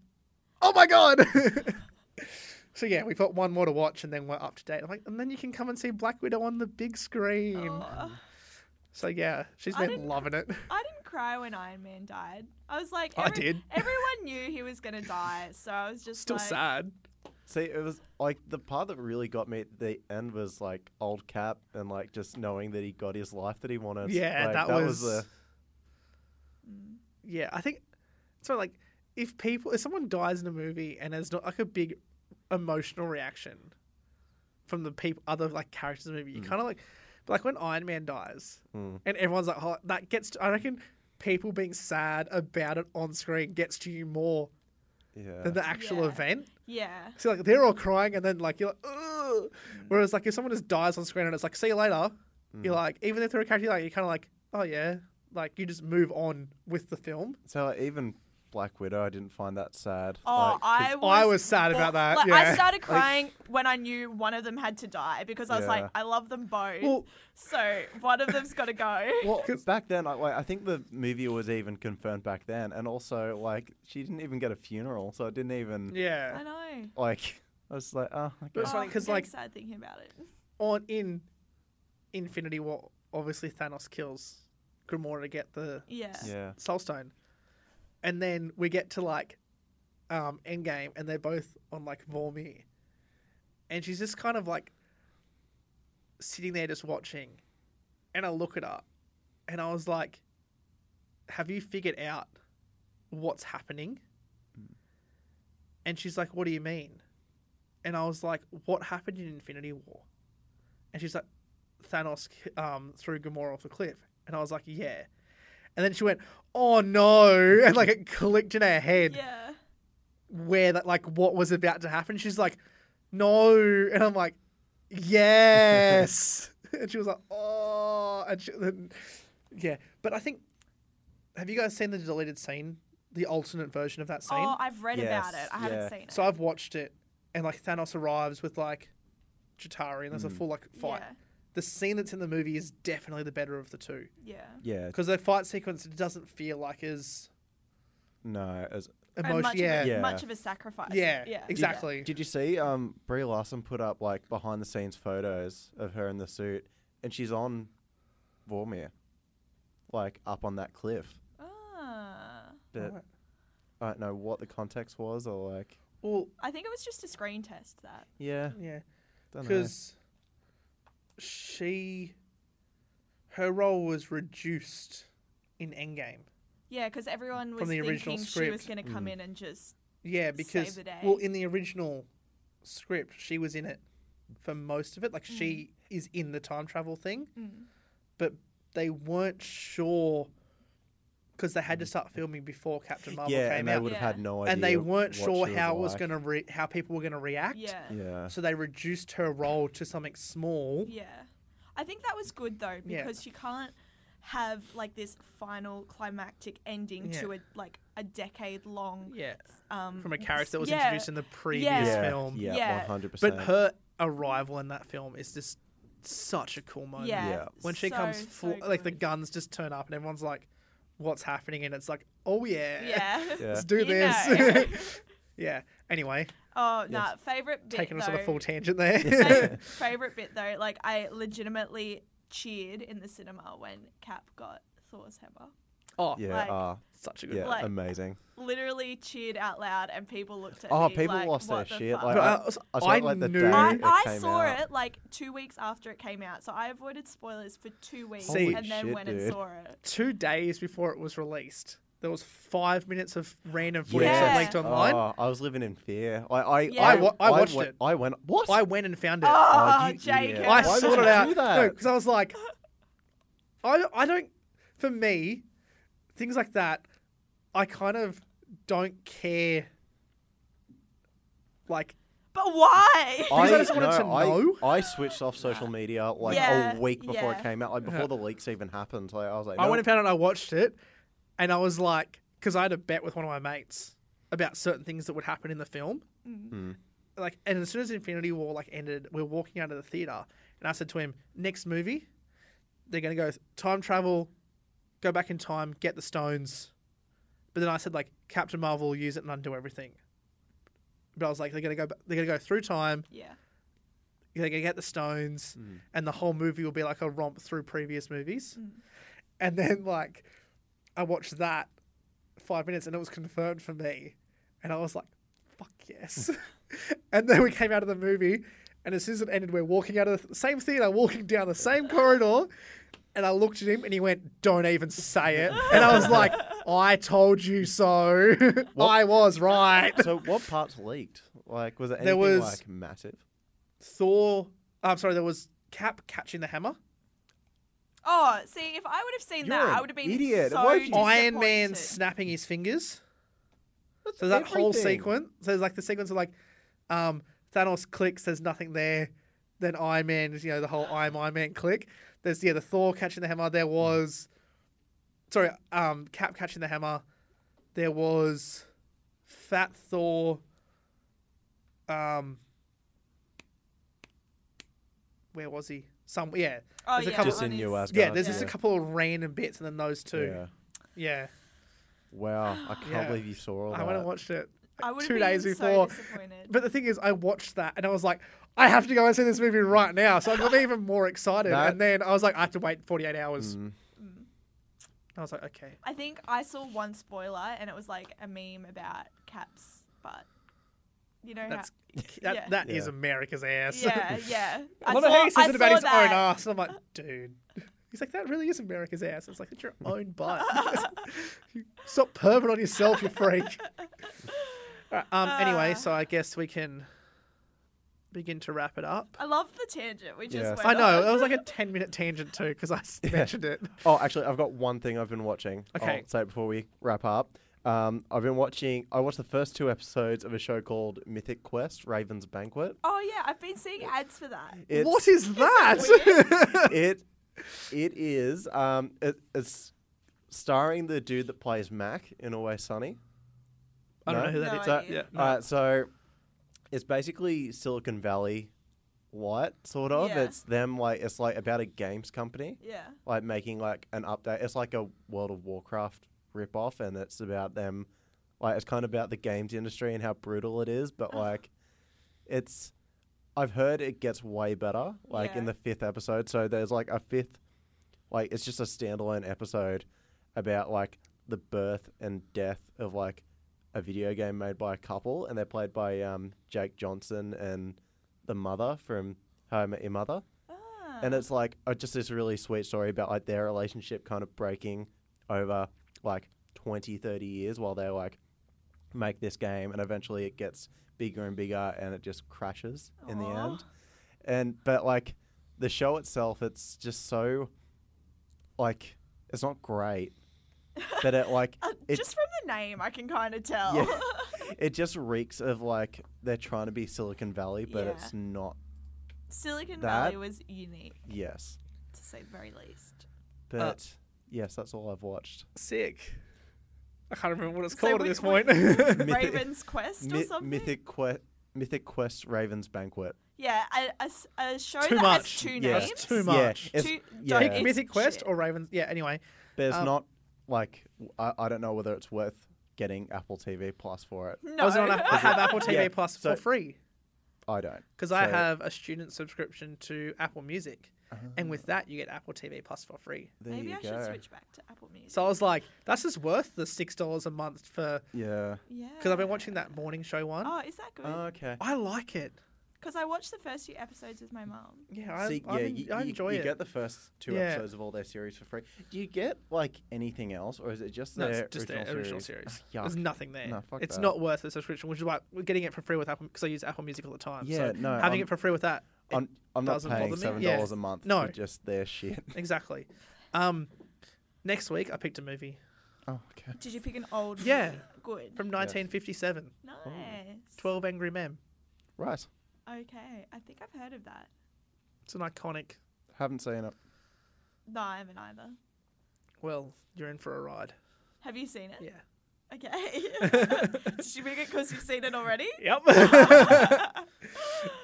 Speaker 2: oh my God. <laughs> so yeah, we've got one more to watch and then we're up to date. I'm like, and then you can come and see Black Widow on the big screen.
Speaker 4: Oh.
Speaker 2: So yeah, she's
Speaker 4: I
Speaker 2: been loving it.
Speaker 4: I didn't cry when Iron Man died. I was like,
Speaker 2: I did. <laughs>
Speaker 4: Everyone knew he was gonna die, so I was just
Speaker 2: Still
Speaker 4: like,
Speaker 2: sad.
Speaker 3: see, it was like the part that really got me at the end was like old Cap and like just knowing that he got his life that he wanted.
Speaker 2: Yeah,
Speaker 3: Like,
Speaker 2: that,
Speaker 3: was,
Speaker 2: was.
Speaker 3: the.
Speaker 2: Yeah, I think so. Like, if people, if someone dies in a movie and there's not like a big emotional reaction from the people, other like characters in the movie, you
Speaker 3: Mm.
Speaker 2: kind of like like when Iron Man dies,
Speaker 3: Mm.
Speaker 2: and everyone's like, oh, that gets. To, I reckon people being sad about it on screen gets to you more
Speaker 3: Yeah.
Speaker 2: than the actual
Speaker 4: Yeah.
Speaker 2: event.
Speaker 4: Yeah.
Speaker 2: So like they're all crying, and then like you're like, Ugh. whereas like if someone just dies on screen and it's like, see you later, you're like, even if they're a character, like you're kind of like, oh yeah, like you just move on with the film.
Speaker 3: So like, even Black Widow, I didn't find that sad.
Speaker 4: Oh,
Speaker 3: like, 'cause-
Speaker 4: I was,
Speaker 2: I was sad about that,
Speaker 4: Like,
Speaker 2: yeah.
Speaker 4: I started crying when I knew one of them had to die because I was
Speaker 3: Yeah.
Speaker 4: like, I love them both.
Speaker 2: Well-
Speaker 4: so one of them's got to go. <laughs>
Speaker 3: Well, back then, I, like, I think the movie was even confirmed back then, and also like she didn't even get a funeral, so it didn't even
Speaker 2: Yeah.
Speaker 4: I know.
Speaker 3: like. I was like, oh,
Speaker 2: But
Speaker 3: okay.
Speaker 2: it's funny
Speaker 4: Oh,
Speaker 2: 'cause,
Speaker 4: I'm
Speaker 2: like-
Speaker 4: sad thinking about it.
Speaker 2: On in Infinity War, obviously Thanos kills Gamora to get the
Speaker 4: Yeah.
Speaker 3: yeah,
Speaker 2: Soul Stone, and then we get to like um Endgame, and they're both on like Vormir, and she's just kind of like sitting there just watching, and I look at her, and I was like, "Have you figured out what's happening?" And she's like, "What do you mean?" And I was like, "What happened in Infinity War?" And she's like, "Thanos um, threw Gamora off a cliff," and I was like, "Yeah." And then she went, "Oh no!" <laughs> and like it clicked in her head
Speaker 4: Yeah.
Speaker 2: where that like what was about to happen. She's like, "No," and I'm like, "Yes," <laughs> and she was like, "Oh," and she, then, yeah. But I think, have you guys seen the deleted scene, the alternate version of that scene?
Speaker 4: Oh, I've read about it. I haven't seen it.
Speaker 2: so I've watched it, and like Thanos arrives with like Chitauri, and there's a mm. full like fight.
Speaker 4: Yeah.
Speaker 2: The scene that's in the movie is definitely the better of the two
Speaker 4: Yeah.
Speaker 3: yeah,
Speaker 2: because the fight sequence doesn't feel like as
Speaker 3: no. As,
Speaker 4: And
Speaker 2: emotional.
Speaker 4: much
Speaker 2: Yeah.
Speaker 4: Of a,
Speaker 3: Yeah.
Speaker 4: Much of a sacrifice.
Speaker 2: yeah,
Speaker 4: Yeah.
Speaker 2: exactly.
Speaker 3: did you see um Brie Larson put up like behind the scenes photos of her in the suit, and she's on Vormir, like up on that cliff.
Speaker 4: Ah.
Speaker 3: But
Speaker 2: Right.
Speaker 3: I don't know what the context was, or like,
Speaker 2: Well,
Speaker 4: I think it was just a screen test. That.
Speaker 3: yeah,
Speaker 2: yeah. because she her role was reduced in Endgame.
Speaker 4: Yeah, because everyone was
Speaker 2: From the original
Speaker 4: thinking she was going to come
Speaker 3: Mm.
Speaker 4: in and just.
Speaker 2: Yeah,
Speaker 4: Save
Speaker 2: because
Speaker 4: the day.
Speaker 2: well, in the original script, she was in it for most of it. Like she is in the time travel thing,
Speaker 4: Mm.
Speaker 2: but they weren't sure because they had to start filming before Captain Marvel
Speaker 3: yeah,
Speaker 2: came
Speaker 3: and they
Speaker 2: out,
Speaker 3: would have
Speaker 4: Yeah.
Speaker 3: had no idea,
Speaker 2: and they weren't
Speaker 3: what
Speaker 2: sure how it was
Speaker 3: like.
Speaker 2: going to re- how people were going to react.
Speaker 4: Yeah.
Speaker 3: Yeah,
Speaker 2: So they reduced her role to something small.
Speaker 4: Yeah. I think that was good though
Speaker 2: Yeah.
Speaker 4: because you can't have like this final climactic ending to a like a decade long
Speaker 2: Yeah,
Speaker 4: um
Speaker 2: from a character that was
Speaker 4: yeah,
Speaker 2: introduced in the previous
Speaker 4: Yeah.
Speaker 2: film.
Speaker 3: yeah,
Speaker 4: Yeah.
Speaker 3: one hundred
Speaker 2: But
Speaker 3: percent.
Speaker 2: her arrival in that film is just such a cool moment.
Speaker 4: Yeah.
Speaker 3: Yeah.
Speaker 2: When she
Speaker 4: so,
Speaker 2: comes
Speaker 4: so
Speaker 2: full, like the
Speaker 4: good.
Speaker 2: guns just turn up and everyone's like, "What's happening?" And it's like, "Oh yeah,
Speaker 4: Yeah. <laughs>
Speaker 3: Yeah.
Speaker 2: let's do
Speaker 4: You
Speaker 2: this." <laughs> <laughs> yeah. Anyway,
Speaker 4: oh, nah, favorite bit
Speaker 2: taking us
Speaker 4: though.
Speaker 2: on a full tangent there.
Speaker 4: fa- favorite bit though, like I legitimately cheered in the cinema when Cap got Thor's hammer.
Speaker 2: oh,
Speaker 3: yeah,
Speaker 4: like-
Speaker 3: ah,
Speaker 2: such a good
Speaker 3: yeah,
Speaker 2: one.
Speaker 4: Like-
Speaker 3: amazing.
Speaker 4: Literally cheered out loud, and people looked at
Speaker 3: Oh,
Speaker 4: me Oh,
Speaker 3: people
Speaker 4: like,
Speaker 3: lost their
Speaker 4: the
Speaker 3: shit,
Speaker 4: fuck?
Speaker 3: like, I-
Speaker 2: I, uh,
Speaker 3: I saw
Speaker 2: I
Speaker 3: it, like, the
Speaker 2: knew.
Speaker 3: day
Speaker 4: I,
Speaker 3: it
Speaker 4: I saw
Speaker 3: out.
Speaker 4: it like two weeks after it came out, so I avoided spoilers for two weeks,
Speaker 2: See-
Speaker 4: and then
Speaker 3: Holy
Speaker 4: went
Speaker 3: shit,
Speaker 4: and saw it.
Speaker 2: two days before it was released, there was five minutes of random footage
Speaker 4: Yeah.
Speaker 2: that leaked online.
Speaker 3: Oh, I was living in fear. I, I,
Speaker 4: Yeah.
Speaker 3: I,
Speaker 4: I
Speaker 2: I watched
Speaker 3: went,
Speaker 2: it.
Speaker 3: I went. What?
Speaker 2: I went and found it.
Speaker 4: Oh, oh
Speaker 3: you
Speaker 4: Jacob.
Speaker 2: I
Speaker 3: Why
Speaker 2: sorted
Speaker 3: you
Speaker 2: it out.
Speaker 3: do that?
Speaker 2: because I was like, I, I don't. For me, things like that, I kind of don't care. Like,
Speaker 4: But why?
Speaker 2: Because I just wanted to
Speaker 3: no, I-
Speaker 2: know.
Speaker 3: I, switched off social media like
Speaker 4: Yeah,
Speaker 3: a week before
Speaker 4: yeah.
Speaker 3: it came out, like before the leaks even happened. Like I was like,
Speaker 2: I
Speaker 3: no.
Speaker 2: went and found it. and I watched it, and I was like, because I had a bet with one of my mates about certain things that would happen in the film.
Speaker 3: Mm.
Speaker 2: Like, and as soon as Infinity War like ended, we were walking out of the theater, and I said to him, "Next movie, they're gonna go time travel, go back in time, get the stones." But then I said like Captain Marvel will use it and undo everything. But I was like, they're gonna go, they're gonna go through time,
Speaker 4: yeah.
Speaker 2: they're gonna get the stones,
Speaker 3: Mm.
Speaker 2: and the whole movie will be like a romp through previous movies.
Speaker 4: Mm.
Speaker 2: And then like, I watched that five minutes, and it was confirmed for me, and I was like, "Fuck yes!" <laughs> and then we came out of the movie, and as soon as it ended, we're walking out of the same theater, walking down the same corridor. And I looked at him and he went, Don't even say it. And I was like, I told you so. <laughs> I was right.
Speaker 3: So what parts leaked? Like, was it
Speaker 2: There
Speaker 3: anything
Speaker 2: was-
Speaker 3: like massive?
Speaker 2: Thor, I'm sorry, there was Cap catching the hammer.
Speaker 4: Oh, see, if I would have seen
Speaker 3: You're
Speaker 4: that,
Speaker 3: an
Speaker 4: I would have been
Speaker 3: idiot.
Speaker 4: so
Speaker 3: Why'd you-
Speaker 2: Iron Man
Speaker 4: disappointed.
Speaker 2: snapping his fingers. so that whole
Speaker 3: everything.
Speaker 2: sequence. So there's like the sequence of like, um, Thanos clicks. There's nothing there. Then Iron Man is you know the whole I'm Iron Man click. There's yeah the Thor catching the hammer. There was, sorry, um, Cap catching the hammer. There was, Fat Thor. Um, where was he? Some yeah.
Speaker 4: Oh,
Speaker 2: There's a
Speaker 4: yeah,
Speaker 2: couple-
Speaker 3: Just in New
Speaker 4: his-
Speaker 3: Asgard.
Speaker 2: Yeah, there's
Speaker 3: Yeah.
Speaker 2: just a couple of random bits and then those two.
Speaker 3: Yeah.
Speaker 2: Yeah.
Speaker 3: Wow, I <gasps> can't
Speaker 2: Yeah.
Speaker 3: believe you saw all
Speaker 2: I
Speaker 3: that.
Speaker 2: I went and watched it
Speaker 4: I would have
Speaker 2: two days before.
Speaker 4: disappointed.
Speaker 2: But the thing is, I watched that and I was like, I have to go and see this movie right now. So I got even more excited.
Speaker 3: That-
Speaker 2: and then I was like, I have to wait 48 hours.
Speaker 3: Mm.
Speaker 2: I was like, okay.
Speaker 4: I think I saw one spoiler and it was like a meme about Cap's butt. You know
Speaker 2: That's
Speaker 4: how? <laughs>
Speaker 2: that,
Speaker 4: yeah.
Speaker 2: that is
Speaker 3: Yeah.
Speaker 2: America's ass.
Speaker 4: yeah, <laughs> yeah.
Speaker 2: I love how he says it about
Speaker 4: saw
Speaker 2: his
Speaker 4: that.
Speaker 2: own ass. And I'm like, <laughs> dude. He's like, that really is America's ass. It's like, it's your own butt. Stop perving on yourself, you freak. All right, um, anyway,
Speaker 4: Ah.
Speaker 2: so I guess we can begin to wrap it up.
Speaker 4: I love the tangent we just
Speaker 3: Yes.
Speaker 4: went
Speaker 2: I know.
Speaker 4: on.
Speaker 2: It was like a <laughs> 10 minute tangent too because I s- <laughs> mentioned it.
Speaker 3: Oh, actually, I've got one thing I've been watching.
Speaker 2: Okay.
Speaker 3: I'll say it before we wrap up. Um, I've been watching. I watched the first two episodes of a show called Mythic Quest: Raven's Banquet.
Speaker 4: Oh yeah, I've been seeing ads for that.
Speaker 3: It's,
Speaker 2: what is that? <laughs>
Speaker 3: it? It is. Um, it, it's starring the dude that plays Mac in Always Sunny.
Speaker 2: I don't
Speaker 3: No?
Speaker 2: know who that
Speaker 4: No
Speaker 2: is.
Speaker 4: idea.
Speaker 2: Yeah, no.
Speaker 3: Alright, so it's basically Silicon Valley light, sort of.
Speaker 4: Yeah.
Speaker 3: It's them like it's like about a games company,
Speaker 4: Yeah.
Speaker 3: like making like an update. It's like a World of Warcraft rip off, and it's about them. Like it's kind of about the games industry and how brutal it is, but like it's. I've heard it gets way better, like in
Speaker 4: Yeah.
Speaker 3: the fifth episode. So there's like a fifth, like it's just a standalone episode about like the birth and death of like a video game made by a couple, and they're played by um, Jake Johnson and the mother from How I Met Your Mother.
Speaker 4: Ah.
Speaker 3: And it's like uh, just this really sweet story about like their relationship kind of breaking over like 20, 30 years while they like make this game, and eventually it gets bigger and bigger, and it just crashes in the end. And but like the show itself, it's just so like it's not great, <laughs> but it like
Speaker 4: Uh,
Speaker 3: it
Speaker 4: just from the name, I can kind of tell.
Speaker 3: Yeah. <laughs> it just reeks of like they're trying to be Silicon Valley, but
Speaker 4: Yeah.
Speaker 3: it's not.
Speaker 4: Silicon
Speaker 3: That-
Speaker 4: Valley was unique,
Speaker 3: Yes,
Speaker 4: to say the very least.
Speaker 3: but yes, that's all I've watched.
Speaker 2: Sick. I can't remember what it's
Speaker 4: So
Speaker 2: called at
Speaker 4: we-
Speaker 2: this point. <laughs>
Speaker 3: Mythic-
Speaker 4: Raven's Quest or something.
Speaker 3: Mythic Quest, Mythic Quest, Raven's Banquet.
Speaker 4: Yeah, a a show
Speaker 2: Too
Speaker 4: that
Speaker 2: much.
Speaker 4: has two
Speaker 3: Yeah.
Speaker 4: names.
Speaker 2: It's too
Speaker 3: Yeah,
Speaker 2: much.
Speaker 3: it's-
Speaker 4: Two-
Speaker 3: yeah.
Speaker 4: don't-
Speaker 3: Pick
Speaker 4: it's
Speaker 2: Mythic Quest
Speaker 4: shit.
Speaker 2: or Ravens? Yeah. Anyway,
Speaker 3: there's
Speaker 2: Um,
Speaker 3: not like I, I don't know whether it's worth getting Apple TV Plus for it.
Speaker 4: No.
Speaker 2: I was on. a- I have Apple TV
Speaker 3: Yeah,
Speaker 2: Plus
Speaker 3: so-
Speaker 2: for free
Speaker 3: I don't
Speaker 2: because I have a student subscription to Apple Music, and with ah. that you get Apple TV Plus for free.
Speaker 3: There
Speaker 4: Maybe
Speaker 3: you
Speaker 4: I
Speaker 3: go.
Speaker 4: should switch back to Apple Music.
Speaker 2: So I was like, that's just worth the six dollars a month for
Speaker 3: Yeah.
Speaker 4: yeah.
Speaker 2: because I've been watching that morning show one.
Speaker 4: Oh, is that good?
Speaker 3: Oh, okay.
Speaker 2: I like it.
Speaker 4: Because I watched the first few episodes with my mom.
Speaker 2: Yeah, I,
Speaker 3: See,
Speaker 2: I,
Speaker 3: yeah,
Speaker 2: en-
Speaker 3: you,
Speaker 2: I enjoy
Speaker 3: you
Speaker 2: it.
Speaker 3: get the first two
Speaker 2: Yeah.
Speaker 3: episodes of all their series for free. Do you get like anything else, or is it just
Speaker 2: no,
Speaker 3: their
Speaker 2: it's just
Speaker 3: original
Speaker 2: the original
Speaker 3: series?
Speaker 2: series.
Speaker 3: Ugh,
Speaker 2: There's nothing there.
Speaker 3: No, fuck
Speaker 2: it's
Speaker 3: that.
Speaker 2: not worth the subscription, which is why we're getting it for free with Apple because I use Apple Music all the time.
Speaker 3: Yeah,
Speaker 2: so
Speaker 3: no,
Speaker 2: having
Speaker 3: I'm-
Speaker 2: it for free with that,
Speaker 3: I'm, I'm not paying
Speaker 2: bother me.
Speaker 3: seven
Speaker 2: Yeah.
Speaker 3: dollars a month
Speaker 2: No.
Speaker 3: for just their shit. <laughs>
Speaker 2: exactly. Um, next week I picked a movie
Speaker 3: Oh, okay.
Speaker 4: Did you pick an old
Speaker 2: Yeah.
Speaker 4: movie? Good.
Speaker 2: from 1957,
Speaker 4: Nice.
Speaker 2: 12 Angry Men.
Speaker 3: Right.
Speaker 4: Okay. I think I've heard of that.
Speaker 2: It's an iconic.
Speaker 3: Haven't seen it.
Speaker 4: No, I haven't either.
Speaker 2: Well, you're in for a ride.
Speaker 4: Have you seen it?
Speaker 2: Yeah.
Speaker 4: Okay. <laughs> Did you pick it because you've seen it already?
Speaker 2: Yep.
Speaker 3: Fair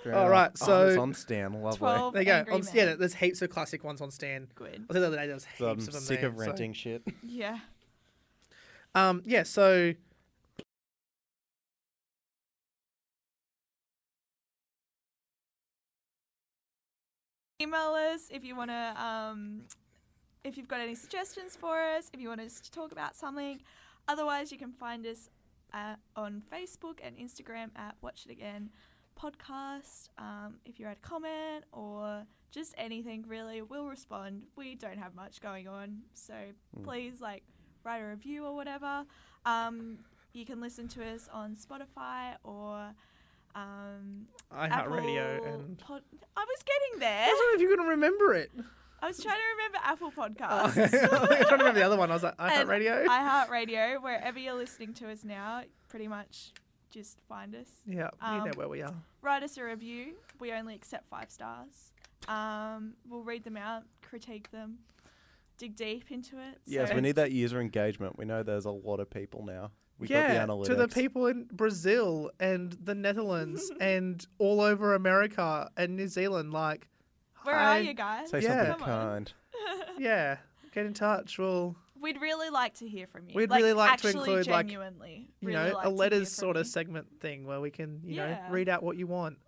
Speaker 3: <laughs>
Speaker 2: All
Speaker 3: enough.
Speaker 2: right,
Speaker 3: Oh,
Speaker 2: so-
Speaker 3: it's on Stan. Lovely.
Speaker 4: 12
Speaker 2: there you go.
Speaker 4: Angry
Speaker 2: On, yeah,
Speaker 4: Men.
Speaker 2: there's heaps of classic ones on Stan.
Speaker 4: Good.
Speaker 2: I think the other day there was heaps
Speaker 3: So I'm
Speaker 2: of them
Speaker 3: sick
Speaker 2: there,
Speaker 3: of
Speaker 2: so-
Speaker 3: renting shit.
Speaker 4: Yeah.
Speaker 2: Um, yeah, so
Speaker 4: Email us if you want to, um, if you've got any suggestions for us, if you want us to talk about something. Otherwise, you can find us uh, on Facebook and Instagram at Watch It Again podcast. Um, if you had a comment or just anything, really, we'll respond. We don't have much going on, so please like write a review or whatever. Um, you can listen to us on Spotify or um,
Speaker 2: iHeartRadio
Speaker 4: Apple
Speaker 2: and
Speaker 4: Pod- I was getting there.
Speaker 2: I
Speaker 4: there.
Speaker 2: don't know if you're gonna remember it.
Speaker 4: I was trying to remember Apple
Speaker 2: Oh, <laughs>
Speaker 4: Podcasts.
Speaker 2: I was trying to remember the other one. I was like,
Speaker 4: And
Speaker 2: iHeartRadio.
Speaker 4: iHeartRadio, wherever you're listening to us now, pretty much just find us.
Speaker 2: yeah, you know
Speaker 4: Um,
Speaker 2: where we are.
Speaker 4: Write us a review. We only accept five stars. Um, we'll read them out, critique them, dig deep into it.
Speaker 3: Yes,
Speaker 4: So-
Speaker 3: we need that user engagement. We know there's a lot of people now. We
Speaker 2: yeah,
Speaker 3: got the analytics.
Speaker 2: to the people in Brazil and the Netherlands <laughs> and all over America and New Zealand. Like,
Speaker 4: Where
Speaker 2: hi.
Speaker 4: are you guys?
Speaker 3: Say
Speaker 2: Yeah.
Speaker 3: something
Speaker 4: Come on.
Speaker 3: kind. <laughs>
Speaker 2: Yeah, get in touch. We'll,
Speaker 4: We'd really like to hear from you.
Speaker 2: We'd really like to
Speaker 4: actually,
Speaker 2: include, like,
Speaker 4: genuinely,
Speaker 2: you
Speaker 4: really
Speaker 2: know,
Speaker 4: like
Speaker 2: a letters sort of
Speaker 4: you.
Speaker 2: segment thing where we can, you know, read out what you want,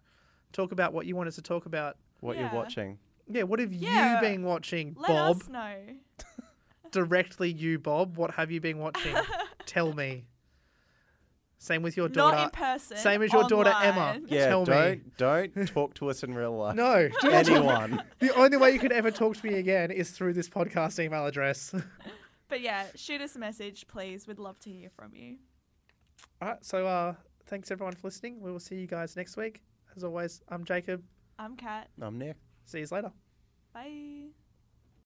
Speaker 2: talk about what you want us to talk about.
Speaker 3: What
Speaker 4: Yeah.
Speaker 3: you're watching.
Speaker 2: Yeah, what have
Speaker 4: Yeah.
Speaker 2: you been watching,
Speaker 4: Let
Speaker 2: Bob?
Speaker 4: us know. <laughs>
Speaker 2: Directly, you, Bob. What have you been watching? Tell me. Same with your daughter.
Speaker 4: Not
Speaker 2: daughter.
Speaker 4: in person.
Speaker 2: Same as your daughter, Emma.
Speaker 3: Yeah,
Speaker 2: Tell
Speaker 3: don't don't talk to us in real life.
Speaker 2: No, do not talk-
Speaker 3: Anyone. <laughs>
Speaker 2: The only way you could ever talk to me again is through this podcast email address. <laughs>
Speaker 4: But yeah, shoot us a message, please. We'd love to hear from you.
Speaker 2: All right, so uh, thanks everyone for listening. We will see you guys next week. As always, I'm Jacob.
Speaker 4: I'm Kat.
Speaker 3: I'm Nick.
Speaker 2: See you later.
Speaker 4: Bye.